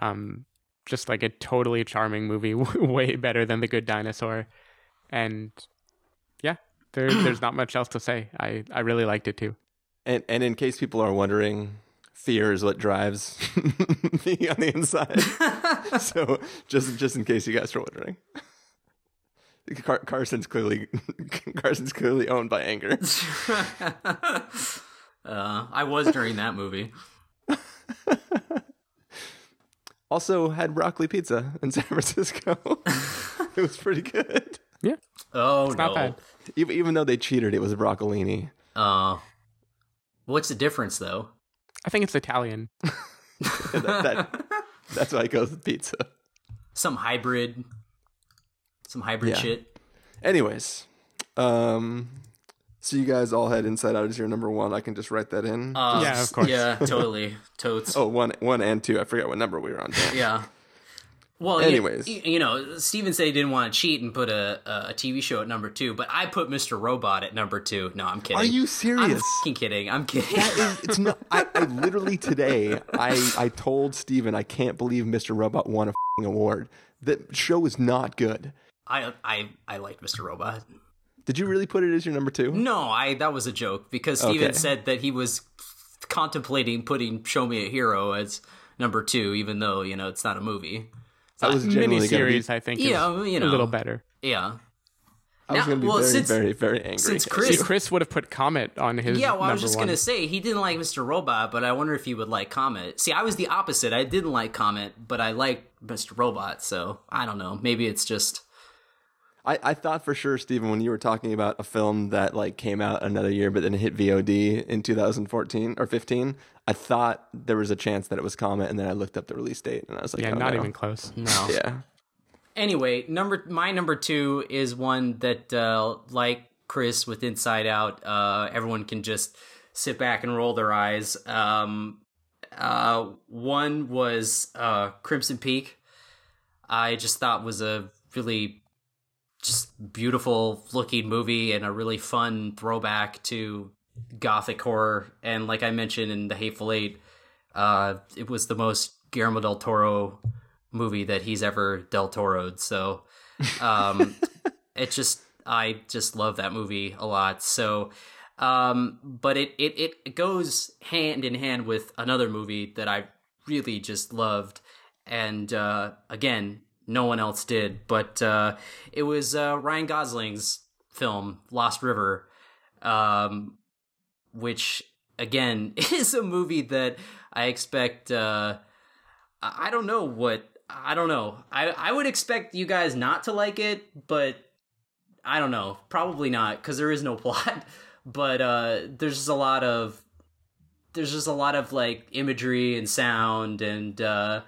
Um, just like a totally charming movie, [LAUGHS] way better than The Good Dinosaur, and yeah, there, [CLEARS THROAT] there's not much else to say. I I really liked it too. And and in case people are wondering, fear is what drives [LAUGHS] me on the inside. [LAUGHS] so just just in case you guys are wondering. Car- Carson's clearly Carson's clearly owned by anger. Uh, I was during that movie. [LAUGHS] Also had broccoli pizza in San Francisco. [LAUGHS] it was pretty good. Yeah, Oh it's no. not bad. Even, even though they cheated, it was broccolini. Uh, what's the difference though? I think it's Italian. [LAUGHS] that, that, that's why it goes with pizza. Some hybrid, some hybrid Yeah. shit. Anyways, um, so you guys all had Inside Out as your number one. I can just write that in. Uh, Yeah, of course. Yeah, [LAUGHS] totally. Totes. oh, one, one and two. I forgot what number we were on. [LAUGHS] Yeah. Well, Anyways. you, you know, Stephen said he didn't want to cheat and put a, a TV show at number two, but I put Mr. Robot at number two. No, I'm kidding. Are you serious? I'm fucking kidding. I'm kidding. That is, it's not. [LAUGHS] I, I literally today, I I told Stephen I can't believe Mr. Robot won a fing award. That show is not good. I I I liked Mr. Robot. Did you really put it as your number two? No, I that was a joke because Stephen Okay. said that he was contemplating putting Show Me a Hero as number two, even though you know it's not a movie. I was genuinely going to be. I think, Yeah, is you know. a little better. Yeah. I was Now- going to be well, very, since- very, very angry. since [LAUGHS] Chris- See, Chris would have put Comet on his Yeah, well, I was just gonna say he didn't like Mr. Robot, but I wonder if he would like Comet. See, I was the opposite. I didn't like Comet, but I liked Mr. Robot. So I don't know. Maybe it's just I, I thought for sure, Stephen, when you were talking about a film that like came out another year but then hit VOD in 2014 or 15, I thought there was a chance that it was Comet, and then I looked up the release date and I was like, yeah, oh, not no. even close. [LAUGHS] no. Yeah, Anyway, number my number two is one that, uh, like Chris with Inside Out, uh, everyone can just sit back and roll their eyes. Um, uh, one was uh, Crimson Peak. I just thought was a really just beautiful looking movie and a really fun throwback to gothic horror. And like I mentioned in The Hateful Eight, uh, it was the most Guillermo del Toro movie that he's ever del Toro'd. So um, [LAUGHS] it just I just love that movie a lot. So um, but it, it it goes hand in hand with another movie that I really just loved, and uh, again, no one else did, but uh, it was uh, Ryan Gosling's film Lost River, um, which again [LAUGHS] is a movie that I expect. Uh, I don't know what I don't know. I I would expect you guys not to like it, but I don't know. Probably not because there is no [LAUGHS] plot. But uh, there's just a lot of there's just a lot of like imagery and sound, and uh,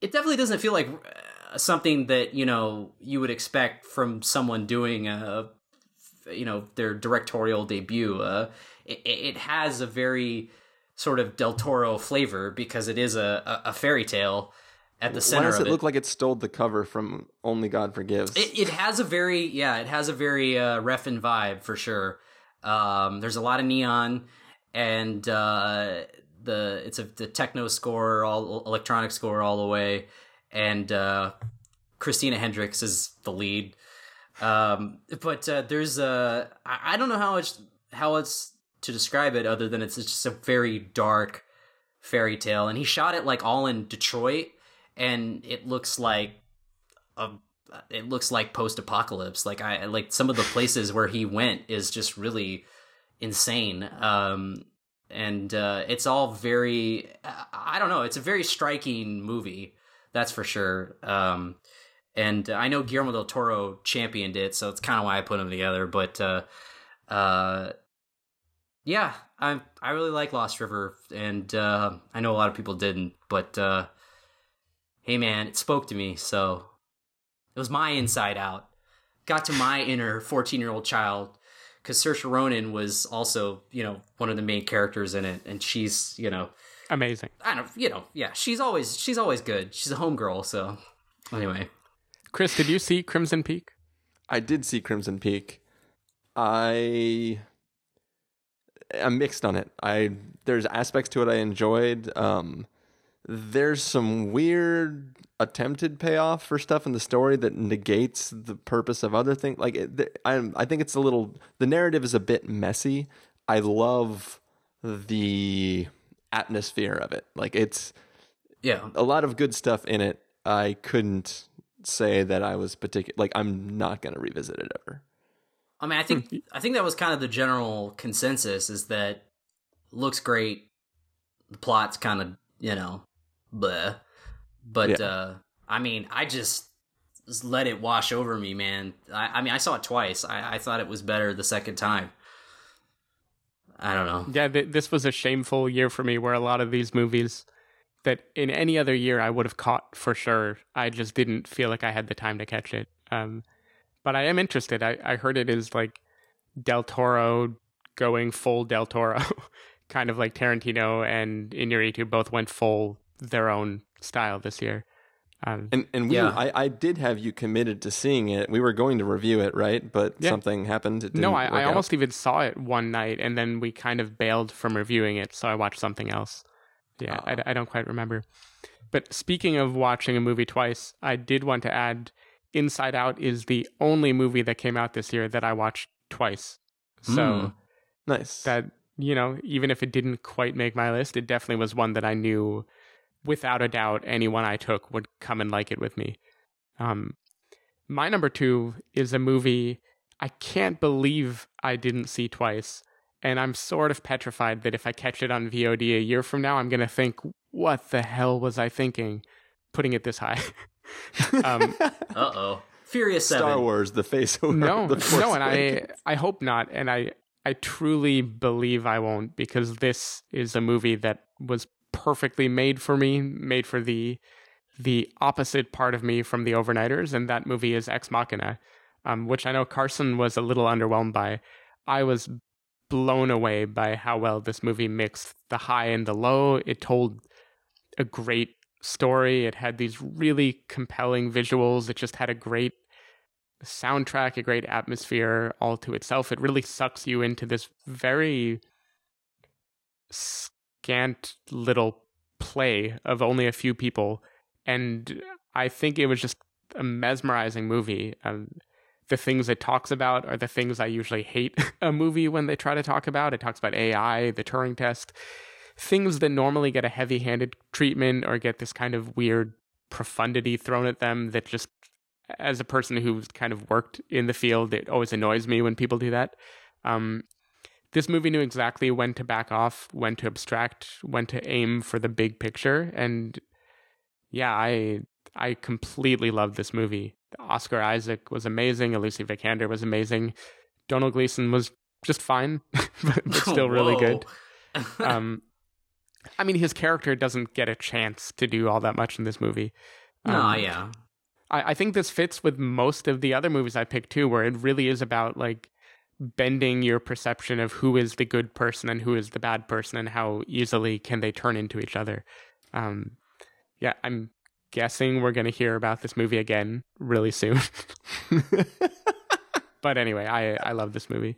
it definitely doesn't feel like something that you know you would expect from someone doing a you know their directorial debut. Uh, it, it has a very sort of Del Toro flavor because it is a, a, fairy tale at the center. Why does of it look like it stole the cover from Only God Forgives? it, it has a very yeah, it has a very uh, Refn vibe for sure. Um, there's a lot of neon, and uh, the it's a the techno score, all electronic score all the way, and uh, Christina Hendricks is the lead. Um, but uh, there's a I, don't know how it's how it's to describe it other than it's just a very dark fairy tale, and he shot it like all in Detroit, and it looks like a it looks like post apocalypse. Like I like some of the places where he went is just really insane. Um and uh it's all very I don't know, it's a very striking movie. That's for sure. Um and I know Guillermo del Toro championed it, so it's kind of why I put them together, but uh uh yeah, I I really like Lost River and uh I know a lot of people didn't, but uh hey man, it spoke to me, so it was my inside out. Got to my inner 14 year old child because Saoirse Ronan was also, you know, one of the main characters in it, and she's, you know, Amazing. I don't, you know, yeah, she's always she's always good. She's a homegirl, so Anyway, Chris, did you see Crimson Peak? I did see Crimson Peak. I I'm mixed on it. I there's aspects to it I enjoyed. Um, there's some weird attempted payoff for stuff in the story that negates the purpose of other things. Like it, I I think it's a little the narrative is a bit messy. I love the atmosphere of it. Like it's yeah, a lot of good stuff in it. I couldn't say that I was particular. Like I'm not gonna revisit it ever. I mean, I think I think that was kind of the general consensus is that looks great. The plot's kind of you know, bleh. But Yeah. uh I mean, I just, just let it wash over me, man. I, I mean, I saw it twice. I, I thought it was better the second time. I don't know. Yeah, th- this was a shameful year for me where a lot of these movies that in any other year I would have caught for sure, I just didn't feel like I had the time to catch it. Um, but I am interested. I, I heard it is like Del Toro going full Del Toro, [LAUGHS] kind of like Tarantino and Inarritu both went full their own style this year. Um, And and we, Yeah. I, I did have you committed to seeing it. We were going to review it, right? But Yeah. something happened. It no, didn't I, work I out. almost even saw it one night and then we kind of bailed from reviewing it, so I watched something else. Yeah, Ah. I, I don't quite remember. But speaking of watching a movie twice, I did want to add Inside Out is the only movie that came out this year that I watched twice. So Hmm. nice. that, you know, even if it didn't quite make my list, it definitely was one that I knew without a doubt anyone I took would come and like it with me. Um, my number two is a movie I can't believe I didn't see twice. And I'm sort of petrified that if I catch it on VOD a year from now, I'm going to think, what the hell was I thinking putting it this high? [LAUGHS] um, [LAUGHS] Uh oh. Furious Seven. Star Wars: The Face over no, [LAUGHS] the Force no, and I, I hope not, and I, I truly believe I won't because this is a movie that was perfectly made for me, made for the, the opposite part of me from the overnighters, and that movie is Ex Machina, um, which I know Carson was a little underwhelmed by. I was blown away by how well this movie mixed the high and the low. It told a great story. It had these really compelling visuals. It just had a great soundtrack, a great atmosphere all to itself. It really sucks you into this very scant little play of only a few people. And I think it was just a mesmerizing movie. Um, the things it talks about are the things I usually hate [LAUGHS] a movie when they try to talk about. It talks about AI, the Turing test, things that normally get a heavy handed treatment or get this kind of weird profundity thrown at them that just as a person who's kind of worked in the field, it always annoys me when people do that. Um, this movie knew exactly when to back off, when to abstract, when to aim for the big picture, and yeah, I I completely loved this movie. Oscar Isaac was amazing. Alicia Vikander was amazing. Domhnall Gleeson was just fine, [LAUGHS] but, but [LAUGHS] still really good. [LAUGHS] Um, I mean, his character doesn't get a chance to do all that much in this movie. no, Um, yeah. I, I think this fits with most of the other movies I picked too, where it really is about like bending your perception of who is the good person and who is the bad person and how easily can they turn into each other. Um, yeah, I'm guessing we're going to hear about this movie again really soon. [LAUGHS] but anyway, I I love this movie.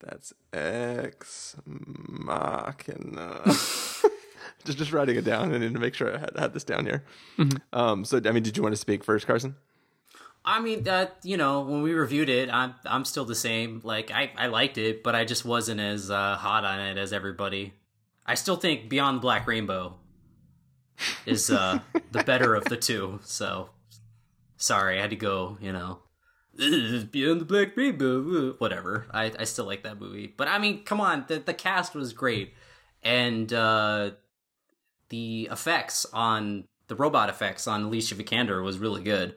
That's Ex Machina. [LAUGHS] just just writing it down and to make sure I had, had this down here. Mhm. Um, so I mean, did you want to speak first, Carson? I mean that you know when we reviewed it, I'm I'm still the same. Like I I liked it, but I just wasn't as uh, hot on it as everybody. I still think Beyond the Black Rainbow is uh, the [LAUGHS] better of the two. So sorry, I had to go. You know, "Ugh, [LAUGHS] Beyond the Black Rainbow, uh," whatever. I I still like that movie, but I mean, come on, the the cast was great, and uh, the effects on the robot effects on Alicia Vikander was really good.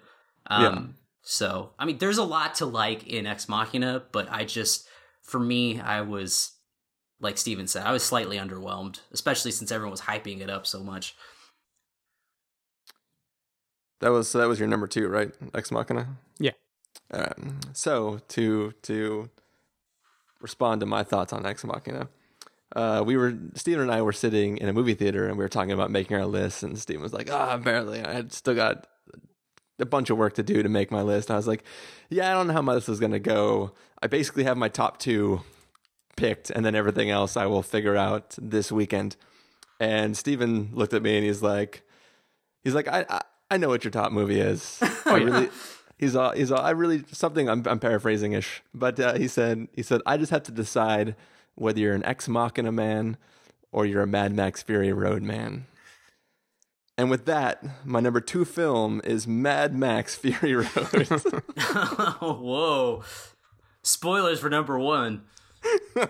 Um, Yeah. So, I mean, there's a lot to like in Ex Machina, but I just, for me, I was, like Stephen said, I was slightly underwhelmed, especially since everyone was hyping it up so much. That was so that was your number two, right? Ex Machina. Yeah. Um, so to to respond to my thoughts on Ex Machina, uh, we were Stephen and I were sitting in a movie theater and we were talking about making our list, and Stephen was like, "Ah, barely. I had still got a bunch of work to do to make my list." I was like, "Yeah, I don't know how my list is gonna go. I basically have my top two picked, and then everything else I will figure out this weekend." And Stephen looked at me and he's like, "He's like, I I, I know what your top movie is. [LAUGHS] I really." He's all, he's all, I really something I'm, I'm paraphrasing ish, but uh, he said he said I just have to decide whether you're an ex machina man or you're a Mad Max Fury Road man. And with that, my number two film is Mad Max [LAUGHS] Fury Road. [LAUGHS] Whoa. Spoilers for number one. [LAUGHS]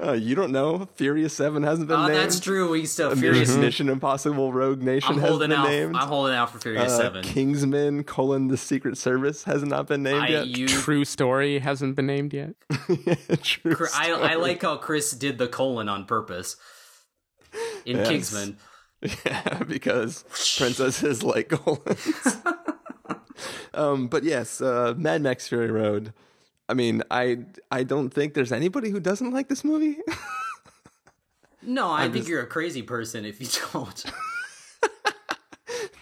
uh, you don't know. Furious 7 hasn't been Oh, named. that's true. We still Mission, Furious. Mission Impossible Rogue Nation I'm hasn't holding been out. named. I'm holding out for Furious Uh, Seven. Kingsman, colon, the Secret Service has not been named I, yet. you, True Story hasn't been named yet. yeah, True Cr- I, I like how Chris did the colon on purpose in Yes. Kingsman. Yeah, [LAUGHS] because princesses like colons. [LAUGHS] um, but yes, uh, Mad Max Fury Road. I mean, I I don't think there's anybody who doesn't like this movie. [LAUGHS] No, I think just- you're a crazy person if you don't.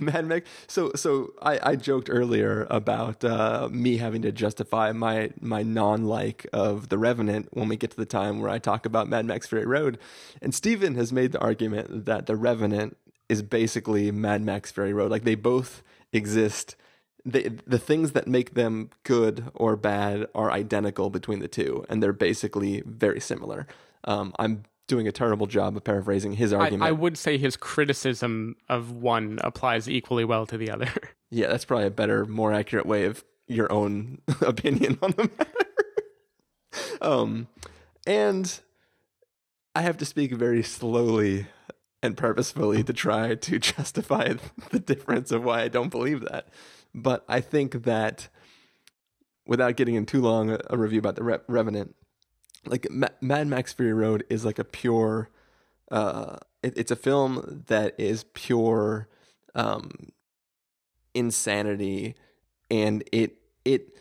Mad Max. So so I, I joked earlier about uh, me having to justify my my non like of The Revenant when we get to the time where I talk about Mad Max Fury Road, and Stephen has made the argument that The Revenant is basically Mad Max Fury Road. Like they both exist. They, the things that make them good or bad are identical between the two, and they're basically very similar. Um, I'm doing a terrible job of paraphrasing his argument. I would say his criticism of one applies equally well to the other. [LAUGHS] Yeah, that's probably a better, more accurate way of your own [LAUGHS] opinion on the matter. [LAUGHS] um, and I have to speak very slowly and purposefully to try to justify the difference of why I don't believe that. But I think that without getting in too long a, review about the Re- Revenant, like Ma- Mad Max Fury Road is like a pure. Uh, it, it's a film that is pure um, insanity, and it it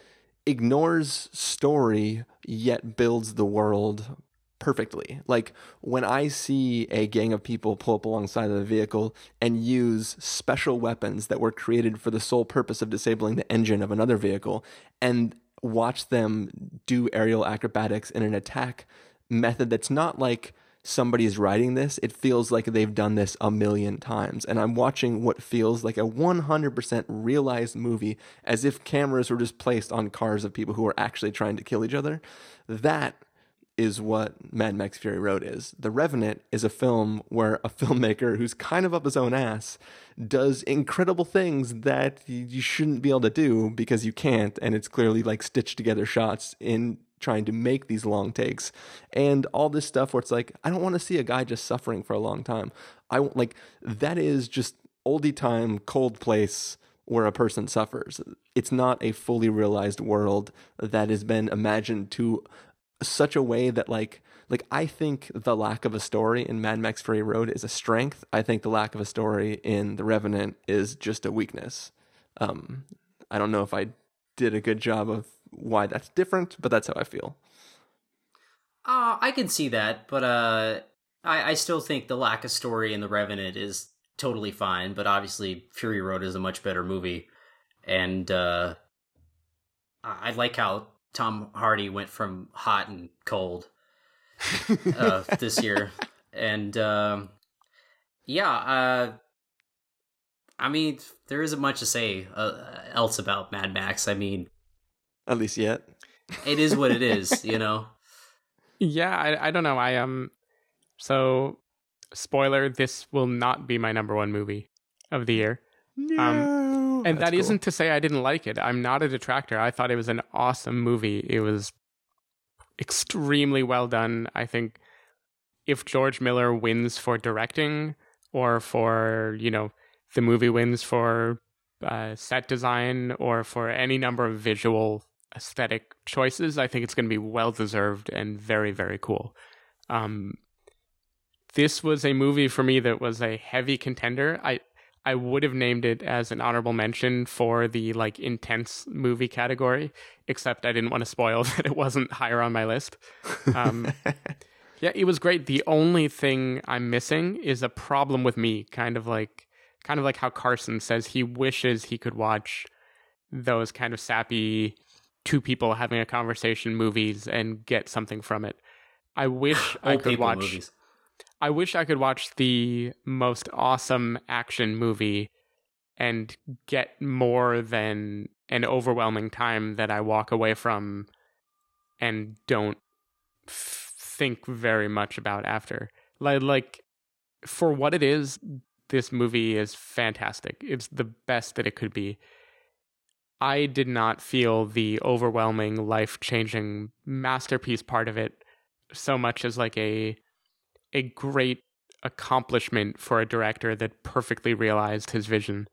ignores story yet builds the world perfectly. Like when I see a gang of people pull up alongside of the vehicle and use special weapons that were created for the sole purpose of disabling the engine of another vehicle and watch them do aerial acrobatics in an attack method that's not like somebody is writing this, it feels like they've done this a million times. And I'm watching what feels like a 100% realized movie as if cameras were just placed on cars of people who are actually trying to kill each other. That is what Mad Max Fury Road is. The Revenant is a film where a [LAUGHS] filmmaker who's kind of up his own ass does incredible things that you shouldn't be able to do because you can't, and it's clearly like stitched together shots in trying to make these long takes and all this stuff where it's like I don't want to see a guy just suffering for a long time. I like that is just oldie time cold place where a person suffers. It's not a fully realized world that has been imagined to such a way that like like I think the lack of a story in Mad Max Fury Road is a strength. I think the lack of a story in The Revenant is just a weakness. Um, I don't know if I did a good job of why that's different, but that's how I feel. Uh, I can see that, but uh, I, I still think the lack of story in The Revenant is totally fine. But obviously, Fury Road is a much better movie, and uh, I, I like how Tom Hardy went from hot and cold [LAUGHS] uh, this year, and um, yeah, uh, I mean, there isn't much to say uh, else about Mad Max. I mean, At least yet. it is what it is, [LAUGHS] you know. Yeah, I, I don't know. I um, so spoiler: this will not be my number one movie of the year, No. And That's that cool. not to say I didn't like it. I'm not a detractor. I thought it was an awesome movie. It was extremely well done. I think if George Miller wins for directing or for you know the movie wins for uh, set design or for any number of visual aesthetic choices, I think it's going to be well deserved and very very cool. Um, this was a movie for me that was a heavy contender. I I would have named it as an honorable mention for the like intense movie category, except I didn't want to spoil [LAUGHS] that it wasn't higher on my list. Um, [LAUGHS] yeah, it was great. The only thing I'm missing is a problem with me, kind of like kind of like how Carson says he wishes he could watch those kind of sappy two people having a conversation movies and get something from it. I wish [GASPS] I could watch movies. I wish I could watch the most awesome action movie and get more than an overwhelming time that I walk away from and don't f- think very much about after. Like, like for what it is, this movie is fantastic. It's the best that it could be. I did not feel the overwhelming, life changing masterpiece part of it so much as like a a great accomplishment for a director that perfectly realized his vision.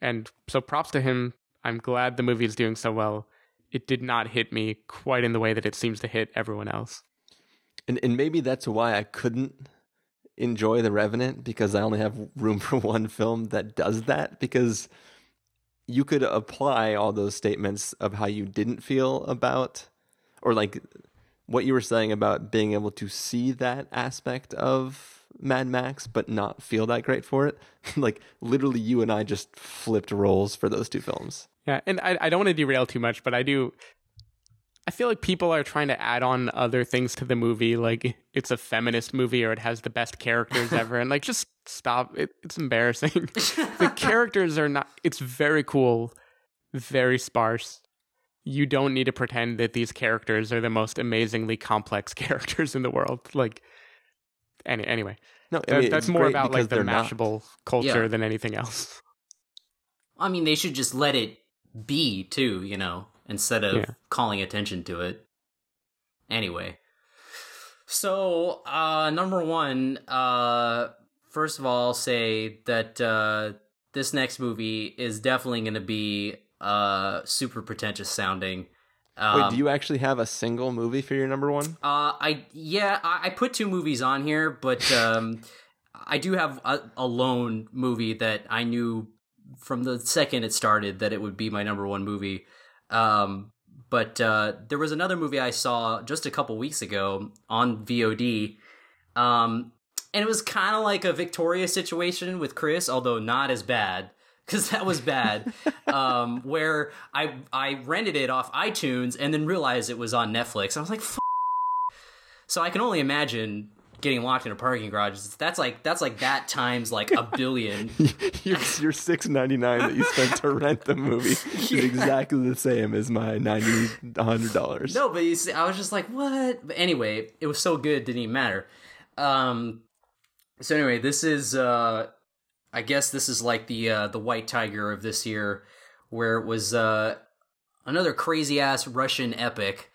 And so props to him. I'm glad the movie is doing so well. It did not hit me quite in the way that it seems to hit everyone else. And and maybe that's why I couldn't enjoy The Revenant because I only have room [LAUGHS] for one film that does that because you could apply all those statements of how you didn't feel about or like what you were saying about being able to see that aspect of Mad Max but not feel that great for it. [LAUGHS] like literally you and I just flipped roles for those two films. Yeah, and I, I don't want to derail too much, but I do. I feel like people are trying to add on other things to the movie, like it's a feminist movie or it has the best characters [LAUGHS] ever, and like just stop. It, it's embarrassing. [LAUGHS] the characters are not. It's very cool, very sparse. You don't need to pretend that these characters are the most amazingly complex [LAUGHS] characters in the world. Like, any, anyway, No, I mean, that's more about because like the they're not. mashable culture Yeah. than anything else. I mean, they should just let it be too, you know, instead of Yeah. calling attention to it. Anyway, so uh, number one, uh, first of all, I'll say that uh, this next movie is definitely going to be uh, super pretentious sounding. Um, Wait, do you actually have a single movie for your number one? Uh, I yeah, I, I put two movies on here, but [LAUGHS] um, I do have a, a lone movie that I knew from the second it started that it would be my number one movie. Um, but uh, there was another movie I saw just a couple weeks ago on VOD, um, and it was kind of like a Victoria situation with Chris, although not as bad because that was bad. [LAUGHS] um, where I I rented it off iTunes and then realized it was on Netflix. I was like, F-. so I can only imagine getting locked in a parking garage. That's like that's like that times like a billion. [LAUGHS] your your six ninety nine that you spent to rent the movie is [LAUGHS] exactly the same as my ninety hundred dollars. No, but you see, I was just like, what? But anyway, it was so good, didn't even matter. Um, so anyway, this is, uh, I guess this is like the uh, the White Tiger of this year, where it was uh, another crazy ass Russian epic,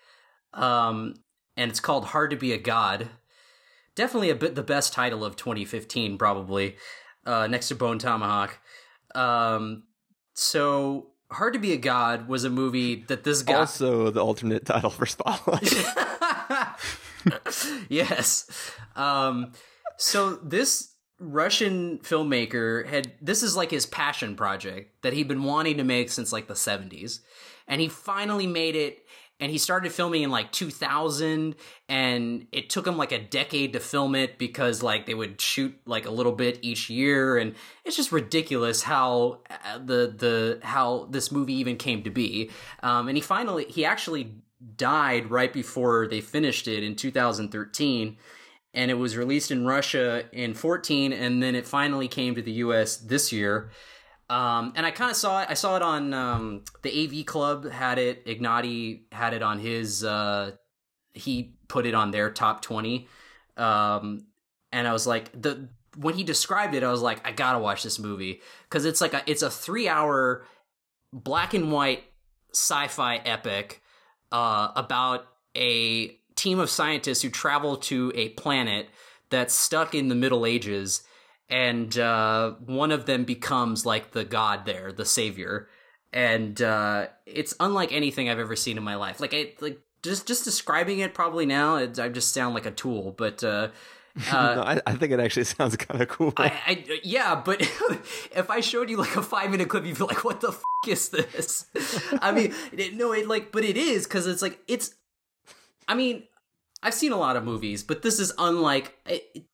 um, and it's called Hard to Be a God. Definitely a bit the best title of 2015, probably, uh, next to Bone Tomahawk. Um, so Hard to Be a God was a movie that this guy Also, the alternate title for Spotlight. [LAUGHS] yes. Um, so this Russian filmmaker had this is like his passion project that he'd been wanting to make since like the 70s. And he finally made it and he started filming in like 2000 and it took him like a decade to film it because like they would shoot like a little bit each year. And it's just ridiculous how uh, the the how this movie even came to be. Um, and he finally he actually died right before they finished it in 2013 and it was released in Russia in 14 and then it finally came to the US this year um, and I kind of saw it. I saw it on um, the AV Club had it. Ignatiy had it on his. Uh, he put it on their top twenty, um, and I was like the when he described it, I was like, I gotta watch this movie because it's like a it's a three hour black and white sci-fi epic uh, about a team of scientists who travel to a planet that's stuck in the Middle Ages and uh, one of them becomes like the god there, the savior, and uh, it's unlike anything I've ever seen in my life. Like, I like just just describing it probably now, it, I just sound like a tool, but uh, [LAUGHS] Uh, no, I, I, think it actually [LAUGHS] sounds kind of cool. I, I, yeah, but [LAUGHS] if I showed you like a five minute clip, you'd be like, "What the f- is this?" I mean, it, no, it like, but it is because it's like it's. I mean, I've seen a lot of movies, but this is unlike,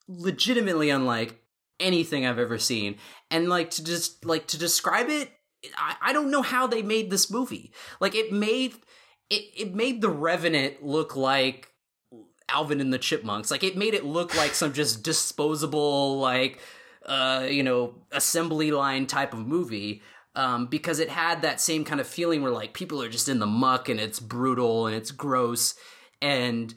legitimately unlike anything I've ever seen. And like to just like to describe it, I, I don't know how they made this movie. Like it made it it made the Revenant look like Alvin and the Chipmunks. Like it made it look like some just disposable like uh you know assembly line type of movie um because it had that same kind of feeling where like people are just in the muck and it's brutal and it's gross and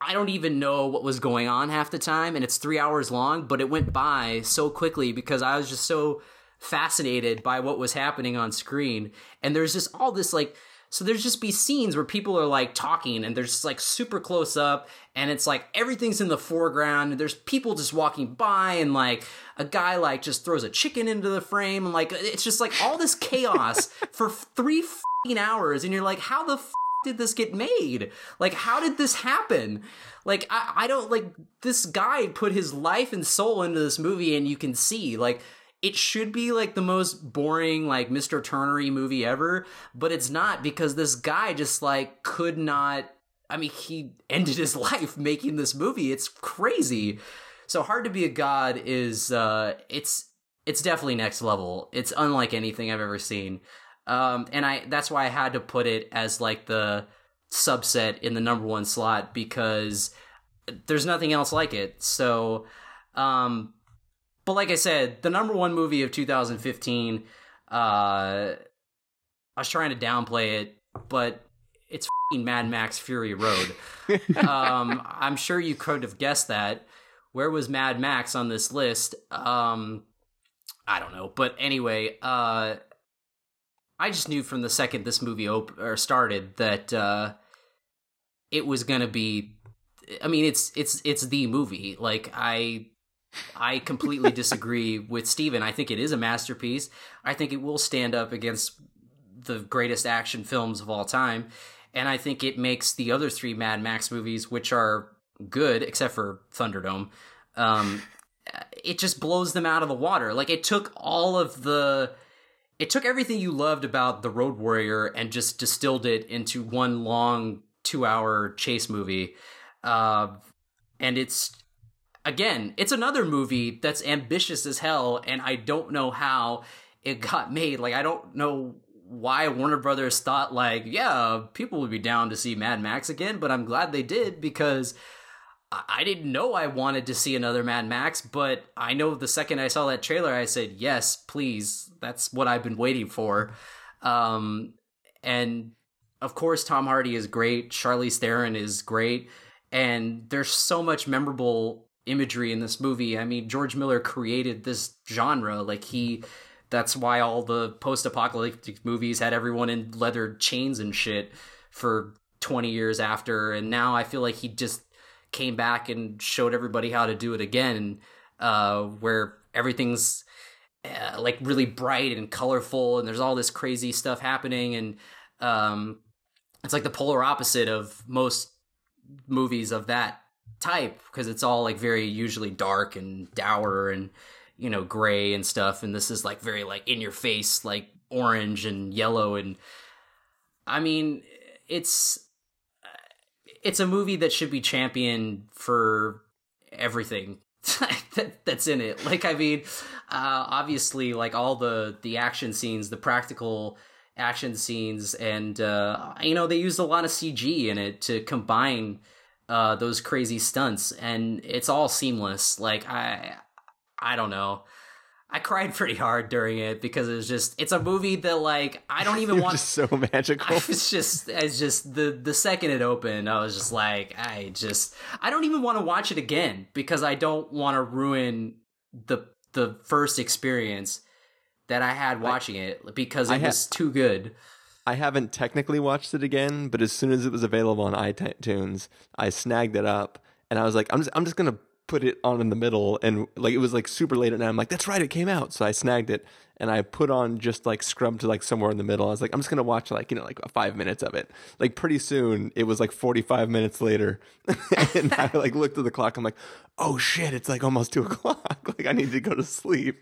I don't even know what was going on half the time, and it's three hours long, but it went by so quickly because I was just so fascinated by what was happening on screen. And there's just all this like, so there's just be scenes where people are like talking and there's just like super close up and it's like everything's in the foreground and there's people just walking by and like a guy like just throws a chicken into the frame and like it's just like all this chaos [LAUGHS] for three hours and you're like how the did this get made? Like, how did this happen? Like, I, I don't like this guy put his life and soul into this movie, and you can see like it should be like the most boring like Mr. Turnery movie ever, but it's not because this guy just like could not. I mean, he ended his [LAUGHS] life making this movie. It's crazy. So hard to be a god is uh it's it's definitely next level. It's unlike anything I've ever seen. Um, and I that's why I had to put it as like the subset in the number one slot because there's nothing else like it. So, um, but like I said, the number one movie of 2015. Uh, I was trying to downplay it, but it's Mad Max Fury Road. [LAUGHS] um, I'm sure you could have guessed that. Where was Mad Max on this list? Um, I don't know, but anyway, uh, I just knew from the second this movie op- or started that uh, it was gonna be. I mean, it's it's it's the movie. Like I, I completely [LAUGHS] disagree with Stephen. I think it is a masterpiece. I think it will stand up against the greatest action films of all time, and I think it makes the other three Mad Max movies, which are good except for Thunderdome. Um, [LAUGHS] it just blows them out of the water. Like it took all of the it took everything you loved about the Road Warrior and just distilled it into one long two hour chase movie. Uh, and it's again, it's another movie that's ambitious as hell, and I don't know how it got made. Like I don't know why Warner Brothers thought like, yeah, people would be down to see Mad Max again, but I'm glad they did because I didn't know I wanted to see another Mad Max, but I know the second I saw that trailer, I said, yes, please. That's what I've been waiting for. Um, and of course, Tom Hardy is great. Charlize Theron is great. And there's so much memorable imagery in this movie. I mean, George Miller created this genre. Like, he. That's why all the post apocalyptic movies had everyone in leather chains and shit for 20 years after. And now I feel like he just came back and showed everybody how to do it again, uh, where everything's uh, like really bright and colorful, and there's all this crazy stuff happening, and um, it's like the polar opposite of most movies of that type because it's all like very usually dark and dour and you know gray and stuff and this is like very like in your face like orange and yellow and i mean it's it's a movie that should be championed for everything [LAUGHS] that, that's in it. Like, I mean, uh, obviously, like all the the action scenes, the practical action scenes, and uh, you know they used a lot of CG in it to combine uh, those crazy stunts, and it's all seamless. Like, I I don't know. I cried [LAUGHS] pretty hard during it because it was just it's a movie that like I don't even [LAUGHS] want just so magical. [LAUGHS] It's just it's just the the second it opened, I was just like I just I don't even want to watch it again because I don't want to ruin the the first experience that I had watching I, it because it ha- was too good. I haven't technically watched it again, but as soon as it was available on iTunes, I snagged it up and I was like I'm just I'm just going to put it on in the middle and like it was like super late at night. I'm like, that's right, it came out. So I snagged it and I put on just like scrub to like somewhere in the middle. I was like, I'm just gonna watch like, you know, like five minutes of it. Like pretty soon it was like 45 minutes later. [LAUGHS] and I like looked at the clock. I'm like, oh shit, it's like almost two [LAUGHS] o'clock. like I need to go to sleep.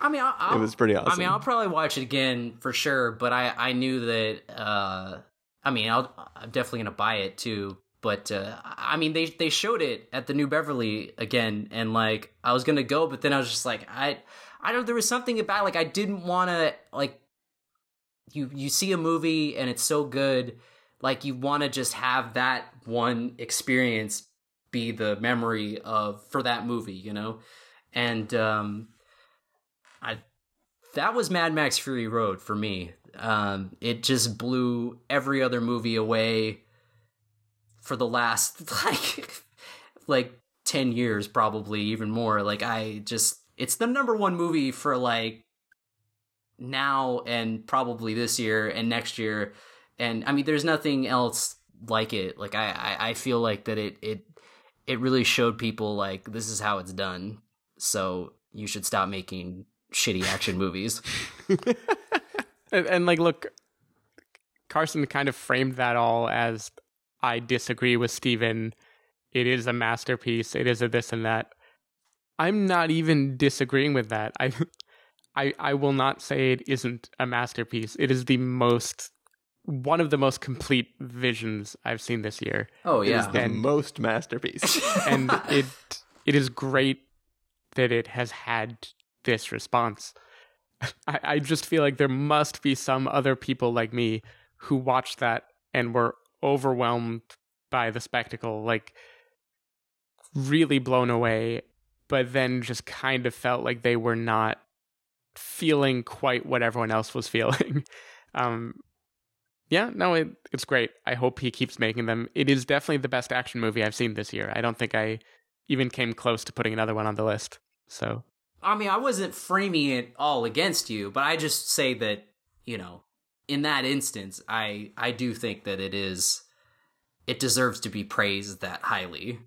I mean, I'll, I'll, It was pretty awesome. I mean, I'll probably watch it again for sure, but I I knew that. uh I mean, I'll, I'm definitely gonna buy it too. But uh, I mean, they they showed it at the New Beverly again, and like I was gonna go, but then I was just like, I I don't. There was something about like I didn't want to like. You you see a movie and it's so good, like you want to just have that one experience be the memory of for that movie, you know, and um, I that was Mad Max Fury Road for me. Um, it just blew every other movie away for the last [LAUGHS] like like 10 years probably even more. Like i just it's the number one movie for like now and probably this year and next year. And i mean there's nothing else like it. Like i i, I feel like that it it it really showed people like this is how it's done. So you should stop making shitty action movies. [LAUGHS] And, and like, look, Carson kind of framed that all as I disagree with Stephen. It is a masterpiece. It is a this and that. I'm not even disagreeing with that. I, [LAUGHS] I, I will not say it isn't a masterpiece. It is the most, one of the most complete visions I've seen this year. oh It is yeah the And- most masterpiece. [LAUGHS] and it it is great that it has had this response. [LAUGHS] I, I just feel like there must be some other people like me who watched that and were overwhelmed by the spectacle, like really blown away, but then just kind of felt like they were not feeling quite what everyone else was [LAUGHS] feeling. um, yeah, no, it, it's great. I hope he keeps making them. It is definitely the best action movie I've seen this year. I don't think I even came close to putting another one on the list. So I mean, I wasn't framing it all against you, but I just say that, you know, in that instance, I I do think that it is it deserves to be praised that highly.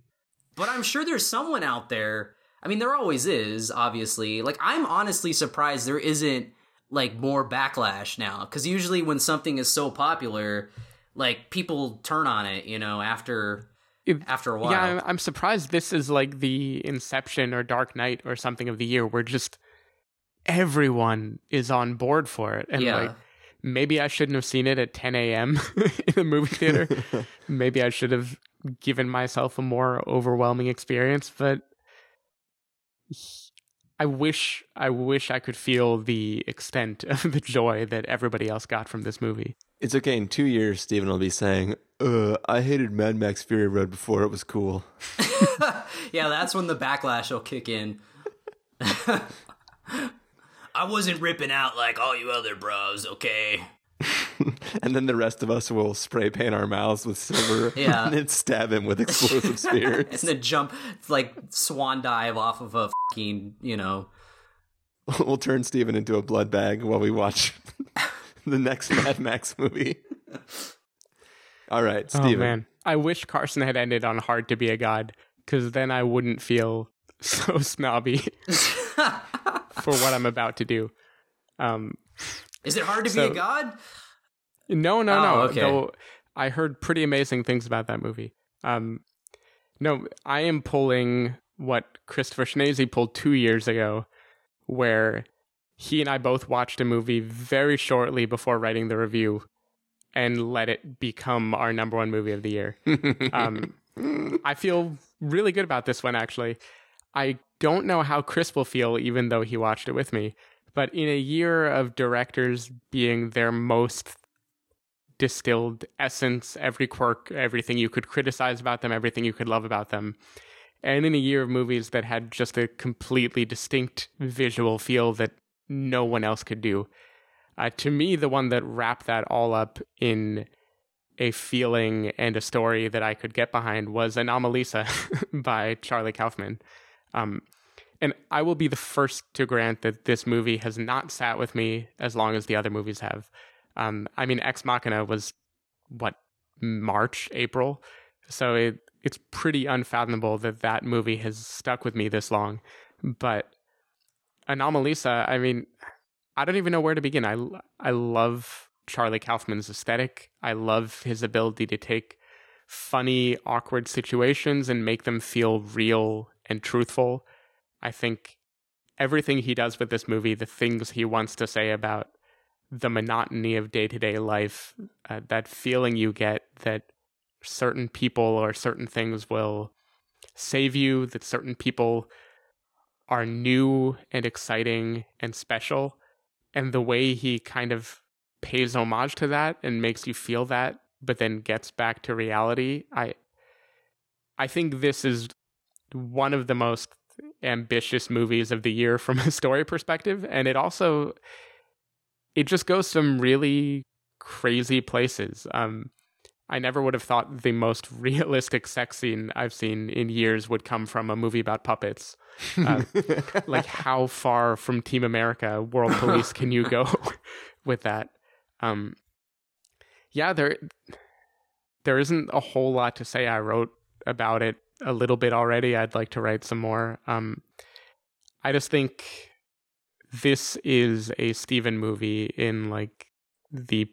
But I'm sure there's someone out there. I mean, there always is, obviously. Like I'm honestly surprised there isn't like more backlash now cuz usually when something is so popular, like people turn on it, you know, after It- after a while. yeah, I'm, I'm surprised this is like the Inception or Dark Knight or something of the year where just everyone is on board for it. And yeah. like maybe I shouldn't have seen it at 10 a.m. [LAUGHS] in the movie theater. [LAUGHS] maybe I should have given myself a more overwhelming experience, but I wish I wish I could feel the extent of the joy that everybody else got from this movie. it's okay. In two years, Stephen will be saying, uh, I hated Mad Max Fury Road before it was cool. [LAUGHS] yeah, that's when the backlash will kick in. I wasn't ripping out like all you other bros, okay? [LAUGHS] and then the rest of us will spray paint our mouths with silver [LAUGHS] Yeah. [LAUGHS] and then stab him with explosive spears. And then jump, like, swan dive off of a fucking, you know. we'll turn Stephen into a blood bag while we watch the next Mad Max movie. All right, Oh Stephen. man, I wish Carson had ended on "Hard to Be a God" because then I wouldn't feel so snobby for what I'm about to do. Um, Is it hard to So- be a god? no, no, Oh, no. okay. Though I heard pretty amazing things about that movie. Um, no, I am pulling what Christopher Schnese pulled two years ago, where he and I both watched a movie very shortly before writing the review, and let it become our number one movie of the year. [LAUGHS] Um, I feel really good about this one, actually. I don't know how Chris will feel, even though he watched it with me. But in a year of directors being their most distilled essence, every quirk, everything you could criticize about them, everything you could love about them, and in a year of movies that had just a completely distinct visual feel that no one else could do, uh, to me, the one that wrapped that all up in a feeling and a story that I could get behind was Anomalisa [LAUGHS] by Charlie Kaufman. Um, and I will be the first to grant that this movie has not sat with me as long as the other movies have. Um, I mean, Ex Machina was what March, April, so it it's pretty unfathomable that that movie has stuck with me this long. But Anomalisa, I mean, I don't even know where to begin. I I love Charlie Kaufman's aesthetic. I love his ability to take funny, awkward situations and make them feel real and truthful. I think everything he does with this movie, the things he wants to say about the monotony of day to day life, uh, that feeling you get that certain people or certain things will save you, that certain people are new and exciting and special. And the way he kind of pays homage to that and makes you feel that, but then gets back to reality, I I think this is one of the most ambitious movies of the year from a story perspective. And it also it just goes some really crazy places. Um, I never would have thought the most [LAUGHS] realistic sex scene I've seen in years would come from a movie about puppets. Uh, [LAUGHS] like, how far from Team America, World Police, can you go [LAUGHS] with that? Um, yeah, there there isn't a whole lot to say. I wrote about it a little bit already. I'd like to write some more. Um, I just think this is a Stephen movie in like the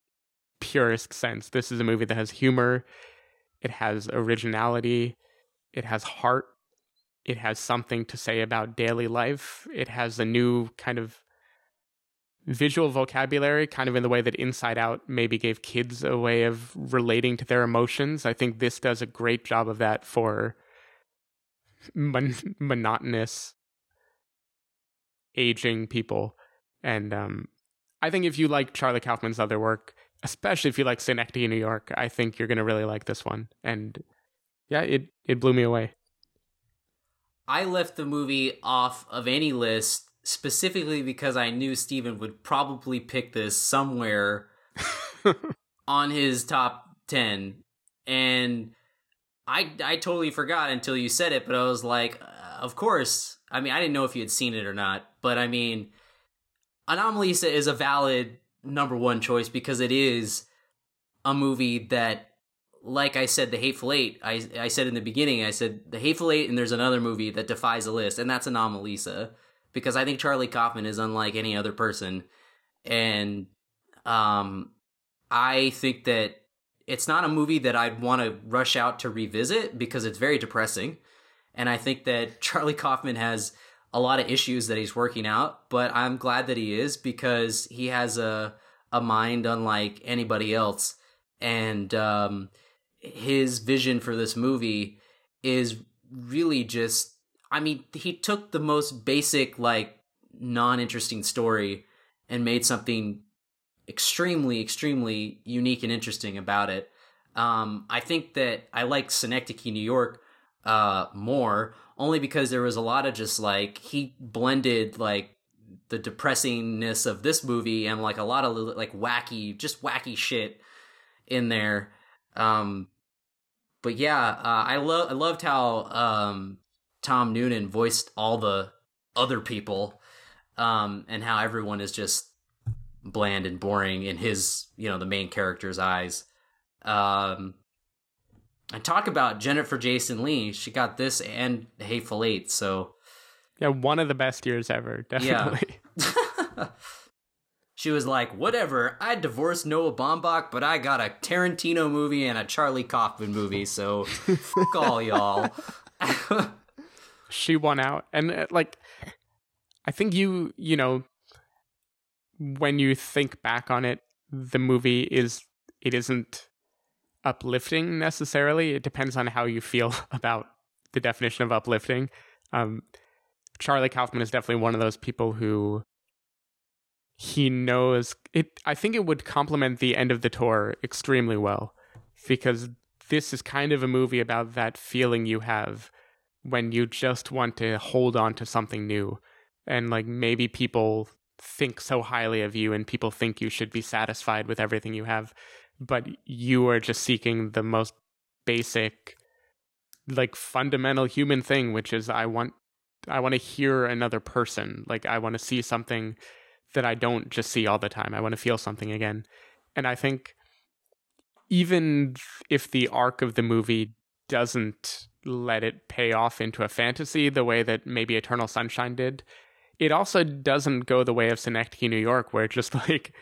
purest sense. This is a movie that has humor, it has originality, it has heart, it has something to say about daily life, it has a new kind of visual vocabulary, kind of in the way that Inside Out maybe gave kids a way of relating to their emotions. I think this does a great job of that for mon- monotonous aging people. And um, I think if you like Charlie Kaufman's other work, especially if you like Synecdoche, in New York, I think you're going to really like this one. And yeah, it, it blew me away. I left the movie off of any list specifically because I knew Stephen would probably pick this somewhere [LAUGHS] on his top 10. And I, I totally forgot until you said it, but I was like, uh, of course. I mean, I didn't know if you had seen it or not, but I mean, Anomalisa is a valid number one choice because it is a movie that like I said, The Hateful Eight, I, I said in the beginning, I said The Hateful Eight, and there's another movie that defies a list, and that's Anomalisa, because I think Charlie Kaufman is unlike any other person. And um, I think that it's not a movie that I'd want to rush out to revisit because it's very depressing. And I think that [LAUGHS] Charlie Kaufman has a lot of issues that he's working out, but I'm glad that he is because he has a a mind unlike anybody else. And um, his vision for this movie is really just I mean, he took the most basic, like, non interesting story and made something extremely, extremely unique and interesting about it. Um, I think that I like Synecdoche, New York, uh, more only because there was a lot of just like he blended like the depressingness of this movie and like a lot of like wacky, just wacky shit in there. Um, but yeah, uh, I love I loved how um, Tom Noonan voiced all the other people, um, and how everyone is just bland and boring in his you know the main character's eyes. Um, and talk about Jennifer Jason Leigh. She got this and Hateful Eight. So yeah, one of the best years ever. [LAUGHS] Definitely. Yeah. [LAUGHS] she was like, "Whatever. I divorced Noah Baumbach, but I got a Tarantino movie and a Charlie Kaufman movie. So fuck all [LAUGHS] y'all." she won out, and uh, like, I think you you know when you think back on it, the movie is it isn't uplifting necessarily. It depends on how you feel [LAUGHS] about the definition of uplifting. Um, Charlie Kaufman is definitely one of those people who he knows it. I think it would complement the end of the tour extremely well because this is kind of a movie about that feeling you have when you just want to hold on to something new and like maybe people think so highly of you and people think you should be satisfied with everything you have but you are just seeking the most basic like fundamental human thing which is i want i want to hear another person like i want to see something that i don't just see all the time i want to feel something again and i think even if the arc of the movie doesn't let it pay off into a fantasy the way that maybe Eternal Sunshine did. It also doesn't go the way of Synecdoche, New York, where it just [LAUGHS] like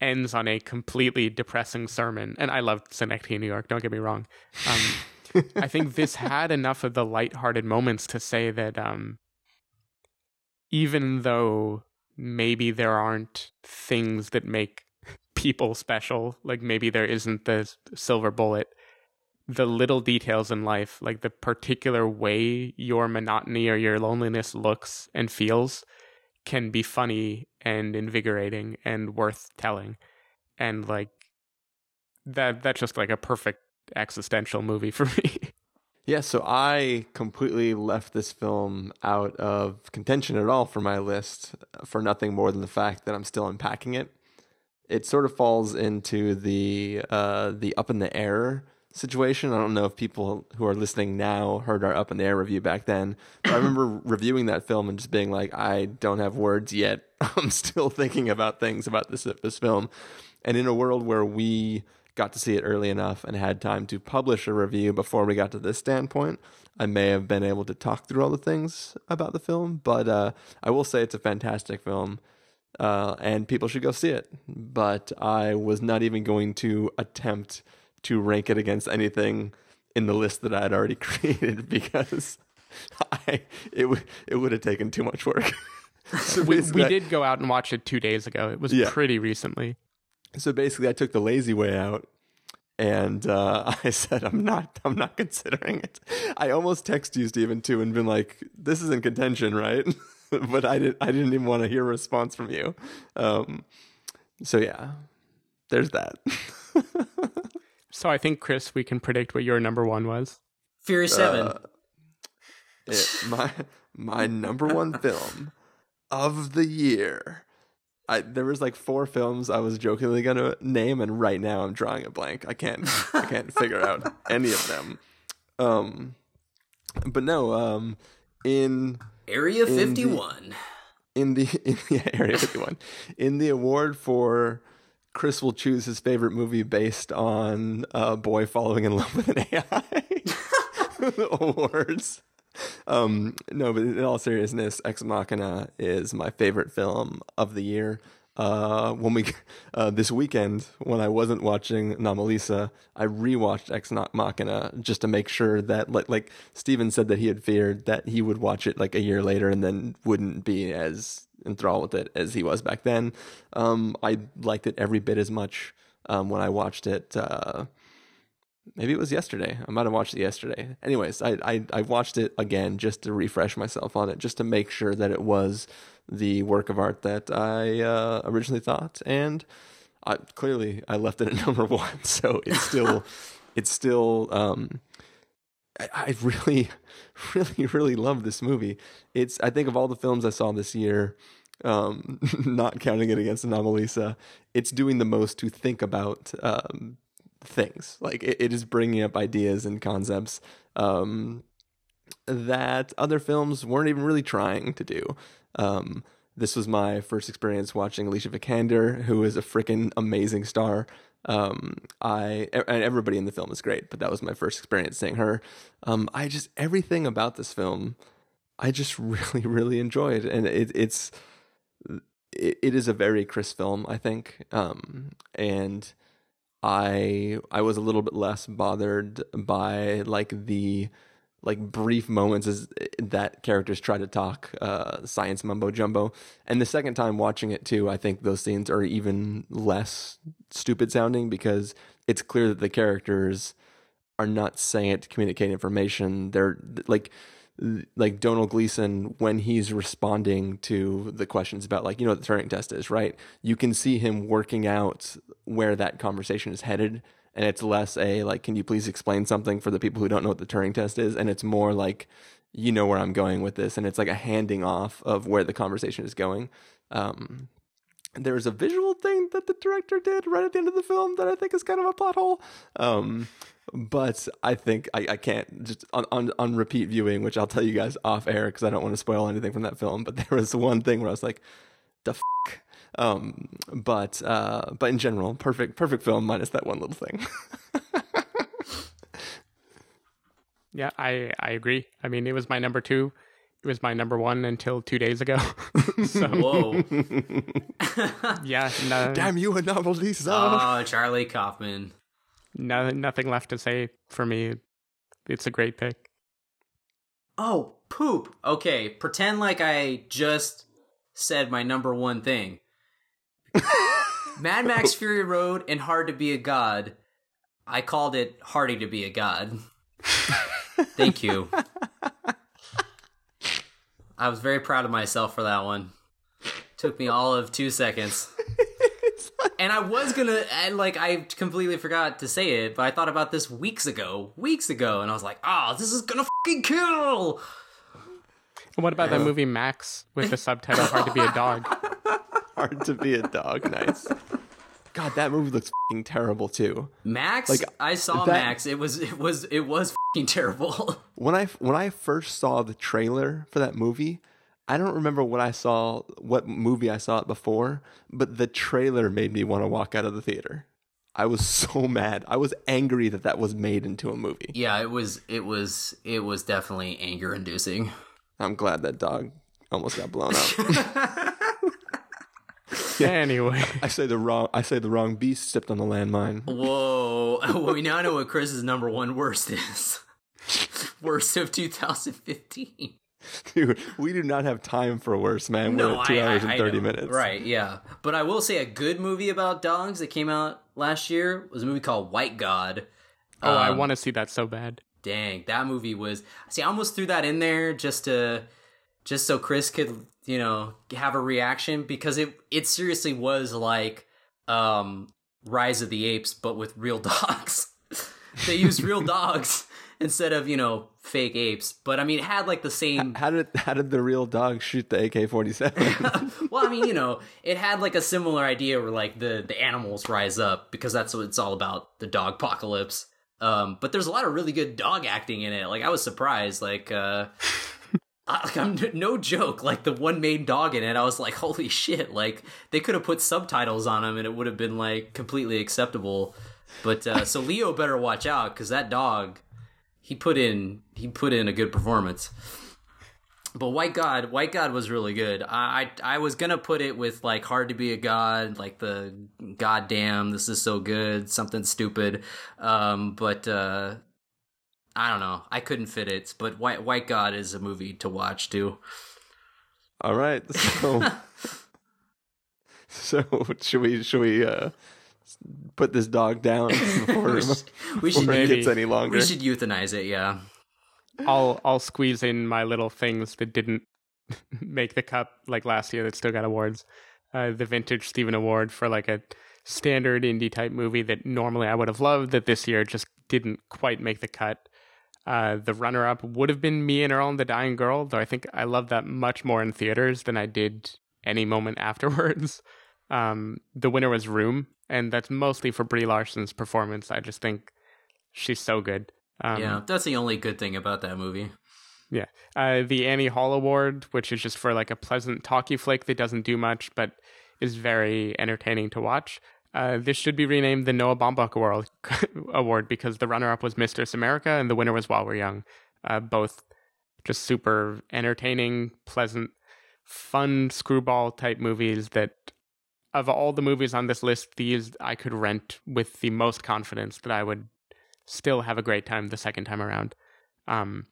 ends on a completely depressing sermon. And I loved Synecdoche, New York. Don't get me wrong. Um, [LAUGHS] I think this had enough of the lighthearted moments to say that um, even though maybe there aren't things that make [LAUGHS] people special, like maybe there isn't the silver bullet, the little details in life, like the particular way your monotony or your loneliness looks and feels, can be funny and invigorating and worth telling. And like that that's just like a perfect existential movie [LAUGHS] for me. Yeah, so I completely left this film out of contention at all for my list for nothing more than the fact that I'm still unpacking it. It sort of falls into the uh, the up in the air situation. I don't know if people who are listening now heard our up in the air review back then, but I remember [CLEARS THROAT] reviewing that film and just being like, I don't have words yet. [LAUGHS] I'm still thinking about things about this this film, and in a world where we got to see it early enough and had time to publish a review before we got to this standpoint, I may have been able to talk through all the things about the film. But uh, I will say it's a fantastic film. Uh, and people should go see it. But I was not even going to attempt to rank it against anything in the list that I had already [LAUGHS] created because I it would it would have taken too much work. [LAUGHS] so we, we did go out and watch it two days ago. It was yeah. pretty recently. So basically, I took the lazy way out, and uh, [LAUGHS] I said, "I'm not, I'm not considering it." I almost text you, Stephen, too, and been like, "This is in contention, right?" but I didn't, I didn't even want to hear a response from you. Um, so yeah, there's that. So I think, Chris, we can predict what your number one was. Fury Seven. Uh, it, my my number one [LAUGHS] film of the year I there was like four films I was jokingly gonna name, and right now I'm drawing a blank. I can't I can't figure out [LAUGHS] any of them. Um, but no, um, in Area Fifty One, in the in the [LAUGHS] yeah, Area Fifty One, in the award for Chris will choose his favorite movie based on a boy falling in love with an AI [LAUGHS] awards. Um, no, but in all seriousness, Ex Machina is my favorite film of the year. Uh, when we [LAUGHS] uh, this weekend when I wasn't watching Anomalisa, I rewatched Ex Machina just to make sure that like like Stephen said that he had feared that he would watch it like a year later and then wouldn't be as enthralled with it as he was back then. Um, I liked it every bit as much um, when I watched it. Uh, maybe it was yesterday. I might have watched it yesterday. Anyways, I, I, I watched it again just to refresh myself on it, just to make sure that it was the work of art that I uh, originally thought. And I, clearly, I left it at [LAUGHS] number one, so it's still [LAUGHS] it's still. Um, I, I really, [LAUGHS] really, really love this movie. It's I think of all the films I saw this year. Um, [LAUGHS] not counting it against Anomalisa, it's doing the most to think about um, things. Like it, it is bringing up ideas and concepts um, that other films weren't even really trying to do. Um, this was my first experience watching Alicia Vikander, who is a freaking amazing star. Um, I and everybody in the film is great, but that was my first experience seeing her. Um, I just everything about this film, I just [LAUGHS] really, really enjoyed, and it, it's it, it is a very Chris film, I think, um, and I I was a little bit less bothered by like the like brief moments as that characters try to talk uh, science mumbo jumbo. And the second time watching it too, I think those scenes are even less stupid sounding because it's clear that the characters are not saying it to communicate information. They're like like Domhnall Gleeson when he's responding to the questions about like you know what the Turing test is, right? You can see him working out where that conversation is headed and it's less a like can you please explain something for the people who don't know what the Turing test is and it's more like you know where I'm going with this and it's like a handing off of where the conversation is going. Um, there's a visual thing that the director did right at the end of the film that I think is kind of a plot hole. Um, but I think I, I can't just on, on, on repeat viewing, which I'll tell you guys off air because I don't want to spoil anything from that film. But [LAUGHS] there was one thing where I was like, the fuck. Um, but uh, but in general, perfect perfect film minus that one little thing. [LAUGHS] Yeah, I I agree. I mean, it was my number two. It was my number one until two days ago. [LAUGHS] [LAUGHS] so Whoa. [LAUGHS] yeah, no, uh, Damn you, Anomalisa. oh, ah, Charlie Kaufman. no, nothing left to say for me. It's a great pick. Oh, poop. Okay, pretend like I just said my number one thing. Mad Max Fury Road and Hard to Be a God. I called it Hardy to Be a God. Thank you. I was very proud of myself for that one. Took me all of two seconds. [LAUGHS] And I was gonna, and like, I completely forgot to say it, but I thought about this weeks ago, weeks ago, and I was like, oh, this is gonna fucking kill! And what about that movie Max with the subtitle "Hard to Be a Dog"? [LAUGHS] Hard to be a dog. Nice. God, that movie looks fucking terrible too. Max, Like, I saw that- Max. It was, it was, it was fucking terrible. [LAUGHS] When I when I first saw the trailer for that movie, I don't remember what I saw, what movie I saw it before, but the trailer made me want to walk out of the theater. I was so [LAUGHS] mad. I was angry that that was made into a movie. yeah, it was, it was, it was definitely anger inducing. I'm glad that dog almost got blown up. [LAUGHS] Anyway, I say the wrong I say the wrong beast stepped on the landmine. Whoa. well, we now know what Chris's number one worst is. Worst of 2015. Dude, we do not have time for worse, man. We're at two hours and thirty minutes. Right, yeah. But I will say a good movie about dogs that came out last year was a movie called White God. oh, I Um, want to see that so bad. Dang, that movie was. See, I almost threw that in there just to, just so Chris could, you know, have a reaction because it it seriously was like, um, Rise of the Apes, but with real [LAUGHS] dogs. they used real dogs instead of you know fake apes. But I mean, it had like the same. How did how did the real dog shoot the AK forty seven? [LAUGHS] well, I mean, you know, it had like a similar idea where like the the animals rise up because that's what it's all about, the dog apocalypse. Um, but there's a lot of really good dog acting in it. Like I was surprised. Like, uh, [LAUGHS] I, like I'm no joke. Like the one main dog in it, I was like, holy shit! Like they could have put subtitles on him and it would have been like completely acceptable. But uh, so Leo better watch out because that dog, he put in he put in a good performance. But White God, White God was really good. I, I I was gonna put it with like hard to be a god, like the goddamn this is so good, something stupid. Um, but uh, I don't know, I couldn't fit it. But White White God is a movie to watch too. All right. So [LAUGHS] [LAUGHS] So should we should we uh put this dog down [LAUGHS] before, we should, we should, before it gets any longer? we should euthanize it. Yeah. I'll I'll squeeze in my little things that didn't [LAUGHS] make the cup like last year that still got awards. Uh, the vintage Stephen Award for like a standard indie type movie that normally I would have loved that this year just didn't quite make the cut. Uh, the runner up would have been Me and Earl and the Dying Girl, though I think I loved that much more in theaters than I did any moment [LAUGHS] afterwards. Um, the winner was Room, and that's mostly for Brie Larson's performance. I just think she's so good. Um, yeah, that's the only good thing about that movie. yeah. Uh, the Annie Hall Award, which is just for like a pleasant talkie flick that doesn't do much but is very entertaining to watch. Uh, this should be renamed the Noah Baumbach Award, [LAUGHS] award because the runner up was Mistress America and the winner was While We're Young. Uh, both just super entertaining, pleasant, fun screwball type movies that, of all the movies on this list, these I could rent with the most confidence that I would still have a great time the second time around. Um,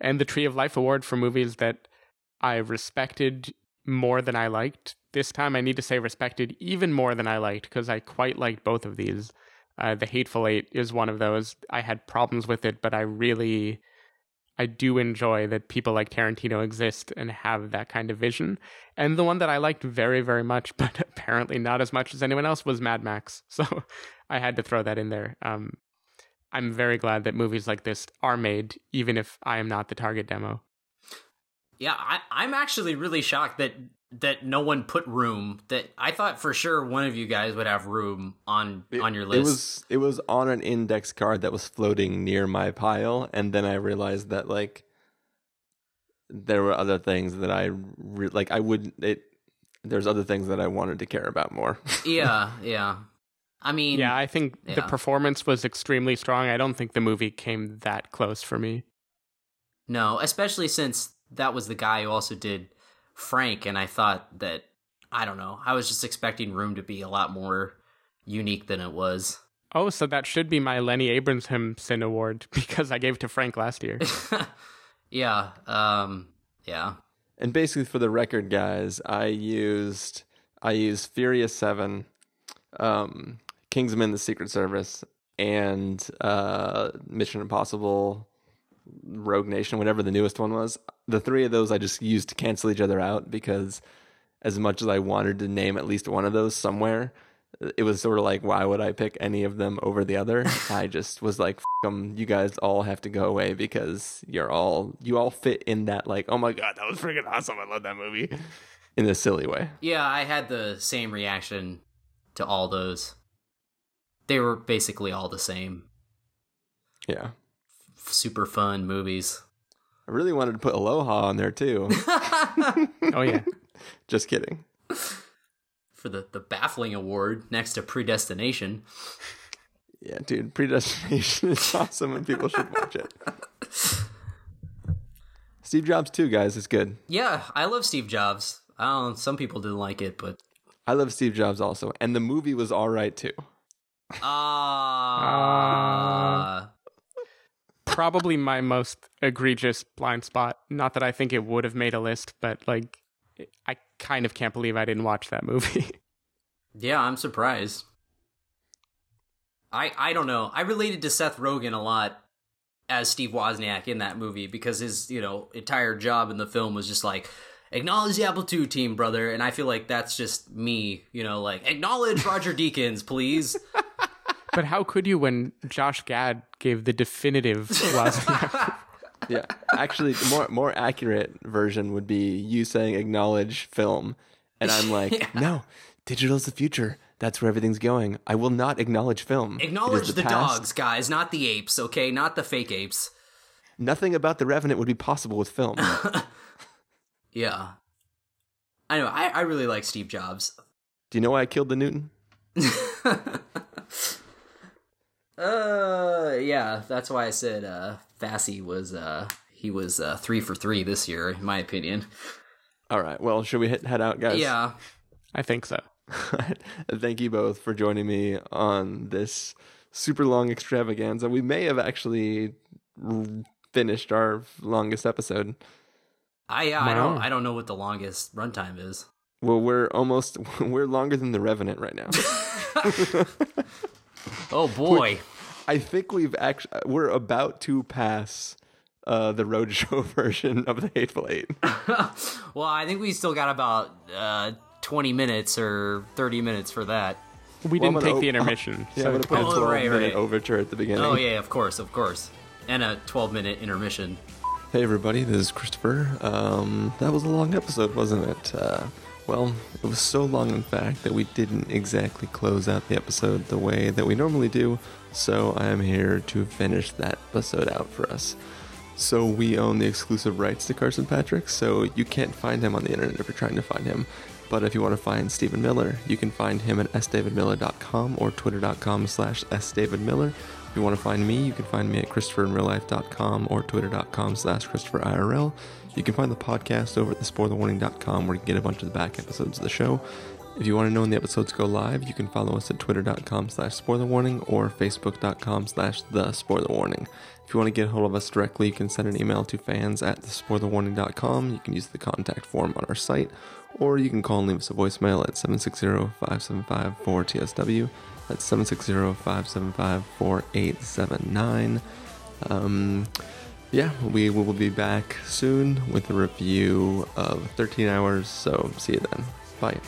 and the Tree of Life Award for movies that I respected more than I liked. This time I need to say respected even more than I liked because I quite liked both of these. Uh, the Hateful Eight is one of those. I had problems with it, but I really, I do enjoy that people like Tarantino exist and have that kind of vision. And the one that I liked very, very much, [LAUGHS] but apparently not as much as anyone else, was Mad Max. [LAUGHS] So I had to throw that in there. Um, I'm very glad that movies like this are made, even if I am not the target demo. Yeah, I, I'm actually really shocked that that no one put room. That I thought for sure one of you guys would have room on on your list. It was it was on an index card that was floating near my pile, and then I realized that like there were other things that I re- like. I would it. There's other things that I wanted to care about more. [LAUGHS] yeah, yeah. I mean, Yeah, I think the performance was extremely strong. I don't think the movie came that close for me. No, especially since that was the guy who also did Frank, and I thought that I don't know. I was just expecting Room to be a lot more unique than it was. Oh, so that should be my Lenny Abrahamson award [LAUGHS] because I gave it to Frank last year. [LAUGHS] yeah, um, yeah. And basically, for the record, guys, I used I used Furious Seven, um, Kingsman: The Secret Service, and uh, Mission Impossible, Rogue Nation, whatever the newest one was. The three of those I just used to cancel each other out because, as much as I wanted to name at least one of those somewhere, it was sort of like, why would I pick any of them over the other? [LAUGHS] I just was like, them. You guys all have to go away because you're all you all fit in that like, oh my god, that was freaking awesome. I love that movie in a silly way. Yeah, I had the same reaction to all those. They were basically all the same. Yeah. F- super fun movies. I really wanted to put Aloha on there too. [LAUGHS] oh yeah. [LAUGHS] Just kidding. For the, the baffling award next to Predestination. Yeah, dude, Predestination is [LAUGHS] awesome and people should watch it. Steve Jobs too, guys, is good. Yeah, I love Steve Jobs. I don't know, some people didn't like it, but I love Steve Jobs also, and the movie was all right too. Ah. Uh, Probably my most egregious blind spot. Not that I think it would have made a list, but like, I kind of can't believe I didn't watch that movie. [LAUGHS] yeah, I'm surprised. I I don't know. I related to Seth Rogen a lot as Steve Wozniak in that movie because his you know entire job in the film was just like acknowledge the Apple II team, brother. And I feel like that's just me, you know, like acknowledge Roger Deakins, please. [LAUGHS] But how could you when Josh Gad gave the definitive Wozniak? [LAUGHS] yeah, actually, the more more accurate version would be you saying acknowledge film, and I'm [LAUGHS] like, yeah. no, digital's the future. That's where everything's going. I will not acknowledge film. Acknowledge the, the dogs, guys, not the apes, okay? Not the fake apes. Nothing about the Revenant would be possible with film. [LAUGHS] yeah. I know. I, I really like Steve Jobs. Do you know why I killed the Newton? Uh, yeah. That's why I said uh, Fassi was uh, he was uh, three for three this year, in my opinion. All right. Well, should we hit, head out, guys? Yeah. I think so. [LAUGHS] Thank you both for joining me on this super long extravaganza. We may have actually finished our longest episode. I yeah, I don't I don't know what the longest runtime is. Well, we're almost [LAUGHS] we're longer than the Revenant right now. [LAUGHS] [LAUGHS] oh boy. I think we've actually we're about to pass uh, the roadshow [LAUGHS] version of the Hateful Eight. [LAUGHS] well, I think we still got about uh, 20 minutes or 30 minutes for that. We well, didn't take op- the intermission. Yeah, so I'm going to put oh, a 12 right, minute right. overture at the beginning. Oh, yeah, of course, of course. And a 12 minute intermission. Hey, everybody, this is Christopher. Um, that was a long episode, wasn't it? Uh, well, it was so long, in fact, that we didn't exactly close out the episode the way that we normally do, so I am here to finish that episode out for us. So we own the exclusive rights to Carson Patrick, so you can't find him on the internet if you're trying to find him. But if you want to find Stephen Miller, you can find him at sdavidmiller.com or twitter.com slash sdavidmiller. If you want to find me, you can find me at christopherinreallife.com or twitter.com slash christopherirl. You can find the podcast over at thespoilerwarning.com where you can get a bunch of the back episodes of the show. If you want to know when the episodes go live, you can follow us at twitter.com slash spoilerwarning or facebook.com slash the spoilerwarning. If you want to get a hold of us directly, you can send an email to fans at thespoilerwarning.com. You can use the contact form on our site, or you can call and leave us a voicemail at 760-575-4TSW. That's 760-575-4879. Um, yeah, we will be back soon with a review of 13 hours, so see you then. Bye.